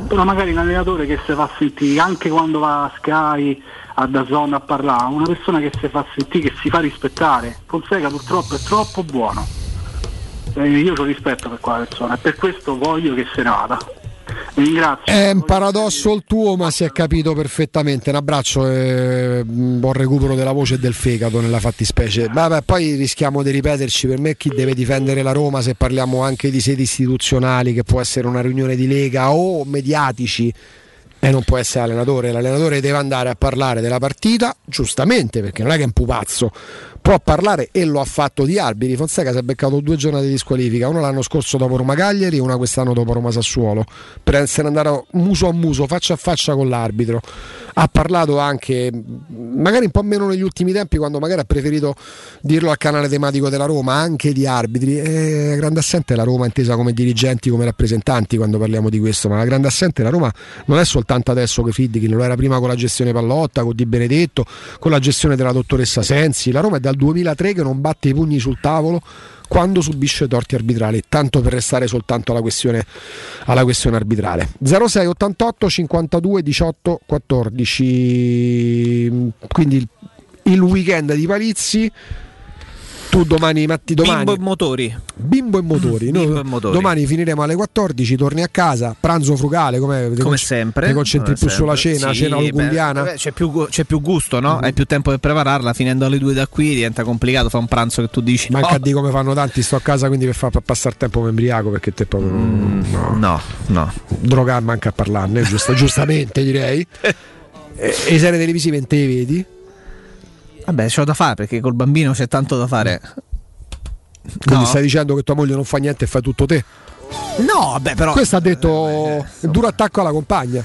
però magari un allenatore che si fa sentire anche quando va a Sky, a Dazon a parlare, una persona che si fa sentire, che si fa rispettare. Fonseca purtroppo è troppo buono. E io ho rispetto per quella persona e per questo voglio che se ne vada. Ringrazio. È un paradosso il tuo, ma si è capito perfettamente. Un abbraccio e un buon recupero della voce e del fegato nella fattispecie. Vabbè, poi rischiamo di ripeterci. Per me, chi deve difendere la Roma, se parliamo anche di sedi istituzionali, che può essere una riunione di lega o mediatici, e non può essere allenatore. L'allenatore deve andare a parlare della partita, giustamente, perché non è che è un pupazzo. Può parlare e lo ha fatto di arbitri. Fonseca si è beccato due giornate di squalifica, una l'anno scorso dopo Roma Cagliari e una quest'anno dopo Roma Sassuolo, per essere andato muso a muso, faccia a faccia con l'arbitro. Ha parlato anche, magari un po' meno negli ultimi tempi, quando magari ha preferito dirlo al canale tematico della Roma, anche di arbitri. E grande assente la Roma intesa come dirigenti, come rappresentanti quando parliamo di questo, ma la grande assente la Roma non è soltanto adesso che Fiddichi, lo era prima con la gestione Pallotta, con Di Benedetto, con la gestione della dottoressa Sensi. La Roma è dal 2003 che non batte i pugni sul tavolo quando subisce torti arbitrali, tanto per restare soltanto alla questione, alla questione arbitrale. 06 88 52 18 14. Quindi il, il weekend di Palizzi. Tu domani, Matti, domani. Bimbo e motori. Bimbo e motori. Bimbo e motori. Domani finiremo alle 14, torni a casa, pranzo frugale, come, Come sempre. Ti concentri Come più sulla sempre. cena, Sì, cena beh, c'è, c'è più gusto, no? Hai più tempo per prepararla. Finendo alle due da qui diventa complicato. Fa un pranzo che tu dici. Manca no. dire come fanno tanti, sto a casa quindi per far passare tempo mi embriaco perché te proprio no. no, no. Droga manca a parlarne, giusto, giustamente direi. E, e serie televisive in te vedi? Vabbè, c'ho da fare perché col bambino c'è tanto da fare. Quindi No. stai dicendo che tua moglie non fa niente e fai tutto te? No, vabbè, però. Questo ha detto duro attacco alla compagna.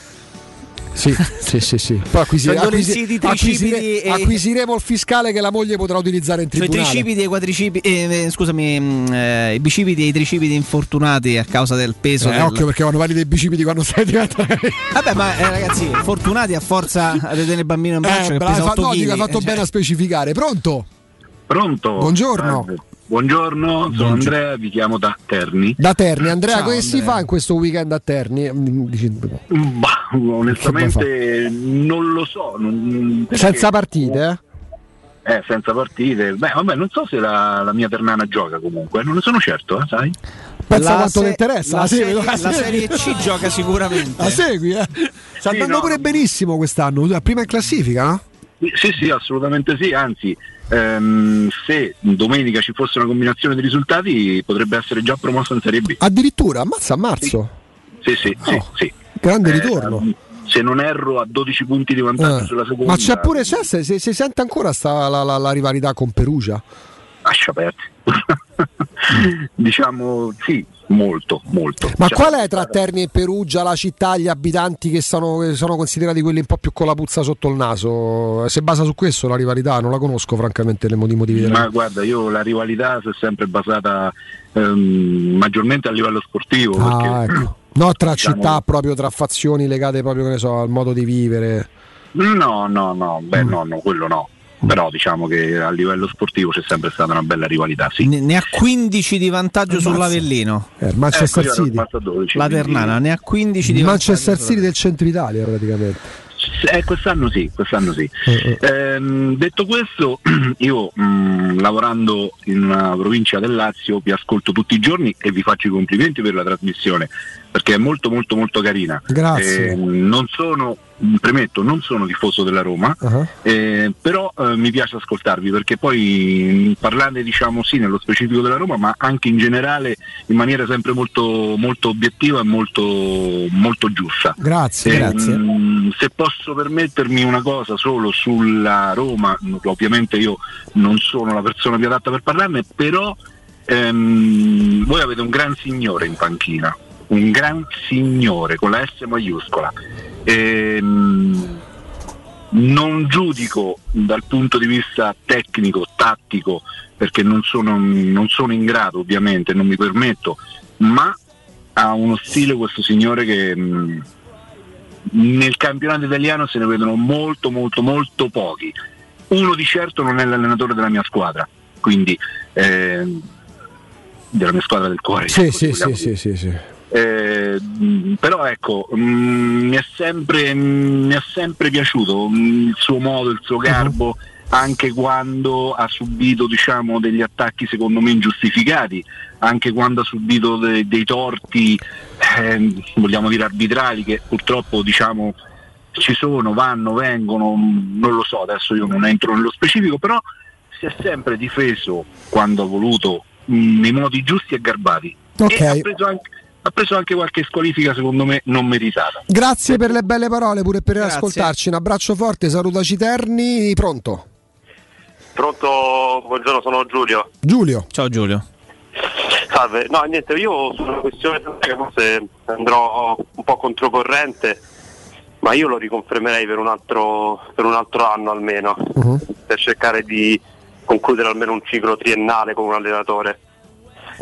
Sì, sì, sì, sì. Poi acquisi- Prendo acquisi- lensiti, acquisire- tricipiti e- acquisiremo il fiscale che la moglie potrà utilizzare in tribunale. tricipiti e i quadricipiti, eh, eh, scusami, mm, eh, i bicipiti e i tricipiti infortunati a causa del peso. Eh, del- occhio perché quando parli dei bicipiti quando stai diventando Vabbè, ma eh, ragazzi, fortunati a forza di tenere il bambino in braccio Eh, che bravo, pesa hai 8 fatto- no, dico, hai fatto bene a specificare. Pronto? Pronto? Buongiorno. Salve. Buongiorno, sono Andrea, vi chiamo da Terni. Da Terni, Andrea, Ciao, si Andrea. fa in questo weekend a Terni? Mm, Bah, onestamente non lo so. non- Senza partite, eh? Eh, senza partite. Beh, vabbè, non so se la, la mia Ternana gioca comunque, non ne sono certo, eh, sai? Pensa La quanto se- ti interessa. la La, segui, serie- la. Serie C gioca sicuramente. La segui, eh? Sta Sì, andando no. pure benissimo quest'anno. Prima in classifica, no? Sì, sì, assolutamente sì, anzi, ehm, se domenica ci fosse una combinazione di risultati potrebbe essere già promossa in Serie B. Addirittura, ammazza a marzo. Sì, sì, sì, sì. Grande Eh, ritorno. Se non erro a 12 punti di vantaggio Eh. sulla seconda. Ma c'è pure, c'è, se, se- si sente ancora sta, la, la- la rivalità con Perugia? Lascia aperti. diciamo sì, molto, molto. Ma Cioè, qual è tra Terni e Perugia la città, gli abitanti che sono, sono considerati quelli un po' più con la puzza sotto il naso? Si basa su questo la rivalità? Non la conosco francamente moti- motivi della Ma guarda, io la rivalità si è sempre basata ehm, maggiormente a livello sportivo. Ah, perché, ecco. No, tra diciamo- città proprio, tra fazioni legate proprio, che ne so, al modo di vivere. No, no, no, beh Mm. no, no, quello no. Però diciamo che a livello sportivo c'è sempre stata una bella rivalità, sì. Ne, ne ha 15 di vantaggio sull'Avellino. Eh, Manchester Ecco, io ero City. rimasto a 12, La quindi- Ternana ne ha 15 di Manchester vantaggio. City del centro Italia praticamente. Eh, quest'anno sì, quest'anno sì. Eh, Ehm, detto questo, io mh, lavorando in una provincia del Lazio vi ascolto tutti i giorni e vi faccio i complimenti per la trasmissione perché è molto molto molto carina. Grazie. Ehm, non sono premetto, non sono tifoso della Roma, eh, però eh, mi piace ascoltarvi perché poi mh, parlate diciamo sì nello specifico della Roma, ma anche in generale in maniera sempre molto, molto obiettiva e molto, molto giusta. Grazie, Eh, grazie. mh, se posso permettermi una cosa solo sulla Roma, ovviamente io non sono la persona più adatta per parlarne, però ehm, voi avete un gran signore in panchina, un gran signore con la S maiuscola. Ehm, non giudico dal punto di vista tecnico, tattico, perché non sono, non sono in grado ovviamente, non mi permetto, ma ha uno stile questo signore che mh, nel campionato italiano se ne vedono molto molto molto pochi. Uno di certo non è l'allenatore della mia squadra, quindi ehm, della mia squadra del cuore. Sì, sì, sì, sì, sì, sì. Eh, mh, però ecco, mh, mi, è sempre, mi è sempre piaciuto mh, il suo modo, il suo garbo, anche quando ha subito diciamo, degli attacchi secondo me ingiustificati, anche quando ha subito de- dei torti, ehm, vogliamo dire arbitrali, che purtroppo diciamo, ci sono, vanno, vengono, mh, non lo so, adesso io non entro nello specifico, però si è sempre difeso quando ha voluto mh, nei modi giusti e garbati. Ok. E ha preso anche ha preso anche qualche squalifica secondo me non meritata. Grazie per le belle parole, pure per Grazie. ascoltarci. Un abbraccio forte, salutaci Terni. Pronto? Pronto, buongiorno, sono Giulio. Giulio. Ciao Giulio. Salve, no niente, io su una questione che forse andrò un po' controcorrente, ma io lo riconfermerei per un altro, per un altro anno almeno, per cercare di concludere almeno un ciclo triennale con un allenatore.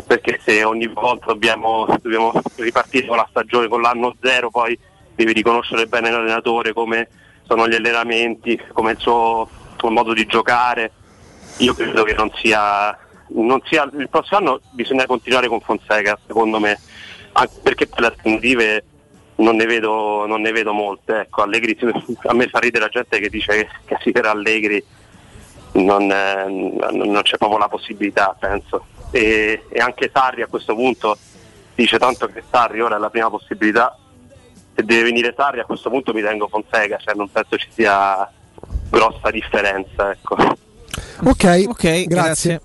Perché se ogni volta dobbiamo, dobbiamo ripartire con la stagione, con l'anno zero, poi devi riconoscere bene l'allenatore, come sono gli allenamenti, come il suo, suo modo di giocare. Io credo che non sia, non sia. Il prossimo anno bisogna continuare con Fonseca, secondo me, anche perché per le alternative non ne vedo, non ne vedo molte. Ecco, Allegri, a me fa ridere la gente che dice che, che sì, per Allegri non- non c'è proprio la possibilità, penso. E, e anche Sarri a questo punto dice tanto che Sarri ora è la prima possibilità. Se deve venire Sarri a questo punto mi tengo Fonseca, cioè non penso ci sia grossa differenza. Ecco. Ok, Ok, grazie.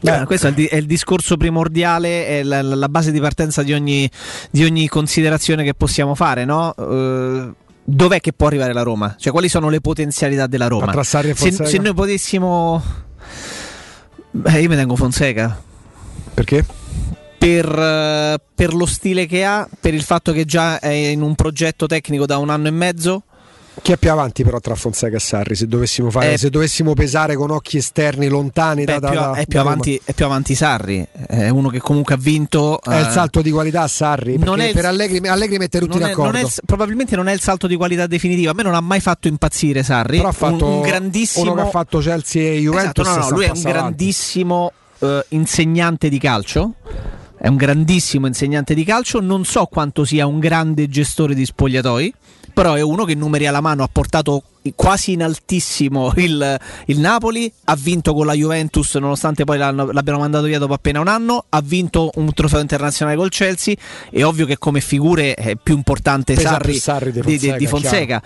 Beh, questo è il, di- è il discorso primordiale, è la, la base di partenza di ogni, di ogni considerazione che possiamo fare, no? Eh, dov'è che può arrivare la Roma? Cioè, quali sono le potenzialità della Roma? Se, se noi potessimo. Beh, io mi tengo Fonseca. Perché? Per, eh, per lo stile che ha, per il fatto che già è in un progetto tecnico da un anno e mezzo. Chi è più avanti però tra Fonseca e Sarri? Se dovessimo, fare, Eh, se dovessimo pesare con occhi esterni lontani Beh, da, è, più, da- è più da avanti, è più avanti Sarri, è uno che comunque ha vinto. È il eh, salto di qualità Sarri. non è il- per Allegri, Allegri mette tutti non è- d'accordo. non è il- probabilmente non è il salto di qualità definitivo. A me non ha mai fatto impazzire Sarri. Però ha fatto un, un grandissimo. uno che ha fatto Chelsea e Juventus. Esatto, no, no, lui è un grandissimo eh, insegnante di calcio. È un grandissimo insegnante di calcio. Non so quanto sia un grande gestore di spogliatoi. Però è uno che numeri alla mano ha portato quasi in altissimo il, il Napoli. Ha vinto con la Juventus, nonostante poi l'abbiano mandato via dopo appena un anno. Ha vinto un trofeo internazionale col Chelsea. È ovvio che come figure è più importante Pesa Sarri, Sarri di di- di- di Fonseca,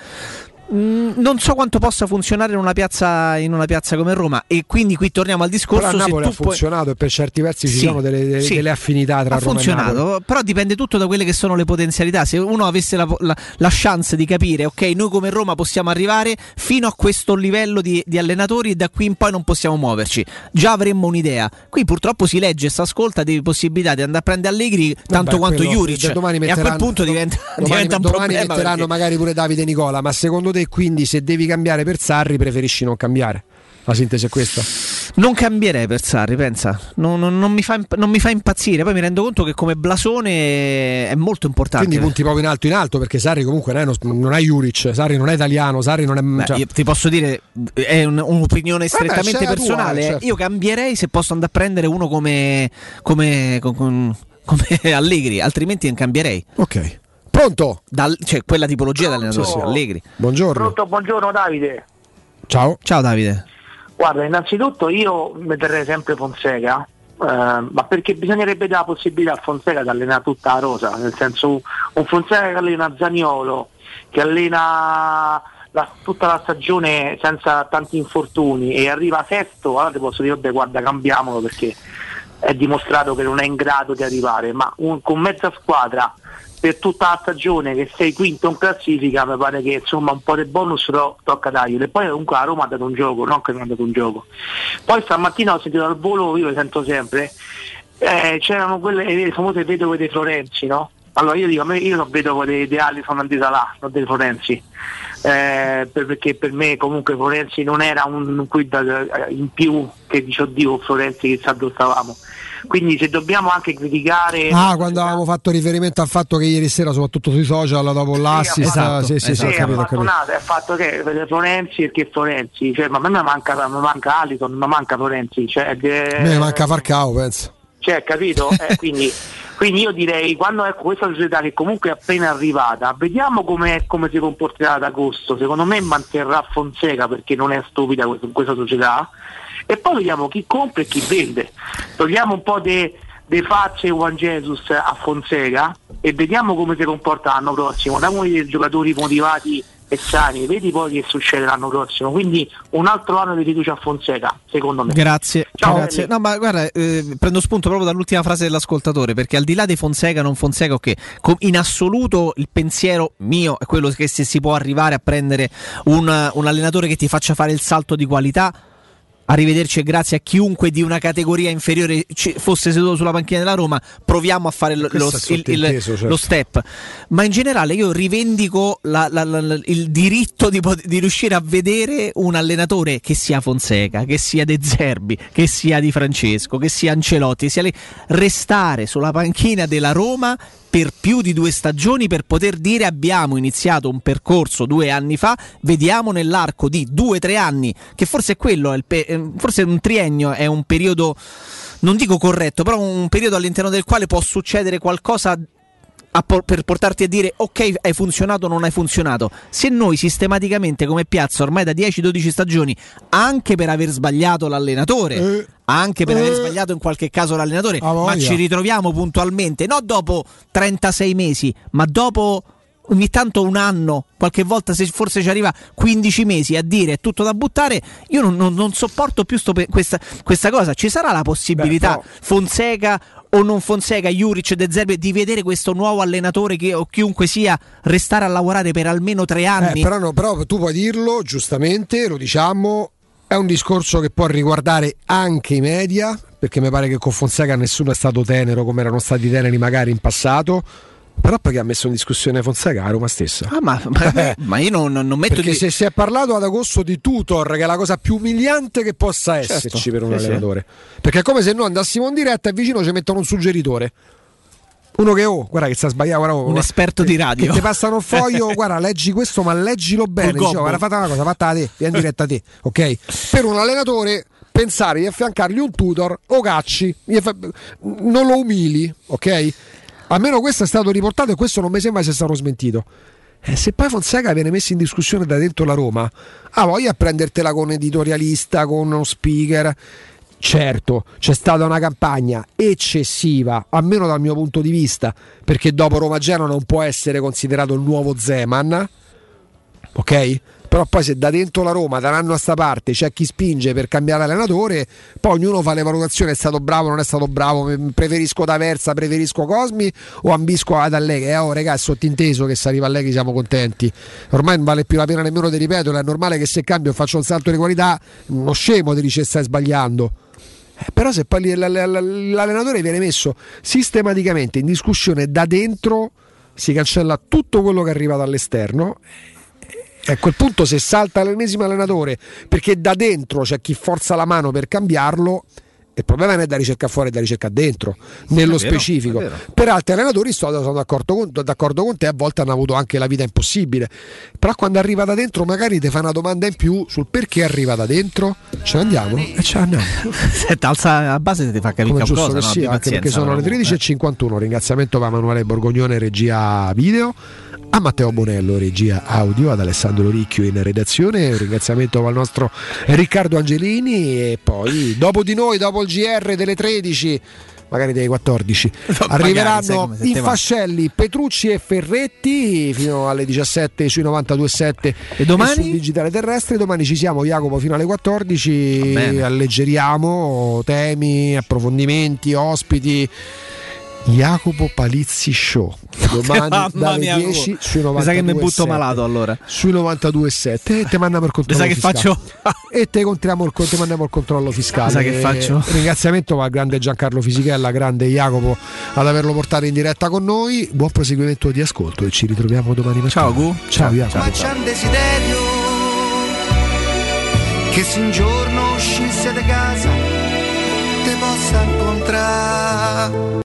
Mm, non so quanto possa funzionare in una piazza, in una piazza come Roma e quindi qui torniamo al discorso Però a Napoli ha puoi- funzionato e per certi versi ci Sì, sono delle, delle- sì. delle affinità tra ha Roma e funzionato, però dipende tutto da quelle che sono le potenzialità. Se uno avesse la, la- la chance di capire, ok, noi come Roma possiamo arrivare fino a questo livello di, di allenatori e da qui in poi non possiamo muoverci, già avremmo un'idea. Qui purtroppo si legge e si ascolta di possibilità di andare a prendere Allegri tanto Vabbè, quanto quello- Juric domani e a quel punto diventa, Domani, diventa un domani problema. metteranno perché- magari pure Davide Nicola, ma secondo te quindi se devi cambiare per Sarri preferisci non cambiare? La sintesi è questa. Non cambierei per Sarri, pensa. Non, non- non mi fa, non mi fa impazzire. Poi mi rendo conto che come blasone è molto importante. Quindi punti proprio in alto in alto perché Sarri comunque non è, non è Juric, Sarri non è italiano, Sarri non è... Beh, cioè- io ti posso dire, è un- un'opinione strettamente c'è la tua, personale. eh, certo. Io cambierei se posso andare a prendere uno come, come, con- come Allegri, altrimenti non cambierei. Ok. Pronto? Dal- cioè, quella tipologia di allenatore. Allegri. Buongiorno. Pronto, buongiorno Davide. Ciao. Ciao Davide. Guarda, innanzitutto io mi terrei sempre Fonseca ma perché bisognerebbe dare la possibilità a Fonseca di allenare tutta la rosa, nel senso un Fonseca che allena Zaniolo, che allena la- tutta la stagione senza tanti infortuni e arriva sesto, allora ti posso dire vabbè guarda cambiamolo perché è dimostrato che non è in grado di arrivare, ma un- con mezza squadra per tutta la stagione che sei quinto in classifica mi pare che insomma un po' di bonus to- tocca darglielo e poi comunque la Roma ha dato un gioco, non che non ha dato un gioco. Poi stamattina ho sentito al volo, io lo sento sempre, eh, c'erano quelle le famose vedove dei Florenzi, no? Allora io dico, a me- io non vedo dei, dei Ali sono di Salà, non dei Florenzi. Eh, per- perché per me comunque Florenzi non era un, un quid eh, in più che dice oddio Florenzi chissà dove stavamo. Quindi se dobbiamo anche criticare Ah, quando avevamo fatto riferimento al fatto che ieri sera, soprattutto sui social, dopo l'assist, Esatto, sì, sì, sì, ho sì, capito, ho capito. il fatto che Florenzi perché Florenzi, cioè, ma a me manca, mi manca Aliton, mi manca Florenzi, cioè, A me manca Farcao, penso. cioè, capito? Eh, quindi, quindi io direi quando ecco questa società che comunque è appena arrivata, vediamo come, come si comporterà ad agosto. Secondo me manterrà Fonseca perché non è stupida questa società. E poi vediamo chi compra e chi vende. Togliamo un po' dei facce Juan Jesus a Fonseca e vediamo come si comporta l'anno prossimo. Uno dei giocatori motivati e sani, vedi poi che succede l'anno prossimo. Quindi un altro anno di fiducia a Fonseca, secondo me. Grazie, Ciao, grazie. No, ma guarda, eh, prendo spunto proprio dall'ultima frase dell'ascoltatore, perché al di là di Fonseca, non Fonseca, ok, in assoluto il pensiero mio è quello che se si può arrivare a prendere un, un allenatore che ti faccia fare il salto di qualità. Arrivederci e grazie a chiunque di una categoria inferiore ci- fosse seduto sulla panchina della Roma, proviamo a fare lo, lo- il- il- sottinteso, certo. lo step. Ma in generale io rivendico la- la- la- il diritto di, di riuscire a vedere un allenatore che sia Fonseca, che sia De Zerbi, che sia Di Francesco, che sia Ancelotti, sia lì, restare sulla panchina della Roma per più di due stagioni per poter dire abbiamo iniziato un percorso due anni fa, vediamo nell'arco di due o tre anni, che forse è quello, pe- eh, forse un triennio è un periodo, non dico corretto, però un periodo all'interno del quale può succedere qualcosa por- per portarti a dire ok hai funzionato o non hai funzionato se noi sistematicamente come piazza ormai da 10-12 stagioni anche per aver sbagliato l'allenatore anche per aver sbagliato in qualche caso l'allenatore ma ci ritroviamo puntualmente non dopo 36 mesi ma dopo ogni tanto un anno qualche volta se forse ci arriva 15 mesi a dire è tutto da buttare io non, non- non sopporto più pe- questa, questa cosa ci sarà la possibilità Fonseca o non Fonseca, Juric De Zerbi di vedere questo nuovo allenatore che, o chiunque sia restare a lavorare per almeno tre anni Eh, però, no, però tu puoi dirlo giustamente, lo diciamo. È un discorso che può riguardare anche i media, perché mi pare che con Fonseca nessuno è stato tenero come erano stati teneri magari in passato. Però perché ha messo in discussione Fonseca la Roma stessa? Ah, ma, ma- ma io non, non metto Perché di... se si è parlato ad agosto di tutor, che è la cosa più umiliante che possa Certo, esserci per un sì, sì. allenatore. Perché è come se noi andassimo in diretta e vicino ci mettono un suggeritore. Uno che, oh, guarda che sta sbagliando, guarda, Un esperto di radio. Che ti passano il foglio, guarda, leggi questo, ma leggilo bene. Col Dice, oh, guarda, fate una cosa, fatta te, vieni in diretta te, ok? Per un allenatore pensare di affiancargli un tutor, o cacci, non lo umili, ok? Almeno questo è stato riportato e questo non mi sembra sia stato smentito. Eh, se poi Fonseca viene messo in discussione da dentro la Roma, ha voglia prendertela con un editorialista, con uno speaker. Certo, c'è stata una campagna eccessiva, almeno dal mio punto di vista, perché dopo Roma Genoa non può essere considerato il nuovo Zeman, ok? Però poi se da dentro la Roma, da un anno a sta parte, c'è chi spinge per cambiare allenatore, poi ognuno fa le valutazioni, è stato bravo, non è stato bravo, preferisco D'Aversa, preferisco Cosmi o ambisco ad Allegri. Eh, oh ragazzi, sottinteso che se arriva Allegri siamo contenti. Ormai non vale più la pena nemmeno di ripetere, è normale che se cambio e faccio un salto di qualità, uno scemo ti dice stai sbagliando. Eh, però se poi l'allenatore viene messo sistematicamente in discussione da dentro, si cancella tutto quello che arriva dall'esterno. E a quel punto se salta l'ennesimo allenatore perché da dentro c'è chi forza la mano per cambiarlo, il problema non è da ricercare fuori, è da ricercare dentro, nello È vero, specifico. Per altri allenatori sto, sono d'accordo con, d'accordo con te, a volte hanno avuto anche la vita impossibile. Però quando arriva da dentro magari ti fa una domanda in più sul perché arriva da dentro. Ce ne andiamo? E ce ne andiamo. Alza a base ti fa capire Come giusto qualcosa. no? Abbi anche perché sono le però, 13.51. Ringraziamento va a Emanuele Borgognone, regia video, a Matteo Bonello, regia audio, ad Alessandro Ricchio in redazione. Un ringraziamento al nostro Riccardo Angelini e poi dopo di noi, dopo il GR delle 13 magari delle 14 magari, sai arriveranno se in fascelli Petrucci e Ferretti fino alle 17 sui 92.7 E domani? sul digitale terrestre. Domani ci siamo Jacopo fino alle 14 bene. alleggeriamo temi approfondimenti ospiti Jacopo Palizzi Show domani dalle mia, 10 sui 92.7 Mi sa che mi butto malato allora. sui 92.7 e te mandiamo il controllo sa che fiscale. faccio? e te, contriamo il, te mandiamo il controllo fiscale Mi sa che faccio? ringraziamento al grande Giancarlo Fisichella grande Jacopo ad averlo portato in diretta con noi buon proseguimento di ascolto e ci ritroviamo domani mattina Ciao, Gu. ciao Jacopo Ma c'è un desiderio che se un giorno uscisse da casa te possa incontrare.